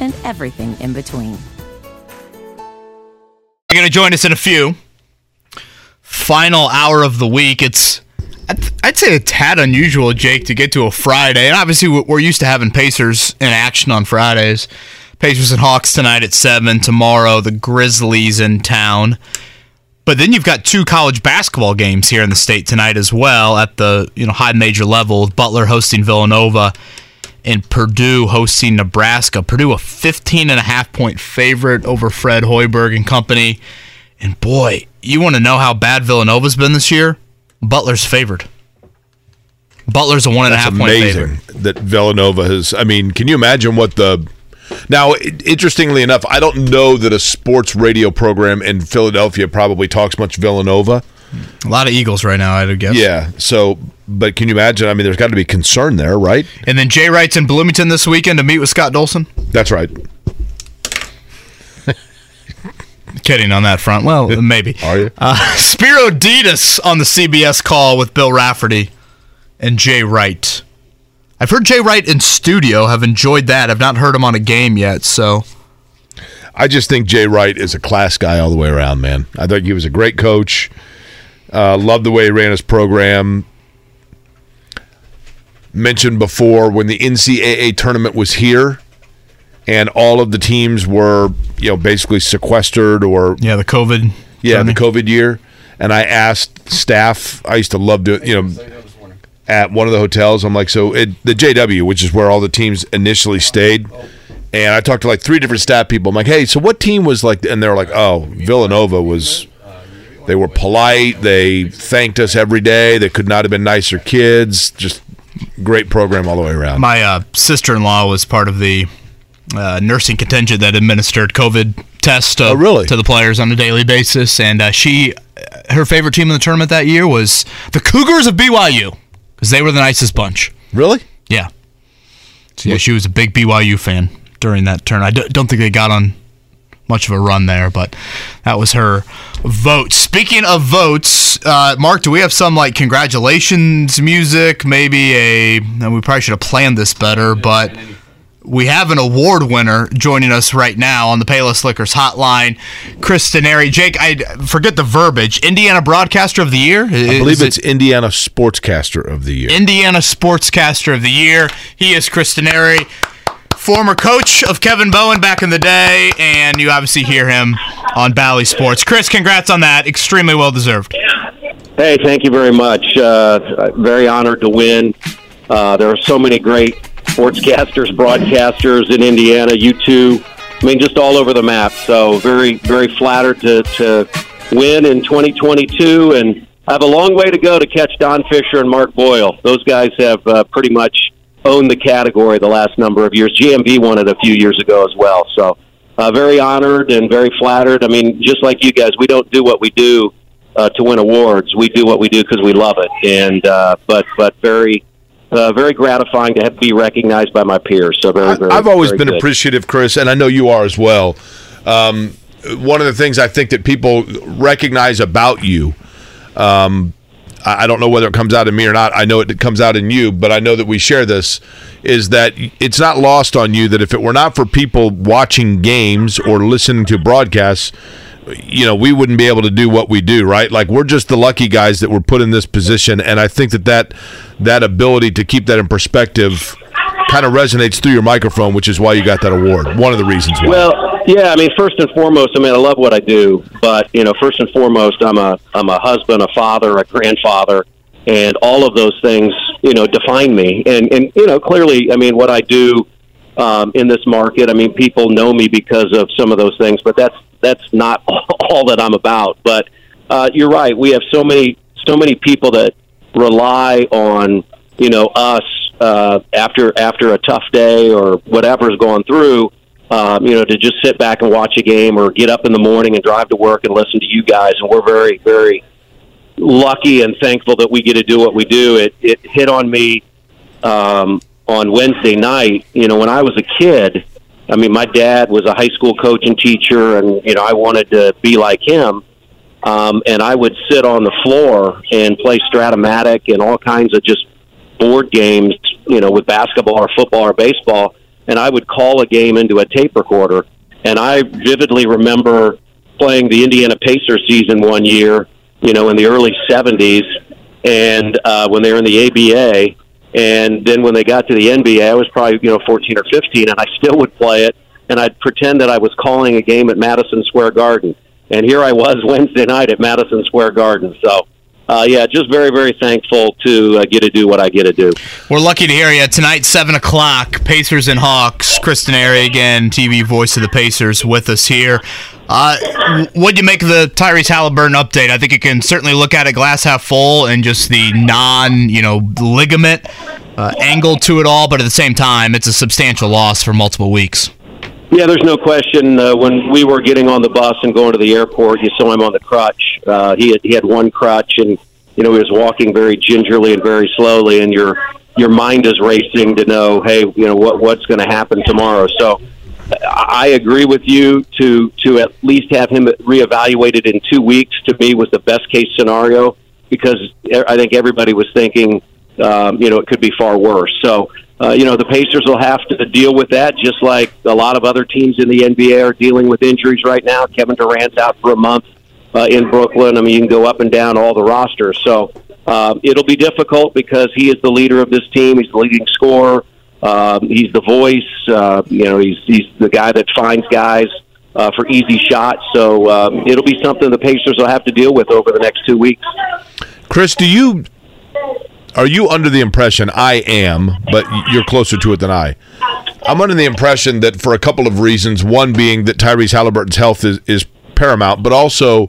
and everything in between. You're going to join us in a few. Final hour of the week. It's, I'd, say, a tad unusual, Jake, to get to a Friday. And obviously, we're used to having Pacers in action on Fridays. Pacers and Hawks tonight at 7. Tomorrow, the Grizzlies in town. But then you've got two college basketball games here in the state tonight as well at the you know high major level. Butler hosting Villanova and Purdue hosting Nebraska. Purdue a 15 and a half point favorite over Fred Hoiberg and company. And boy, you want to know how bad Villanova's been this year? Butler's favored. Butler's a one and a That's half point amazing favorite. that Villanova has. I mean, can you imagine what the. Now, interestingly enough, I don't know that a sports radio program in Philadelphia probably talks much Villanova. A lot of Eagles right now, I'd guess. Yeah. So, but can you imagine? I mean, there's got to be concern there, right? And then Jay Wright's in Bloomington this weekend to meet with Scott Dolson. That's right. Kidding on that front. Well, maybe. Are you? Uh, Spero Dedes on the CBS call with Bill Raftery and Jay Wright. I've heard Jay Wright in studio. Have enjoyed that. I've not heard him on a game yet. So I just think Jay Wright is a class guy all the way around, man. I think he was a great coach. Uh, loved the way he ran his program. Mentioned before when the NCAA tournament was here, and all of the teams were, you know, basically sequestered or yeah, the COVID. yeah, journey. the COVID year. And I asked staff. I used to love doing, you know, at one of the hotels. I'm like, so it, the JW, which is where all the teams initially stayed. And I talked to like three different staff people. I'm like, hey, so what team was like? And they're like, oh, Villanova was. They were polite. They thanked us every day. They could not have been nicer kids. Just great program all the way around. My uh, sister in law was part of the uh, nursing contingent that administered COVID tests to, Oh, really? to the players on a daily basis. And uh, she, her favorite team in the tournament that year was the Cougars of BYU because they were the nicest bunch. really? Yeah. So, yeah, she was a big BYU fan during that turn. I d- don't think they got on much of a run there, but that was her vote. Speaking of votes, uh, Mark, do we have some like congratulations music? Maybe a. And we probably should have planned this better, but we have an award winner joining us right now on the Payless Liquors hotline, Chris Denari. Jake, I forget the verbiage. Indiana Broadcaster of the Year. I believe it's Indiana Sportscaster of the Year. Indiana Sportscaster of the Year. He is Chris Denari, former coach of Kevin Bowen back in the day, and you obviously hear him on Bally Sports. Chris, congrats on that. Extremely well deserved. Hey, thank you very much. Uh, very honored to win. Uh, there are so many great sportscasters, broadcasters in Indiana. You too. I mean, just all over the map. So very, very flattered to, to win in 2022, and I have a long way to go to catch Don Fisher and Mark Boyle. Those guys have uh, pretty much owned the category the last number of years. GMB won it a few years ago as well. So uh, very honored and very flattered. I mean, just like you guys, we don't do what we do uh, to win awards. We do what we do because we love it. And uh, but but very uh, very gratifying to have, be recognized by my peers. So very, very I've always very been good. appreciative, Chris, and I know you are as well. Um, one of the things I think that people recognize about you, um, I don't know whether it comes out in me or not. I know it comes out in you, but I know that we share this. Is that it's not lost on you that if it were not for people watching games or listening to broadcasts, you know, we wouldn't be able to do what we do, right? Like we're just the lucky guys that were put in this position, and I think that that that ability to keep that in perspective kind of resonates through your microphone, which is why you got that award. One of the reasons why. Well, yeah, I mean, first and foremost, I mean, I love what I do, but you know, first and foremost, I'm a I'm a husband, a father, a grandfather, and all of those things, you know, define me. And and you know, clearly, I mean, what I do um, in this market, I mean, people know me because of some of those things, but that's that's not all that I'm about. But uh, you're right, we have so many so many people that rely on you know us uh, after after a tough day or whatever's going through um, you know, to just sit back and watch a game or get up in the morning and drive to work and listen to you guys. And we're very, very lucky and thankful that we get to do what we do. It, it hit on me um, on Wednesday night. You know, when I was a kid, I mean, my dad was a high school coach and teacher, and, you know, I wanted to be like him. Um, and I would sit on the floor and play Strat-O-Matic and all kinds of just board games, you know, with basketball or football or baseball and I would call a game into a tape recorder. And I vividly remember playing the Indiana Pacers season one year, you know, in the early 70s, and uh, when they were in the ABA. And then when they got to the NBA, I was probably, you know, 14 or 15, and I still would play it. And I'd pretend that I was calling a game at Madison Square Garden. And here I was Wednesday night at Madison Square Garden. So, uh, yeah, just very, very thankful to uh, get to do what I get to do. We're lucky to hear you tonight, seven o'clock. Pacers and Hawks. Chris Denari again, TV voice of the Pacers, with us here. Uh, what do you make of the Tyrese Haliburton update? I think you can certainly look at it glass half full and just the non, you know, ligament uh, angle to it all, but at the same time, it's a substantial loss for multiple weeks. Yeah, there's no question. Uh, when we were getting on the bus and going to the airport, you saw him on the crutch. Uh, he had he had one crutch, and you know he was walking very gingerly and very slowly, and your your mind is racing to know, hey, you know what what's going to happen tomorrow. So I agree with you to to at least have him reevaluated in two weeks. To me, was the best case scenario because I think everybody was thinking, um, you know, it could be far worse. So uh, you know, the Pacers will have to deal with that, just like a lot of other teams in the NBA are dealing with injuries right now. Kevin Durant's out for a month uh, in Brooklyn. I mean, you can go up and down all the rosters. So um, it'll be difficult because he is the leader of this team. He's the leading scorer. Um, he's the voice. Uh, you know, he's he's the guy that finds guys uh, for easy shots. So um, it'll be something the Pacers will have to deal with over the next two weeks. Chris, do you are you under the impression I am, but you're closer to it than I? I'm under the impression that for a couple of reasons, one being that Tyrese Haliburton's health is, is paramount, but also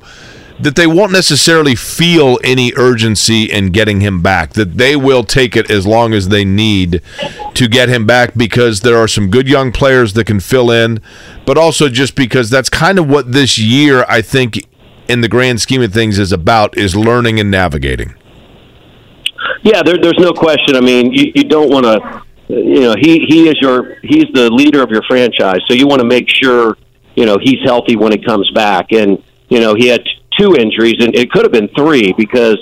that they won't necessarily feel any urgency in getting him back. That they will take it as long as they need to get him back because there are some good young players that can fill in, but also just because that's kind of what this year I think in the grand scheme of things is about is learning and navigating. Yeah, there, there's no question. I mean, you, you don't want to, you know, he he is your he's the leader of your franchise, so you want to make sure you know he's healthy when he comes back. And you know, he had two injuries, and it could have been three because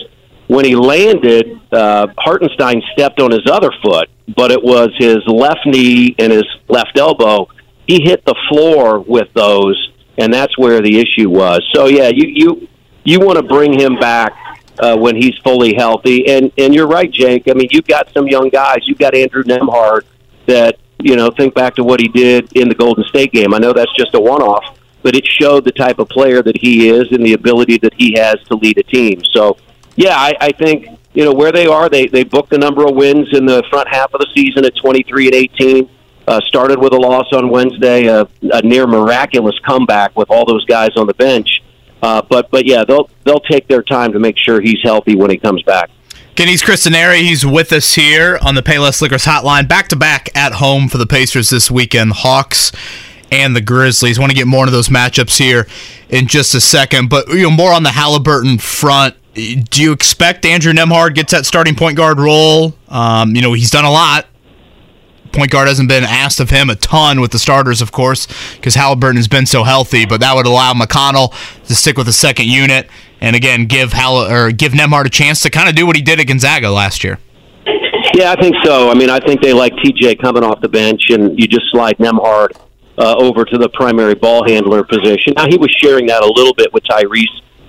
when he landed, uh, Hartenstein stepped on his other foot, but it was his left knee and his left elbow. He hit the floor with those, and that's where the issue was. So yeah, you you you want to bring him back uh, when he's fully healthy. And and you're right, Jake. I mean, you've got some young guys. You've got Andrew Nembhard that you know think back to what he did in the Golden State game. I know that's just a one-off, but it showed the type of player that he is and the ability that he has to lead a team. So, yeah, I, I think you know where they are. They they booked a number of wins in the front half of the season at 23 and 18. Uh, started with a loss on Wednesday, a, a near miraculous comeback with all those guys on the bench. Uh, but but yeah, they'll they'll take their time to make sure he's healthy when he comes back. Kenny's Chris Denari. He's with us here on the Payless Liquors Hotline, back to back at home for the Pacers this weekend. Hawks and the Grizzlies. Want to get more into those matchups here in just a second, but you know more on the Haliburton front. Do you expect Andrew Nembhard gets that starting point guard role? Um, you know he's done a lot point guard hasn't been asked of him a ton with the starters, of course, because Haliburton has been so healthy. But that would allow McConnell to stick with the second unit, and again give Hall or give Nembhard a chance to kind of do what he did at Gonzaga last year. Yeah, I think so. I mean, I think they like TJ coming off the bench, and you just slide Nembhard uh, over to the primary ball handler position. Now he was sharing that a little bit with Tyrese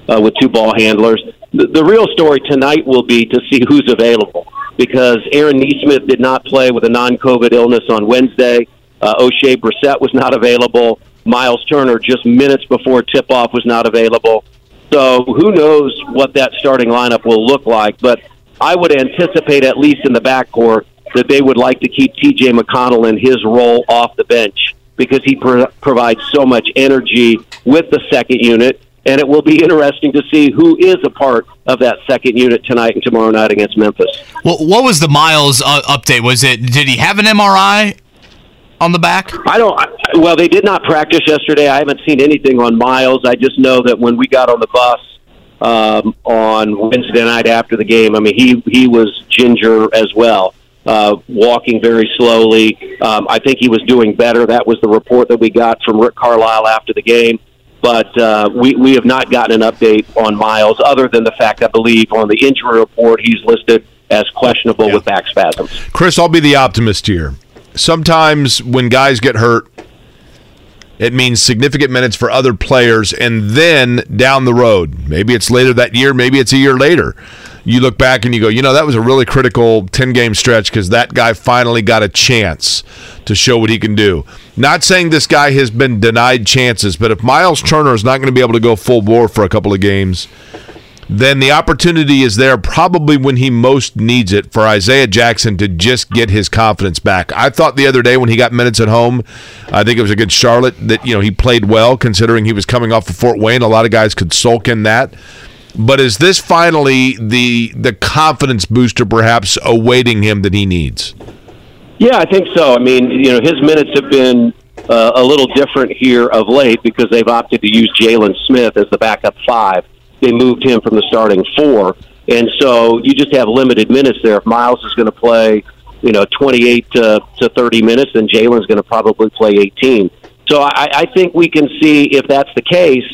uh, with two ball handlers. The, the real story tonight will be to see who's available because Aaron Nesmith did not play with a non-COVID illness on Wednesday. Uh, Oshae Brissett was not available. Miles Turner, just minutes before tip-off, was not available. So who knows what that starting lineup will look like? But I would anticipate, at least in the backcourt, that they would like to keep T.J. McConnell in his role off the bench because he pro- provides so much energy with the second unit and it will be interesting to see who is a part of that second unit tonight and tomorrow night against Memphis. Well, what was the Miles uh, update? Was it did he have an MRI on the back? I don't. I, well, they did not practice yesterday. I haven't seen anything on Miles. I just know that when we got on the bus um, on Wednesday night after the game, I mean he he was ginger as well. Uh, walking very slowly. Um, I think he was doing better. That was the report that we got from Rick Carlisle after the game but uh, we, we have not gotten an update on Miles other than the fact I believe on the injury report he's listed as questionable yeah. with back spasms. Chris, I'll be the optimist here. Sometimes when guys get hurt, it means significant minutes for other players, and then down the road, maybe it's later that year, maybe it's a year later you look back and you go, you know, that was a really critical 10 game stretch because that guy finally got a chance to show what he can do. Not saying this guy has been denied chances, but if Miles Turner is not going to be able to go full bore for a couple of games, then the opportunity is there probably when he most needs it for Isaiah Jackson to just get his confidence back. I thought the other day when he got minutes at home, I think it was against Charlotte that you know he played well considering he was coming off of Fort Wayne. A lot of guys could sulk in that. But is this finally the the confidence booster, perhaps awaiting him that he needs? Yeah, I think so. I mean, you know, his minutes have been uh, a little different here of late because they've opted to use Jalen Smith as the backup five. They moved him from the starting four, and so you just have limited minutes there. If Miles is going to play, you know, 28 to, to 30 minutes, then Jalen's going to probably play 18. So I, I think we can see if that's the case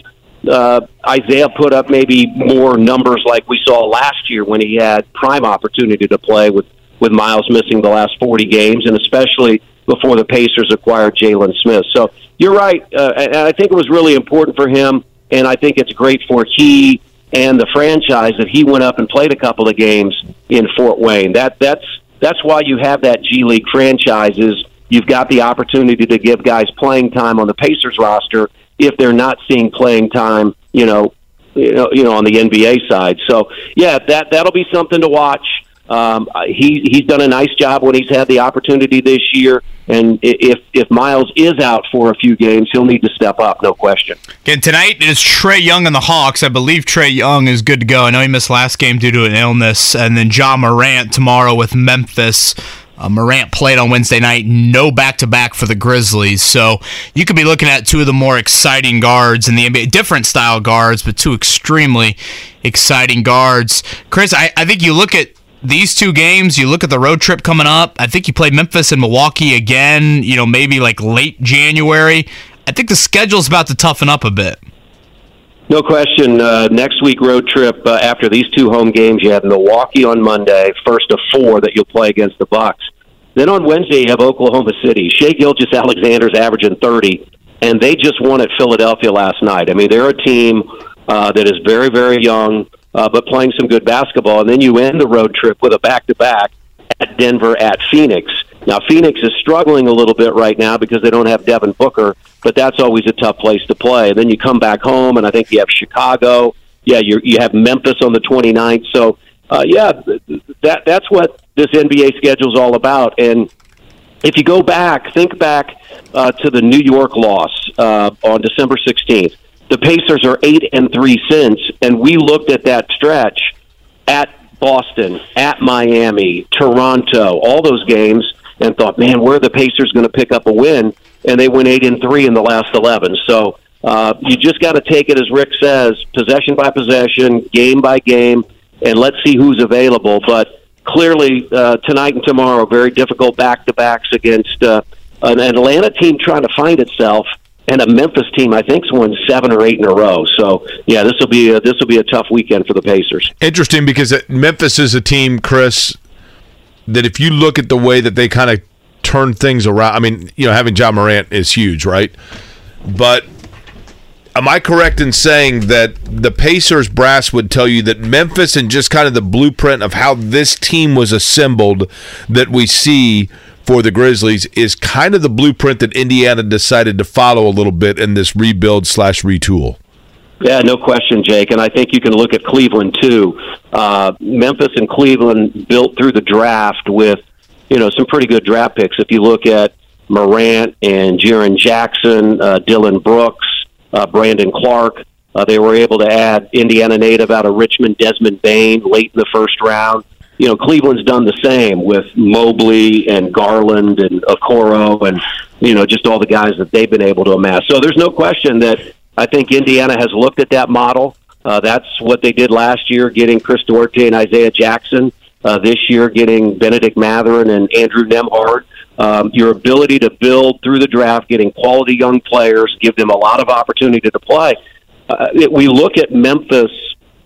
uh, Isaiah put up maybe more numbers like we saw last year when he had prime opportunity to play with with Miles missing the last 40 games, and especially before the Pacers acquired Jalen Smith. So you're right, uh, and I think it was really important for him, and I think it's great for he and the franchise that he went up and played a couple of games in Fort Wayne. That that's that's why you have that G League franchise is you've got the opportunity to give guys playing time on the Pacers roster if they're not seeing playing time, you know, you know, you know, on the NBA side. So yeah, that that'll be something to watch. Um, he he's done a nice job when he's had the opportunity this year. And if if Miles is out for a few games, he'll need to step up, no question. Again, tonight is Trae Young and the Hawks. I believe Trae Young is good to go. I know he missed last game due to an illness. And then Ja Morant tomorrow with Memphis. Uh, Morant played on Wednesday night. No back to back for the Grizzlies. So you could be looking at two of the more exciting guards in the NBA. Different style guards, but two extremely exciting guards. Chris, I, I think you look at these two games, you look at the road trip coming up. I think you play Memphis and Milwaukee again, you know, maybe like late January. I think the schedule's about to toughen up a bit. No question. Uh, next week road trip uh, after these two home games, you have Milwaukee on Monday, first of four that you'll play against the Bucks. Then on Wednesday, you have Oklahoma City. Shai Gilgeous-Alexander's averaging thirty, and they just won at Philadelphia last night. I mean, they're a team uh, that is very, very young, uh, but playing some good basketball. And then you end the road trip with a back-to-back at Denver at Phoenix. Now Phoenix is struggling a little bit right now because they don't have Devin Booker, but that's always a tough place to play. And then you come back home, and I think you have Chicago. Yeah, you you have Memphis on the 29th. So uh, yeah, th- th- that that's what this NBA schedule is all about. And if you go back, think back uh, to the New York loss uh, on December 16th. The Pacers are eight and three since, and we looked at that stretch at Boston, at Miami, Toronto, all those games, and thought, man, where are the Pacers going to pick up a win? And they went eight and three in the last eleven. So uh, you just got to take it as Rick says, possession by possession, game by game, and let's see who's available. But clearly, uh, tonight and tomorrow, very difficult back to backs against uh, an Atlanta team trying to find itself. And a Memphis team, I think, has won seven or eight in a row. So, yeah, this will be this will be a tough weekend for the Pacers. Interesting because Memphis is a team, Chris, that if you look at the way that they kind of turn things around, I mean, you know, having Ja Morant is huge, right? But am I correct in saying that the Pacers brass would tell you that Memphis and just kind of the blueprint of how this team was assembled that we see for the Grizzlies is kind of the blueprint that Indiana decided to follow a little bit in this rebuild slash retool? Yeah, no question, Jake. And I think you can look at Cleveland too. Uh, Memphis and Cleveland built through the draft with, you know, some pretty good draft picks. If you look at Morant and Jaren Jackson, uh, Dillon Brooks, uh, Brandon Clarke, uh, they were able to add Indiana native out of Richmond, Desmond Bane, late in the first round. You know, Cleveland's done the same with Mobley and Garland and Okoro and, you know, just all the guys that they've been able to amass. So there's no question that I think Indiana has looked at that model. Uh, that's what they did last year, getting Chris Duarte and Isaiah Jackson. Uh, this year, getting Bennedict Mathurin and Andrew Nembhard. Um, your ability to build through the draft, getting quality young players, give them a lot of opportunity to play. Uh, it, we look at Memphis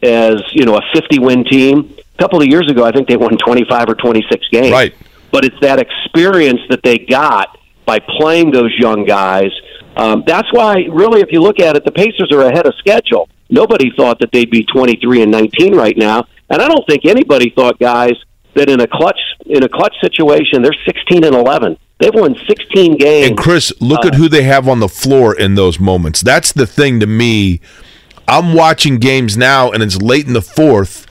as you know a 50 win team. A couple of years ago, I think they won 25 or 26 games. Right. But it's that experience that they got by playing those young guys. Um, that's why, really, if you look at it, the Pacers are ahead of schedule. Nobody thought that they'd be 23 and 19 right now, and I don't think anybody thought, guys, that in a clutch in a clutch situation, they're 16 and 11. They've won 16 games. And Chris, look at who they have on the floor in those moments. That's the thing to me. I'm watching games now, and it's late in the fourth,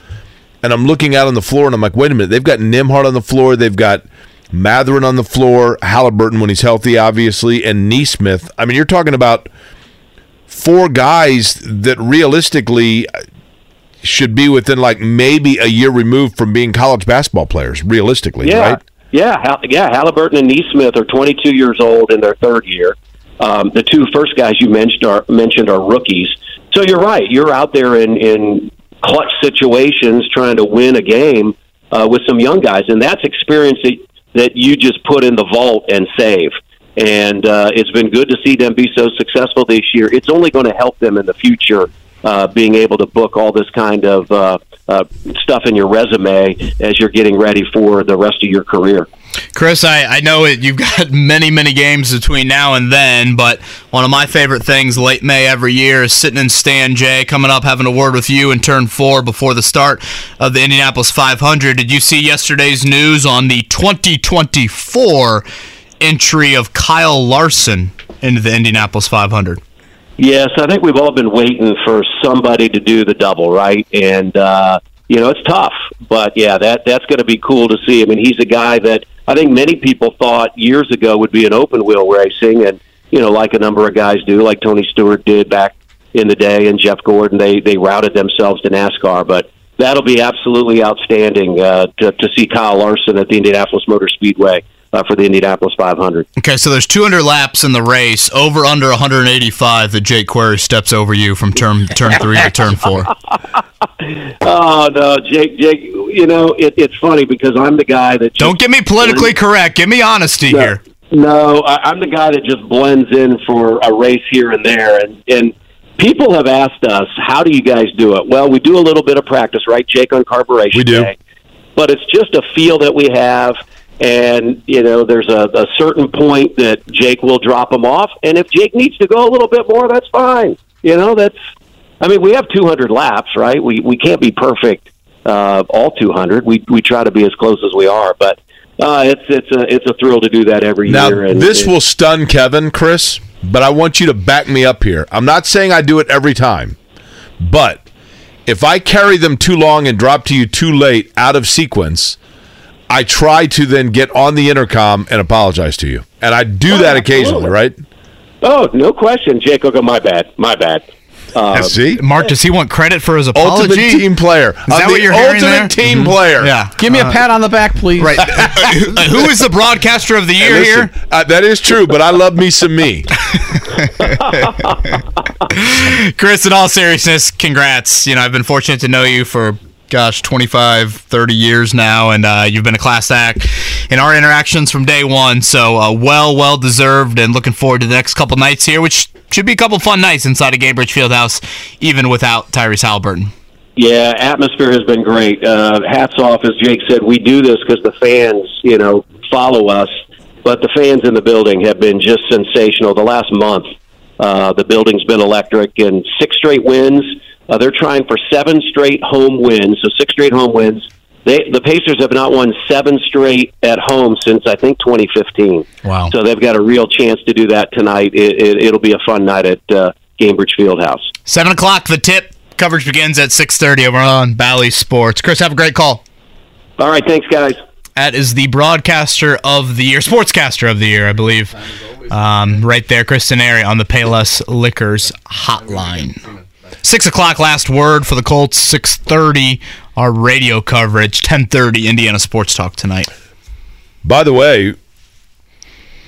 and I'm looking out on the floor, and I'm like, wait a minute. They've got Nembhard on the floor. They've got Mathurin on the floor, Haliburton when he's healthy, obviously, and Nesmith. I mean, you're talking about four guys that realistically should be within like maybe a year removed from being college basketball players, realistically, Yeah, right? yeah, yeah. Haliburton and Nesmith are 22 years old in their third year. Um, the two first guys you mentioned are mentioned are rookies. So you're right. You're out there in in clutch situations trying to win a game uh, with some young guys, and that's experience that, that you just put in the vault and save. And uh, it's been good to see them be so successful this year. It's only going to help them in the future uh, being able to book all this kind of uh, uh, stuff in your resume as you're getting ready for the rest of your career. Chris, I, I know it, you've got many, many games between now and then, but one of my favorite things late May every year is sitting in Stan J, coming up, having a word with you in turn four before the start of the Indianapolis 500. Did you see yesterday's news on the 2024 entry of Kyle Larson into the Indianapolis 500? Yes, I think we've all been waiting for somebody to do the double, right? And uh, you know, it's tough. But yeah, that that's going to be cool to see. I mean, he's a guy that I think many people thought years ago would be an open wheel racing, and you know, like a number of guys do, like Tony Stewart did back in the day, and Jeff Gordon, they they routed themselves to NASCAR. But that'll be absolutely outstanding uh, to to see Kyle Larson at the Indianapolis Motor Speedway uh, for the Indianapolis 500. Okay, so there's 200 laps in the race, over under 185 that Jake Query steps over you from turn turn three to turn four. Oh no, Jake! Jake, you know it, it's funny because I'm the guy that just Don't get me politically correct. Give me honesty No, here. No, I, I'm the guy that just blends in for a race here and there, and and people have asked us, how do you guys do it? Well, we do a little bit of practice, right, Jake, on carburetion. We do. Day, but it's just a feel that we have, and you know, there's a, a certain point that Jake will drop them off, and if Jake needs to go a little bit more, that's fine. You know, that's. I mean, we have 200 laps, right? We we can't be perfect uh, all 200. We we try to be as close as we are, but uh, it's it's a it's a thrill to do that every Now, year. And this it- will stun Kevin, Chris, but I want you to back me up here. I'm not saying I do it every time, but if I carry them too long and drop to you too late out of sequence, I try to then get on the intercom and apologize to you. And I do that occasionally, right? Oh, no question, Jake. will go, my bad, my bad. Uh, See? Mark, does he want credit for his apology? Ultimate team player. Is that what you're hearing ultimate there? team Mhm. player. Yeah. Give me a pat on the back, please. Right. Uh, Who is the broadcaster of the year Listen, here? uh, that is true, but I love me some me. Chris, in all seriousness, congrats. You know, I've been fortunate to know you for, gosh, 25, 30 years now, and uh, you've been a class act in our interactions from day one. So, uh, well, well deserved, and looking forward to the next couple nights here, which should be a couple fun nights inside of Gainbridge Fieldhouse, even without Tyrese Haliburton. Yeah, atmosphere has been great. Uh, hats off, as Jake said. We do this because the fans, you know, follow us. But the fans in the building have been just sensational. The last month, uh, the building's been electric, and six straight wins. Uh, they're trying for seven straight home wins, so six straight home wins. They, the Pacers have not won seven straight at home since I think 2015. Wow. So they've got a real chance to do that tonight. It, it, it'll be a fun night at uh, Gainbridge Fieldhouse. Seven o'clock, the tip. Coverage begins at 6.30 over on Bally Sports. Chris, have a great call. All right, thanks, guys. That is the broadcaster of the year, sportscaster of the year, I believe. Um, right there, Chris Denari on the Payless Liquors hotline. Six o'clock, last word for the Colts. Six thirty, our radio coverage. Ten thirty, Indiana Sports Talk tonight. By the way,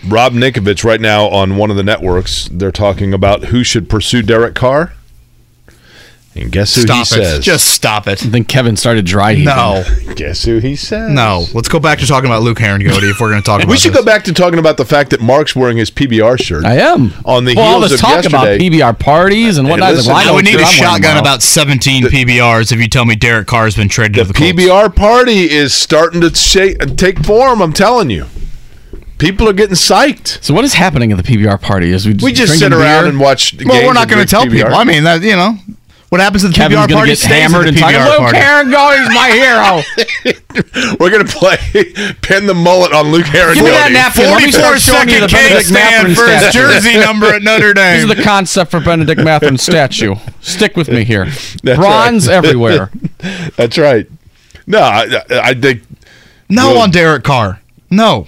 Rob Ninkovich right now on one of the networks, they're talking about who should pursue Derek Carr. And guess who Stop he it! says? Just stop it. I think Kevin started dry heaving. No, guess who he says? no. Let's go back to talking about Luke Harangody if we're going to talk about. We should this. go back to talking about the fact that Mark's wearing his PBR shirt. I am. On the well, all heels this of talk about PBR parties and whatnot. listen, like, I would need a what shirt I'm wearing shotgun about 17 PBRs if you tell me Derek Carr has been traded The to the Colts. PBR party is starting to shake, take form. I'm telling you, people are getting psyched. So what is happening at the PBR party? Is we just, We just sit around beer? and watch. Well, games we're not going to tell PBR. people. I mean, that you know, what happens at the Kevin's PBR gonna party get stays at hammered the and talking. PBR Luke party. Herringo's my hero. We're going to play pin the mullet on Luke Herring. Give me that napkin. Let me 44 start showing you second the cake Benedict stand Mathurin for his statue. jersey number at Notre This Dame. is the concept for Bennedict Mathurin statue. Stick with me here. That's Bronze right. everywhere. That's right. No, I, I think no Good. on Derek Carr. No.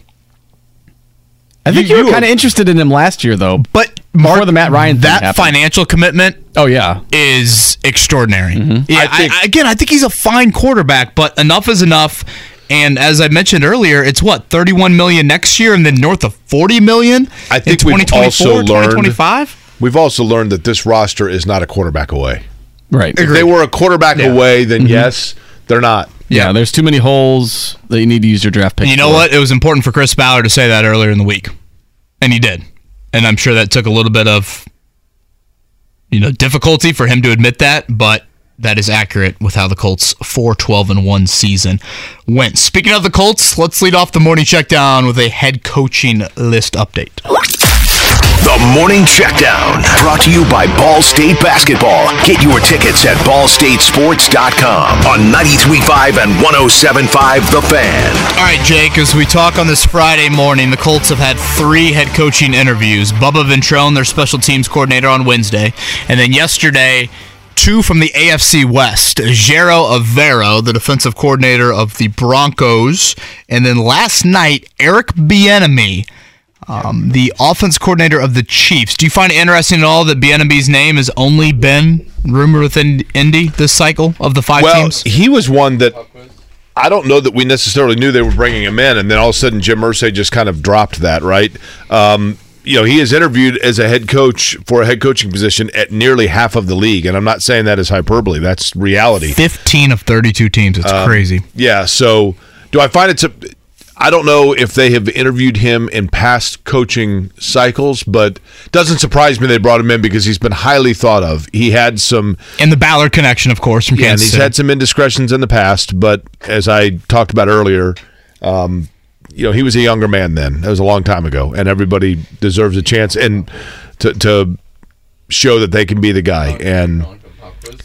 I think You- you, you were were- kind of interested in him last year, though. But Before Mark, the Matt Ryan thing that happened. financial commitment Oh yeah, is extraordinary. Mm-hmm. Yeah, I I think- I, again, I think he's a fine quarterback, but enough is enough. And as I mentioned earlier, it's what 31 million next year, and then north of 40 million. I think in we've 2024, also learned- 2025. we've also learned that this roster is not a quarterback away. right. If they were a quarterback Yeah. away, then yes, they're not. Yeah, there's too many holes that you need to use your draft pick. And you know for. what? It was important for Chris Ballard to say that earlier in the week, and he did. And I'm sure that took a little bit of, you know, difficulty for him to admit that, but that is accurate with how the Colts 4 12 and 1 season went. Speaking of the Colts, let's lead off the morning check down with a head coaching list update. The Morning Checkdown, brought to you by Ball State Basketball. Get your tickets at ballstatesports.com on 93.5 and 107.5 The Fan. All right, Jake, as we talk on this Friday morning, the Colts have had three head coaching interviews. Bubba Ventrone, their special teams coordinator, on Wednesday. And then yesterday, two from the AFC West, Ejiro Evero, the defensive coordinator of the Broncos, and then last night Eric Bieniemy, um, the offense coordinator of the Chiefs. Do you find it interesting at all that Bieniemy's name has only been rumored within Indy this cycle of the five well, teams? he was one that I don't know that we necessarily knew they were bringing him in, and then all of a sudden Jim Irsay just kind of dropped that, right? Um, you know, he is interviewed as a head coach for a head coaching position at nearly half of the league, and I'm not saying that as hyperbole. That's reality. 15 of 32 teams. It's Um, crazy. Yeah. So, do I find it to? I don't know if they have interviewed him in past coaching cycles, but doesn't surprise me they brought him in because he's been highly thought of. He had some, And the Ballard connection, of course, from yeah, and he's City. had some indiscretions in the past. But as I talked about earlier, um, you know, he was a younger man then. That was a long time ago, and everybody deserves a chance and to, to show that they can be the guy. And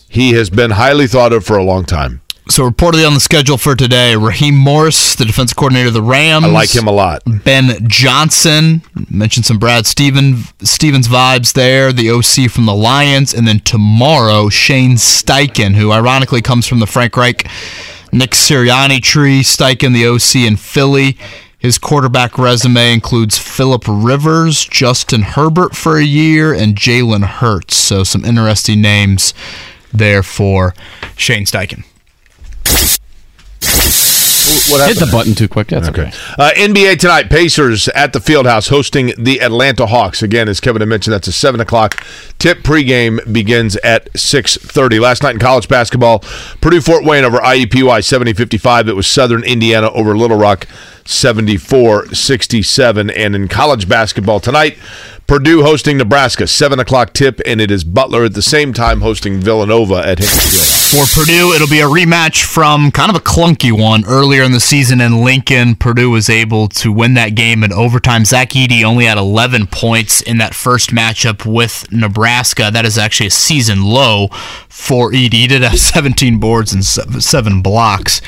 he has been highly thought of for a long time. So reportedly on the schedule for today, Raheem Morris, the defensive coordinator of the Rams. I like him a lot. Ben Johnson mentioned some Brad Steven, Stevens vibes there. The OC from the Lions, and then tomorrow Shane Steichen, who ironically comes from the Frank Reich, Nick Sirianni tree. Steichen, the OC in Philly. His quarterback resume includes Philip Rivers, Justin Herbert for a year, and Jalen Hurts. So some interesting names there for Shane Steichen. What Hit the button too quick. That's okay. Uh, NBA tonight, Pacers at the Fieldhouse hosting the Atlanta Hawks. Again, as Kevin had mentioned, that's a seven o'clock tip. Pregame begins at six thirty. Last night in college basketball, Purdue Fort Wayne over IUPUI 70-55. It was Southern Indiana over Little Rock 74-67. And in college basketball tonight, Purdue hosting Nebraska, seven o'clock tip, and it is Butler at the same time hosting Villanova at Field. For Purdue, it'll be a rematch from kind of a clunky one earlier in the season in Lincoln. Purdue was able to win that game in overtime. Zach Edey only had 11 points in that first matchup with Nebraska. That is actually a season low for Edey. He did have 17 boards and seven blocks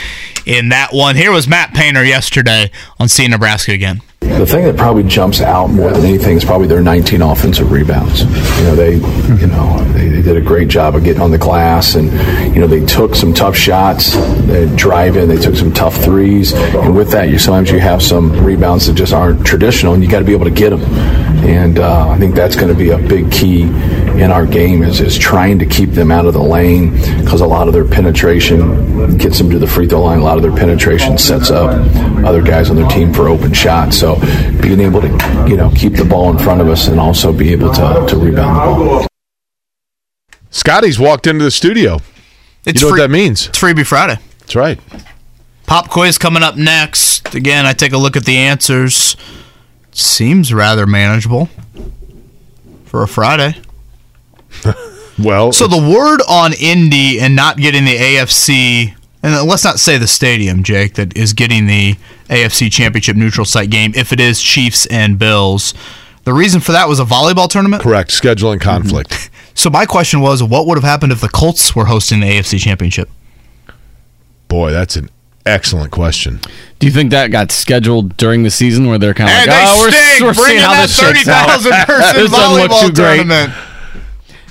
in that one. Here was Matt Painter yesterday on seeing Nebraska again. The thing that probably jumps out more than anything is probably their 19 offensive rebounds. You know, they, you know, they, they did a great job of getting on the glass, and you know, they took some tough shots, they drive in, they took some tough threes, and with that, you sometimes you have some rebounds that just aren't traditional, and you got to be able to get them. And uh, I think that's going to be a big key in our game is, is trying to keep them out of the lane because a lot of their penetration gets them to the free throw line. A lot of their penetration sets up other guys on their team for open shots. So being able to you know keep the ball in front of us and also be able to, to rebound the ball. Scotty's walked into the studio. It's you know free- what that means? It's Freebie Friday. That's right. Pop quiz coming up next. Again, I take a look at the answers. Seems rather manageable for a Friday. Well, So the word on Indy and not getting the AFC, and let's not say the stadium, Jake, that is getting the AFC Championship neutral site game. If it is Chiefs and Bills, the reason for that was a volleyball tournament. correct scheduling mm-hmm. conflict. So my question was, what would have happened if the Colts were hosting the AFC Championship? Boy, that's an excellent question. Do you think that got scheduled during the season where they're kind of Hey, like, they oh, we're, stink. we're Bring seeing how that this shakes out. 30,000 person this doesn't volleyball tournament.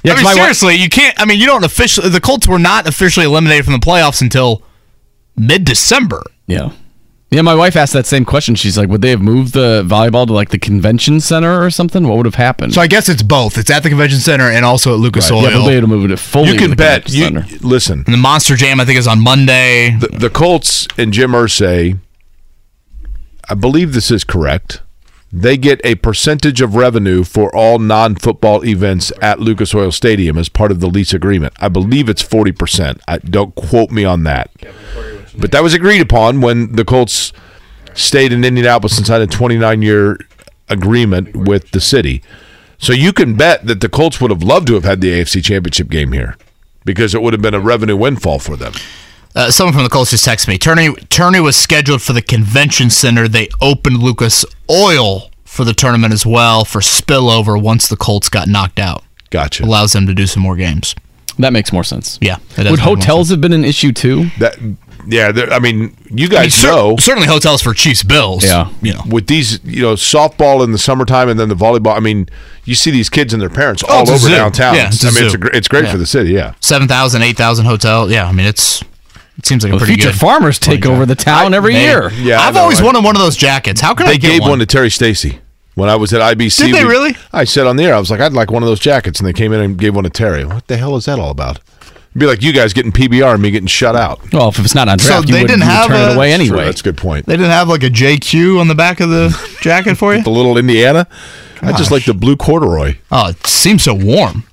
Yeah, I 'cause mean, my wi- seriously, you can't. I mean, you don't officially. The Colts were not officially eliminated from the playoffs until mid-December. Yeah. Yeah, my wife asked that same question. She's like, would they have moved the volleyball to like the convention center or something? What would have happened? So I guess it's both. It's at the convention center and also at Lucas Oil. yeah, but they would have moved it fully. You to can the bet. You center. listen. and the Monster Jam, I think, is on Monday. The, the Colts and Jim Irsay, I believe this is correct. They get a percentage of revenue for all non-football events at Lucas Oil Stadium as part of the lease agreement. I believe it's forty percent. I don't quote me on that, but that was agreed upon when the Colts stayed in Indianapolis and signed a twenty-nine year agreement with the city. So you can bet that the Colts would have loved to have had the AFC Championship game here because it would have been a revenue windfall for them. Uh, someone from the Colts just texted me. Turney, Turney was scheduled for the convention center. They opened Lucas Oil for the tournament as well for spillover once the Colts got knocked out. Gotcha. Allows them to do some more games. That makes more sense. Yeah, it does Would hotels have been an issue too? That yeah, there- I mean, you I mean, guys cer- know certainly hotels for Chiefs Bills. Yeah. you know. with these, you know, softball in the summertime and then the volleyball. I mean, you see these kids and their parents oh, all Oh, it's a over zoo. downtown. Yeah, it's a I mean, it's, zoo. a, gr- it's great Yeah. for the city. Yeah. 7,000, 8,000 hotel. Yeah, I mean, it's it seems like a Well, pretty future good. farmers take over the town every Man, year. Yeah, I I've know, always I- wanted one of those jackets. How can I They get gave one? one to Terry Stacy when I was at IBC. Did they We- really? I said on the air, I was like, I'd like one of those jackets, and they came in and gave one to Terry. What the hell is that all about? It'd be like you guys getting PBR and me getting shut out. Well, if it's not on So draft, you they would didn't you would have turn a- it away True, anyway. that's a good point. They didn't have like a JQ on the back of the jacket for you? The little Indiana. I just like the blue corduroy. Oh, it seems so warm.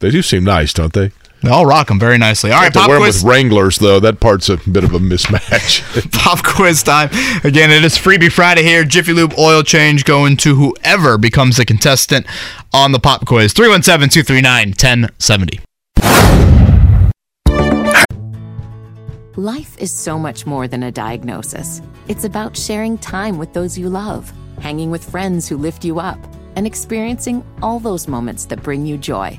They do seem nice, don't they? They all rock them very nicely. All right, They pop wear 'em quiz. with Wranglers though. That part's a bit of a mismatch. Pop quiz time. Again, it is Freebie Friday here. Jiffy Lube oil change going to whoever becomes the contestant on the pop quiz. 317 239 1070. Life is so much more than a diagnosis. It's about sharing time with those you love, hanging with friends who lift you up, and experiencing all those moments that bring you joy.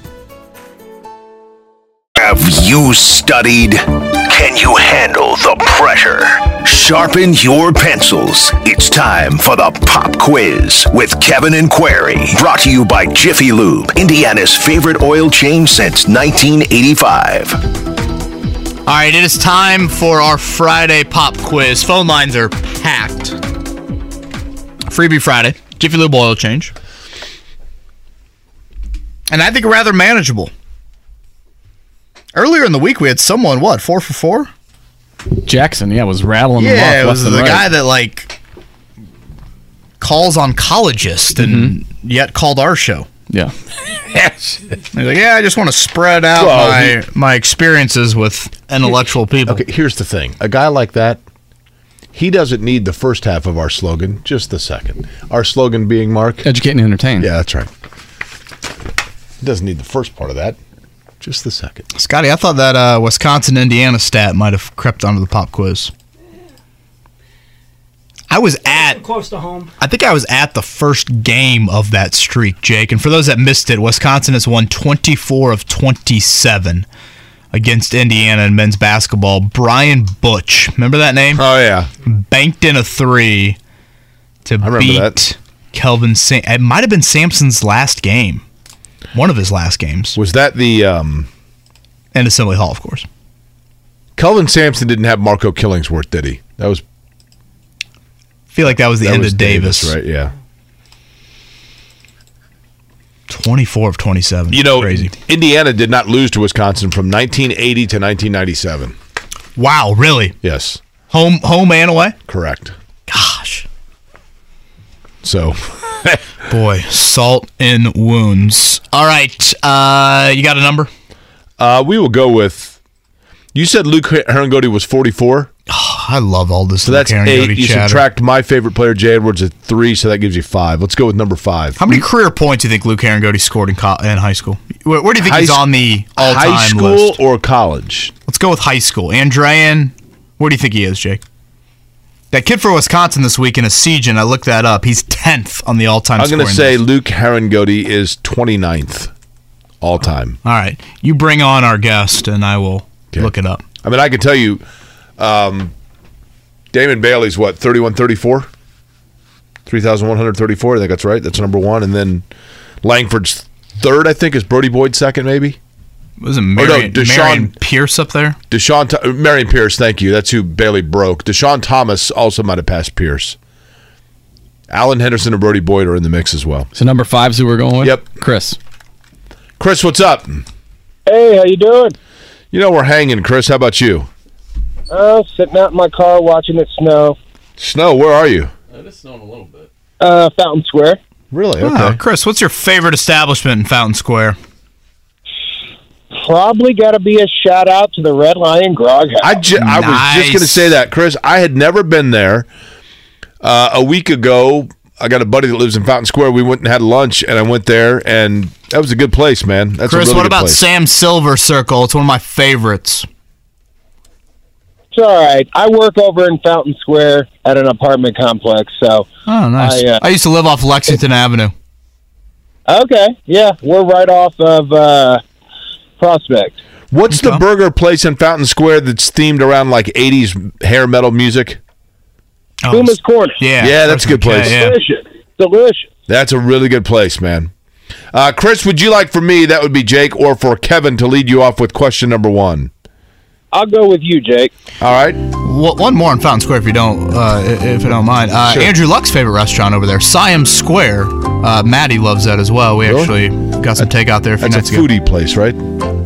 Have you studied? Can you handle the pressure? Sharpen your pencils. It's time for the pop quiz with Kevin and Query. Brought to you by Jiffy Lube, Indiana's favorite oil change since 1985. All right, it is time for our Friday pop quiz. Phone lines are packed. Freebie Friday, Jiffy Lube oil change. And I think rather manageable. Earlier in the week, we had someone, what, four for four? Jackson, yeah, was rattling Yeah, them off it was left the right. guy that, like, calls oncologist and mm-hmm. yet called our show. Yeah. yes. He's like, yeah, I just want to spread out Well, my, my experiences with intellectual people. Okay, here's the thing. A guy like that, he doesn't need the first half of our slogan, just the second. Our slogan being Mark. Educate and entertain. Yeah, that's right. He doesn't need the first part of that, just the second. Scotty, I thought that uh, Wisconsin Indiana stat might have crept onto the pop quiz. I was at Close to home. I think I was at the first game of that streak, Jake. And for those that missed it, Wisconsin has won 24 of 27 against Indiana in men's basketball. Brian Butch, remember that name? Oh yeah, Banked in a three to remember beat that. Kelvin. Sam- it might have been Sampson's last game, one of his last games, was that the um, and Assembly Hall, of course. Kelvin Sampson didn't have Marco Killingsworth, did he? That was I feel like that was the that end was of Davis. right? Yeah. 24 of 27. You know, crazy. Indiana did not lose to Wisconsin from 1980 to 1997. Wow, really? Yes, Home, home and away. correct. Gosh. So, Boy, salt in wounds. All right, uh, you got a number? uh, we will go with. You said Luke Harangody was 44, I love all this. so that's eight. You subtract my favorite player, Jay Edwards, at three, so that gives you five. Let's go with number five. How many career points do you think Luke Harangody scored in, co- in high school? Where, where do you think High he's sc- on the all-time High school list? or college? Let's go with high school. Andrean, where do you think he is, Jake? That kid for Wisconsin this week in a siege, and I looked that up. He's tenth on the all-time. I'm going to say list. Luke Harangody is 29th all time. All right, you bring on our guest, and I will Okay. look it up. I mean, I can tell you, um, Damon Bailey's what 31, 34, 3,134. I think that's right. That's number one, and then Langford's third. I think is Brody Boyd second, maybe. Wasn't no, Deshaun- Marion Pierce up there? Deshaun, Marion Pierce. Thank you. That's who Bailey broke. Deshaun Thomas also might have passed Pierce. Allen Henderson and Brody Boyd are in the mix as well. So number five's who we're going with? Yep. Chris. Chris, what's up? Hey, how you doing? You know we're hanging, Chris. How about you? Uh, sitting out in my car watching it snow. Snow, where are you? It is snowing a little bit. Uh, Fountain Square. Really? Oh, Okay. Chris, what's your favorite establishment in Fountain Square? Probably got to be a shout out to the Red Lion Grog House. I, ju- I was just going to say that, Chris. I had never been there. Uh, a week ago, I got a buddy that lives in Fountain Square. We went and had lunch, and I went there, and that was a good place, man. That's Chris, a really what good about place. Sam Silver Circle? It's one of my favorites. It's all right. I work over in Fountain Square at an apartment complex, so Oh, nice. I, uh, I used to live off Lexington Avenue. okay, yeah, we're right off of uh, Prospect. What's the burger place in Fountain Square that's themed around like '80s hair metal music? Oh, Kuma's Corner. yeah, Yeah, that's a good place. yeah. Delicious, delicious. That's a really good place, man. Uh, Chris, would you like for me? That would be Jake, or for Kevin to lead you off with question number one. I'll go with you, Jake. All right. Well, one more in Fountain Square, if you don't, uh, if you don't mind. Uh, Sure. Andrew Luck's favorite restaurant over there, Siam Square. Uh, Maddie loves that as well. We Really? actually got some takeout there a few That's a nights ago. foodie place, right?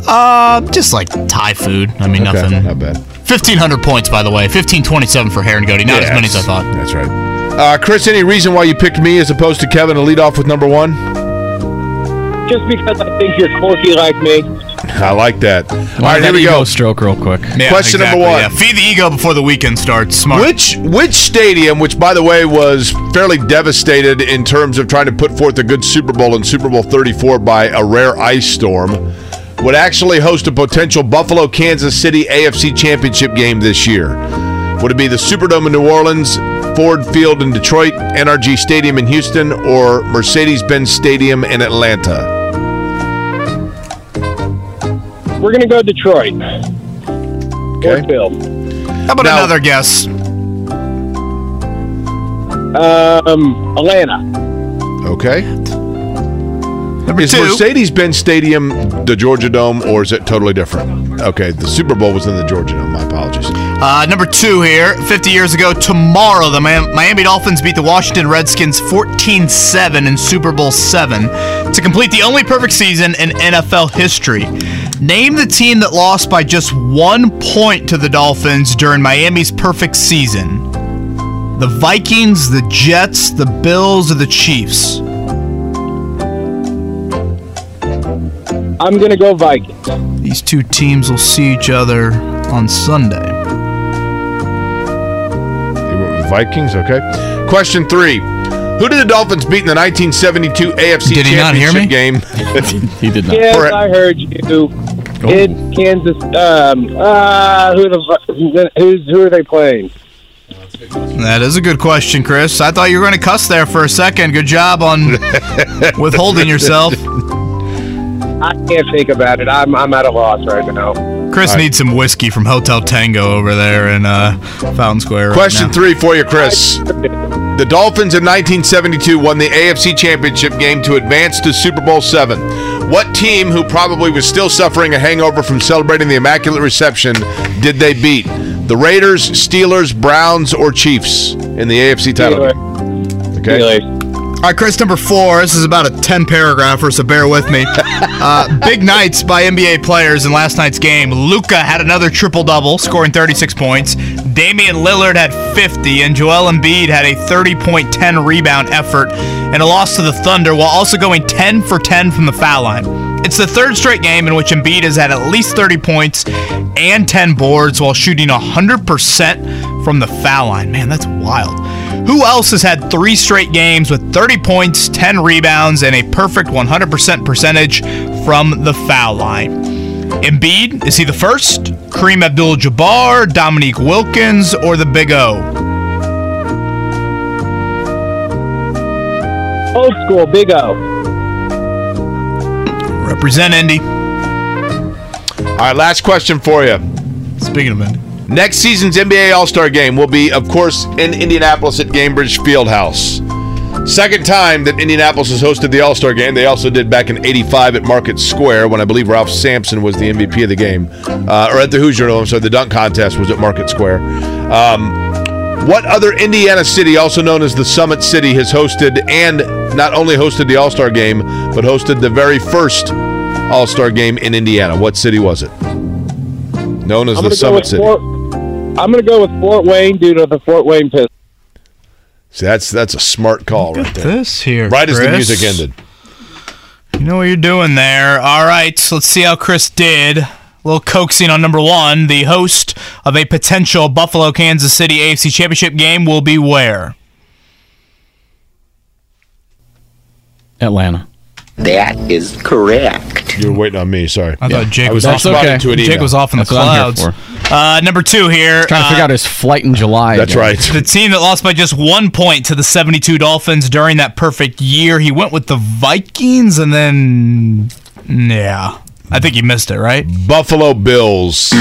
Uh, just like Thai food. I mean, Okay, nothing. not bad. Fifteen hundred points, by the way. Fifteen twenty-seven for Harangody. Not as many as I thought. That's right. Uh, Chris, any reason why you picked me as opposed to Kevin to lead off with number one? Just because I think you're quirky like me. I like that. All Why right, here we ego go. stroke real quick. Yeah, Question number one. Yeah. Feed the ego before the weekend starts. Smart. Which which stadium, which by the way was fairly devastated in terms of trying to put forth a good Super Bowl in Super Bowl 34 by a rare ice storm, would actually host a potential Buffalo Kansas City AFC Championship game this year? Would it be the Superdome in New Orleans, Ford Field in Detroit, NRG Stadium in Houston, or Mercedes-Benz Stadium in Atlanta? We're gonna go Detroit. Okay. Ford Field. How about Now- another guess? Um, Atlanta. Okay. Number Is two. Mercedes-Benz Stadium the Georgia Dome, or is it totally different? Okay, the Super Bowl was in the Georgia Dome. My apologies. Uh, number two here. 50 years ago tomorrow, the Miami Dolphins beat the Washington Redskins 14-7 in Super Bowl 7 to complete the only perfect season in NFL history. Name the team that lost by just one point to the Dolphins during Miami's perfect season. The Vikings, the Jets, the Bills, or the Chiefs? I'm gonna go Vikings. These two teams will see each other on Sunday. You went with Vikings, okay. Question three. Who did the Dolphins beat in the 1972 AFC Did he not hear Championship me? game? He did not. Yes, Correct. I heard you. In Kansas, um, uh, who the who's who are they playing? That is a good question, Chris. I thought you were going to cuss there for a second. Good job on withholding yourself. I can't think about it. I'm I'm at a loss right now. Chris needs some whiskey from Hotel Tango over there in uh, Fountain Square. Right Question now. three for you, Chris. The Dolphins in 1972 won the AFC Championship game to advance to Super Bowl seven. What team, who probably was still suffering a hangover from celebrating the Immaculate Reception, did they beat? The Raiders, Steelers, Browns, or Chiefs in the AFC title Steelers. game? Okay. Steelers. All right, Chris, number four. This is about a 10 paragrapher, so bear with me. Uh, big nights by NBA players in last night's game. Luka had another triple double, scoring 36 points. Damian Lillard had 50, and Joel Embiid had a 30 point 10 rebound effort and a loss to the Thunder while also going 10 for 10 from the foul line. It's the third straight game in which Embiid has had at least 30 points and 10 boards while shooting 100% from the foul line. Man, that's wild. Who else has had three straight games with 30 points, 10 rebounds, and a perfect 100% percentage from the foul line? Embiid, is he the first? Kareem Abdul Jabbar, Dominique Wilkins, or the Big O? Old school, Big O. Represent Indy. All right, last question for you. Speaking of Indy. Next season's NBA All Star game will be, of course, in Indianapolis at Gainbridge Fieldhouse. Second time that Indianapolis has hosted the All Star game. They also did back in '85 at Market Square when I believe Ralph Sampson was the MVP of the game, uh, or at the Hoosier. I'm sorry, the dunk contest was at Market Square. Um, what other Indiana city, also known as the Summit City, has hosted and not only hosted the All Star game, but hosted the very first All Star game in Indiana? What city was it? Known as the Summit City. I'm gonna go with Fort Wayne due to the Fort Wayne Pistons. See, that's that's a smart call right there. This here. Right as the music ended. You know what you're doing there. All right, so let's see how Chris did. A little coaxing on number one. The host of a potential Buffalo Kansas City AFC Championship game will be where? Atlanta. That is correct. You were waiting on me. Sorry. I thought Jake I was, was off. responding to an Jake email. was off in That's the clouds. Uh, number two here. Trying to figure uh, out his flight in July. That's again. right. the team that lost by just one point to the 72 Dolphins during that perfect year. He went with the Vikings and then, yeah. I think you missed it, right? Buffalo Bills.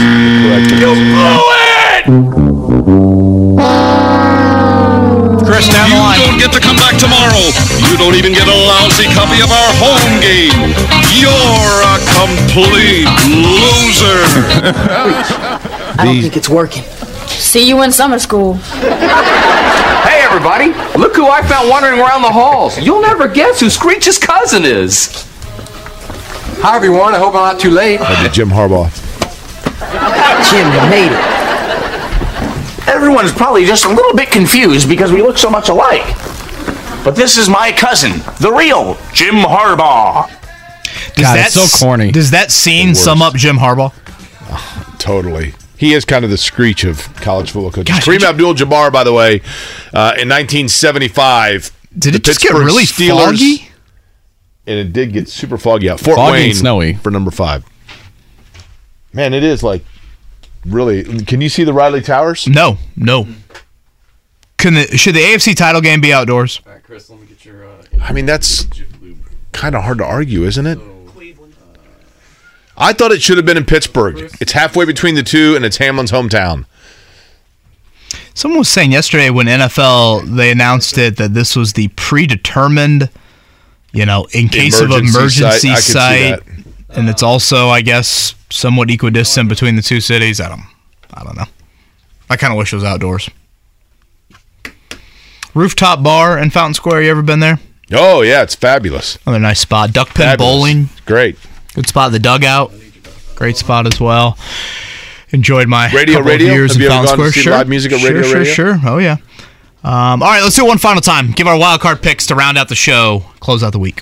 Chris, down the line. don't get to come back tomorrow. You don't even get a lousy copy of our home game. You're a complete loser. I don't think it's working. See you in summer school. Hey, everybody! Look who I found wandering around the halls. You'll never guess who Screech's cousin is. Hi, everyone. I hope I'm not too late. I did Jim Harbaugh. Jim, you made it. Everyone's probably just a little bit confused because we look so much alike. But this is my cousin, the real Jim Harbaugh. Does God, that it's so corny. Does that scene sum up Jim Harbaugh? Totally. He is kind of the screech of college football coaches. Gosh, Kareem you- Abdul-Jabbar, by the way, uh, in 1975. Did it just get Pittsburgh really foggy? And it did get super foggy out. Fort Foggy Wayne and snowy. for number five. Man, it is like really. Can you see the Riley Towers? No, no. Can the, should the AFC title game be outdoors? Chris, let me get your. Uh, I mean, that's kind of hard to argue, isn't it? I thought it should have been in Pittsburgh. It's halfway between the two, and it's Hamlin's hometown. Someone was saying yesterday when NFL they announced it that this was the predetermined, you know, in case Emergency of emergency site. I could see site, that. And it's also, I guess, somewhat equidistant between the two cities. I don't, I don't know. I kind of wish it was outdoors. Rooftop bar in Fountain Square. You ever been there? Oh yeah, it's fabulous. Another nice spot. Duck Pin Fabulous. Bowling. Great. Good spot. The dugout. Great spot as well. Enjoyed my Radio, couple of radio? years Have in Fountain Square. sure. live music at sure, Radio, sure, radio? sure. Oh yeah. Um, all right, let's do it one final time. Give our wild card picks to round out the show, close out the week.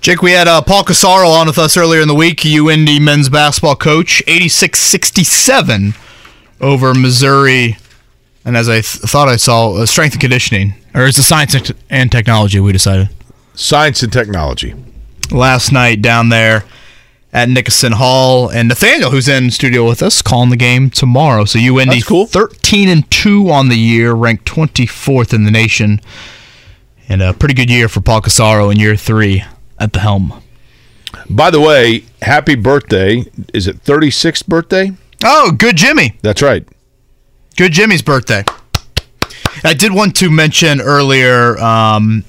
Jake, we had uh, Paul Corsaro on with us earlier in the week, UIndy men's basketball coach, 86-67 over Missouri. And as I th- thought I saw, uh, strength and conditioning, or is it science and- and technology? We decided Science and technology. last night down there at Nicoson Hall, and Nathaniel, who's in studio with us, calling the game tomorrow. So UIndy That's cool. 13 and two on the year, ranked 24th in the nation, and a pretty good year for Paul Corsaro in year three at the helm. By the way, happy birthday. Is it 36th birthday? Oh, good Jimmy. That's right. Good Jimmy's birthday. I did want to mention earlier, um,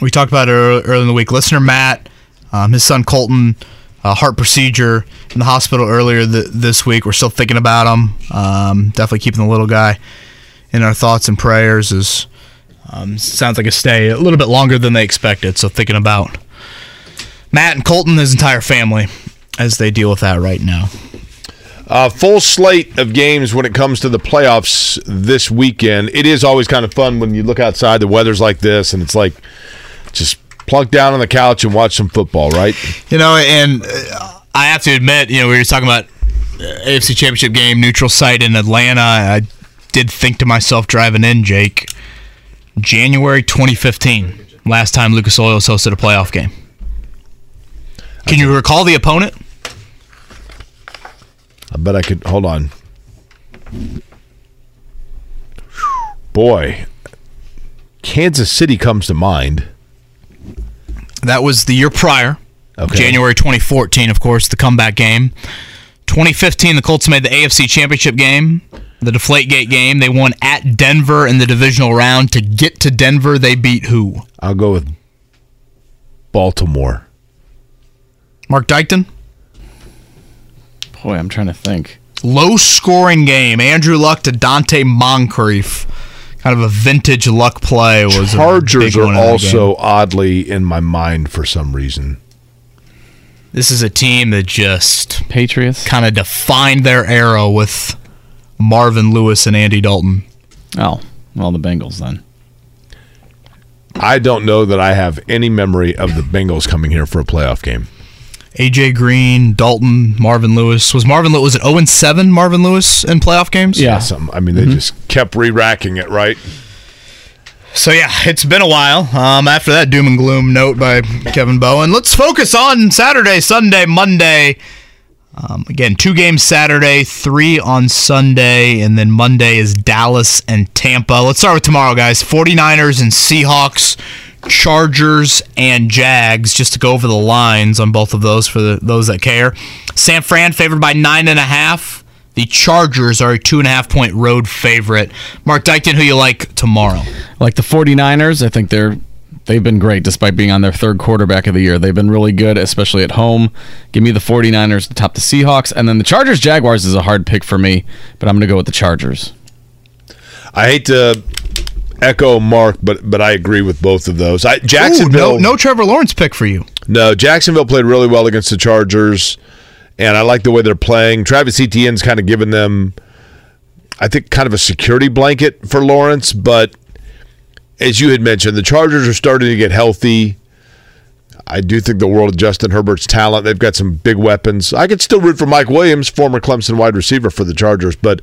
we talked about it ear- earlier in the week. Listener Matt, um, his son Colton, uh, heart procedure in the hospital earlier th- this week. We're still thinking about him. Um, definitely keeping the little guy in our thoughts and prayers. Is um, sounds like a stay a little bit longer than they expected. So thinking about Matt and Colton, his entire family, as they deal with that right now. Uh, full slate of games when it comes to the playoffs this weekend. It is always kind of fun when you look outside, the weather's like this, and it's like just plunk down on the couch and watch some football, right? You know, and uh, I have to admit, you know, we were talking about uh, AFC Championship game, neutral site in Atlanta. I did think to myself driving in, Jake, January 2015, last time Lucas Oil hosted a playoff game. Can you recall the opponent? I bet I could. Hold on. Boy, Kansas City comes to mind. That was the year prior. Okay. January 2014, of course, the comeback game. 2015, the Colts made the AFC Championship game, the Deflategate game. They won at Denver in the divisional round. To get to Denver, they beat who? I'll go with Baltimore. Mark Dykton? Boy, I'm trying to think. Low scoring game. Andrew Luck to Donte Moncrief. kind of a vintage luck play was a Chargers big are one in that also game. oddly in my mind for some reason. This is a team that just Patriots kind of defined their era with Marvin Lewis and Andy Dalton. Oh, well, the Bengals then. I don't know that I have any memory of the Bengals coming here for a playoff game. AJ Green, Dalton, Marvin Lewis. Was Marvin Lewis was it 0 7 Marvin Lewis in playoff games? Something. I mean, they just kept re-racking it, right? So yeah, it's been a while. Um, after that doom and gloom note by Kevin Bowen, let's focus on Saturday, Sunday, Monday. Um, again, two games Saturday, three on Sunday, and then Monday is Dallas and Tampa. Let's start with tomorrow, guys. 49ers and Seahawks, Chargers and Jags, just to go over the lines on both of those for the, those that care. San Fran favored by nine and a half. The Chargers are a two and a half point road favorite. Mark Dykton, who you like tomorrow? Like the 49ers, I think they're they've been great despite being on their third quarterback of the year. They've been really good, especially at home. Give me the 49ers to top the Seahawks and then the Chargers Jaguars is a hard pick for me, but I'm going to go with the Chargers. I hate to echo Mark, but but I agree with both of those. I, Ooh, Jacksonville, no, no Trevor Lawrence pick for you. No, Jacksonville played really well against the Chargers, and I like the way they're playing. Travis Etienne's kind of given them, I think, kind of a security blanket for Lawrence. But as you had mentioned, the Chargers are starting to get healthy. I do think the world of Justin Herbert's talent. They've got some big weapons. I could still root for Mike Williams, former Clemson wide receiver for the Chargers, but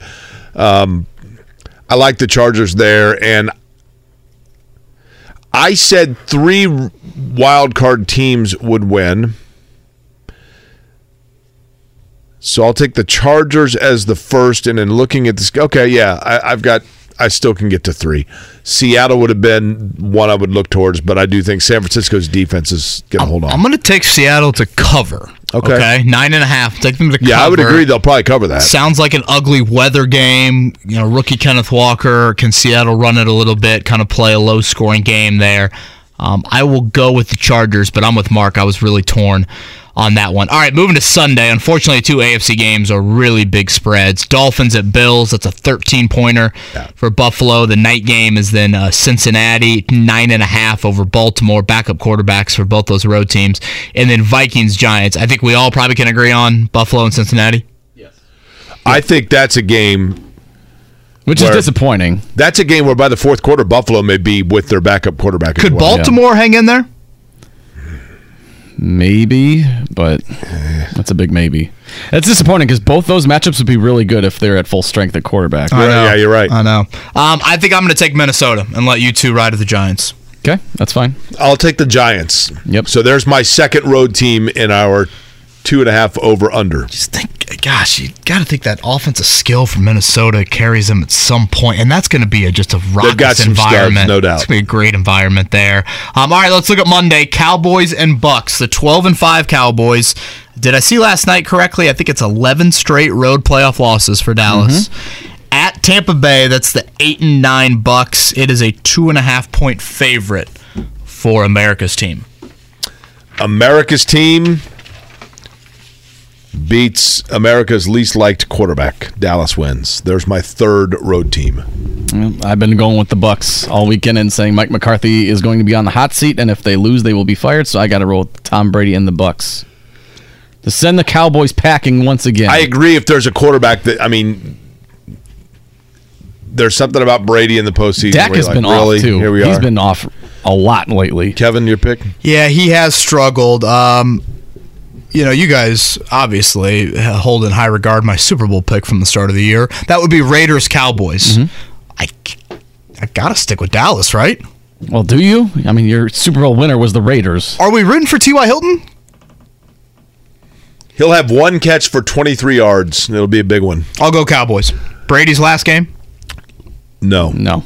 um, I like the Chargers there, and I said three wild card teams would win. So I'll take the Chargers as the first, and then looking at this, okay, yeah, I, I've got, I still can get to three. Seattle would have been one I would look towards, but I do think San Francisco's defense is going to hold on. I'm going to take Seattle to cover. Okay. Nine and a half. Take them to cover. yeah, I would agree. They'll probably cover that. Sounds like an ugly weather game. You know, rookie Kenneth Walker. Can Seattle run it a little bit, kind of play a low scoring game there? Um, I will go with the Chargers, but I'm with Mark. I was really torn on that one. All right, moving to Sunday. Unfortunately, two AFC games are really big spreads. Dolphins at Bills. That's a 13 pointer for Buffalo. The night game is then uh, Cincinnati nine and a half over Baltimore. Backup quarterbacks for both those road teams, and then Vikings Giants. I think we all probably can agree on Buffalo and Cincinnati. Yes. I think that's a game. Which is disappointing. That's a game where by the fourth quarter, Buffalo may be with their backup quarterback. as Could well. Baltimore hang in there? Maybe, but that's a big maybe. It's disappointing because both those matchups would be really good if they're at full strength at quarterback. I know. Yeah, you're right. I know. Um, I think I'm going to take Minnesota and let you two ride with the Giants. Okay, that's fine. I'll take the Giants. Yep. So there's my second road team in our two and a half over under. Just think, gosh, you got to think that offensive skill from Minnesota carries them at some point, and that's going to be a, just a raucous got some studs, environment. no doubt. It's going to be a great environment there. Um, all right, let's look at Monday. Cowboys and Bucs. The 12 and 5 Cowboys. Did I see last night correctly? I think it's 11 straight road playoff losses for Dallas. At Tampa Bay, that's the 8 and 9 Bucs. It is a two and a half point favorite for America's team. America's team beats America's least liked quarterback. Dallas wins. There's my third road team. I've been going with the Bucs all weekend and saying Mike McCarthy is going to be on the hot seat, and if they lose, they will be fired. So I got to roll with Tom Brady and the Bucs to send the Cowboys packing once again. I agree. If there's a quarterback that I mean, there's something about Brady in the postseason. Dak has you're been like, really? off too. Here we He's are. been off a lot lately. Kevin, your pick. Yeah, he has struggled. Um, you know, you guys obviously hold in high regard my Super Bowl pick from the start of the year. That would be Raiders Cowboys. Mm-hmm. I, I gotta stick with Dallas, right? Well, do you? I mean, your Super Bowl winner was the Raiders. Are we rooting for T.Y. Hilton? He'll have one catch for 23 yards. It'll be a big one. I'll go Cowboys. Brady's last game. No. No.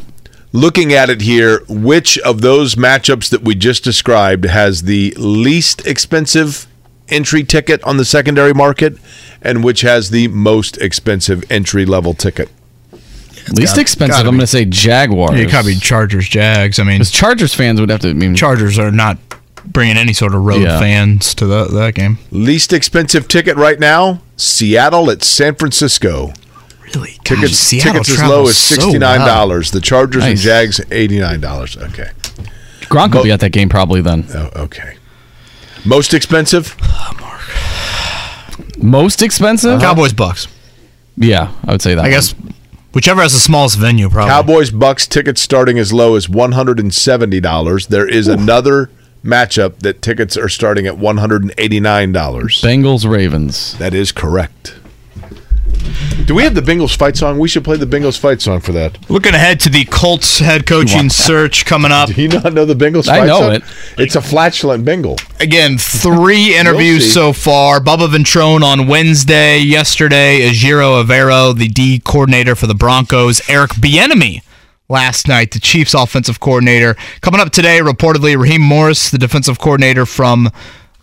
Looking at it here, which of those matchups that we just described has the least expensive entry ticket on the secondary market and which has the most expensive entry level ticket? Least gotta- expensive. gotta I'm going to say Jaguars. Yeah, it gotta be Chargers, Jags. I mean, Because Chargers fans would have to. I mean, Chargers are not bringing any sort of road Yeah. fans to that that game. Least expensive ticket right now, Seattle at San Francisco. Really? Tickets, Seattle tickets as low as sixty nine dollars. well. The Chargers and Jags eighty nine dollars. Okay. Gronk will be at that game probably then. Oh, okay. Most expensive? Most expensive? Uh-huh. Cowboys Bucs. Yeah, I would say that. I guess whichever has the smallest venue, probably. Cowboys Bucs tickets starting as low as one hundred and seventy dollars. There is another matchup that tickets are starting at one hundred and eighty nine dollars. Bengals Ravens. That is correct. Do we have the Bengals fight song? We should play the Bengals fight song for that. Looking ahead to the Colts head coaching search coming up. Do you not know the Bengals I fight know song? it. It's a flatulent Bengal. Again, three interviews so far. Bubba Ventrone on Wednesday. Yesterday, Ejiro Evero, the D coordinator for the Broncos. Eric Bieniemy last night, the Chiefs offensive coordinator. Coming up today, reportedly, Raheem Morris, the defensive coordinator from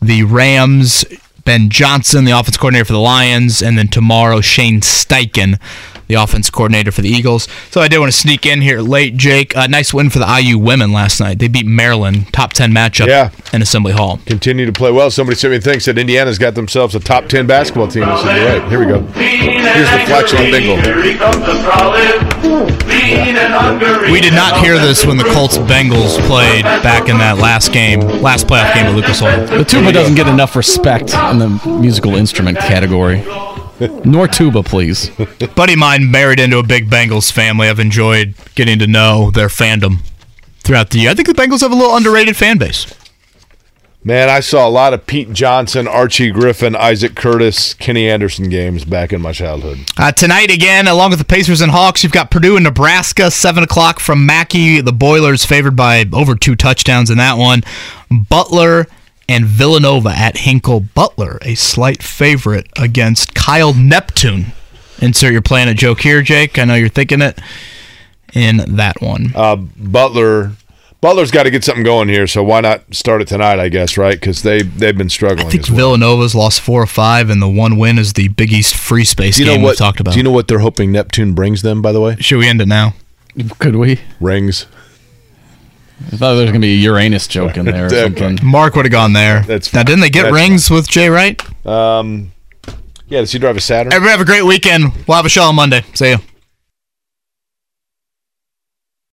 the Rams. Ben Johnson, the offense coordinator for the Lions, and then tomorrow Shane Steichen, the offense coordinator for the Eagles. So I did want to sneak in here late, Jake. Uh, nice win for the IU women last night. They beat Maryland, top ten matchup Yeah. in Assembly Hall. Continue to play well. Somebody sent me a thing said Indiana's got themselves a top ten basketball team. I said, You're right. Here we go. Here's the flatulent Bengal. We did not hear this when the Colts Bengals played back in that last game, last playoff game at Lucas Oil. The tuba doesn't get enough respect in the musical instrument category. Nor tuba, please. Buddy of mine married into a big Bengals family. I've enjoyed getting to know their fandom throughout the year. I think the Bengals have a little underrated fan base. Man, I saw a lot of Pete Johnson, Archie Griffin, Isaac Curtis, Kenny Anderson games back in my childhood. Uh, tonight again, along with the Pacers and Hawks, you've got Purdue and Nebraska, seven o'clock from Mackey. The Boilers favored by over two touchdowns in that one. Butler and Villanova at Hinkle. Butler, a slight favorite against Kyle Neptune. Insert your planet joke here, Jake. I know you're thinking it in that one. Uh, Butler, Butler's got to get something going here, so why not start it tonight? I guess right because they they've been struggling. I think as well. Villanova's lost four or five, and the one win is the Big East free space you game know we what? talked about. Do you know what they're hoping Neptune brings them? By the way, Should we end it now? Could we? rings. I thought there was gonna be a Uranus joke in there or something. Mark would have gone there. That's now, fine. didn't they get That's rings with Jay Wright? Um, yeah, does he drive a Saturn? Everybody have a great weekend. We'll have a show on Monday. See you.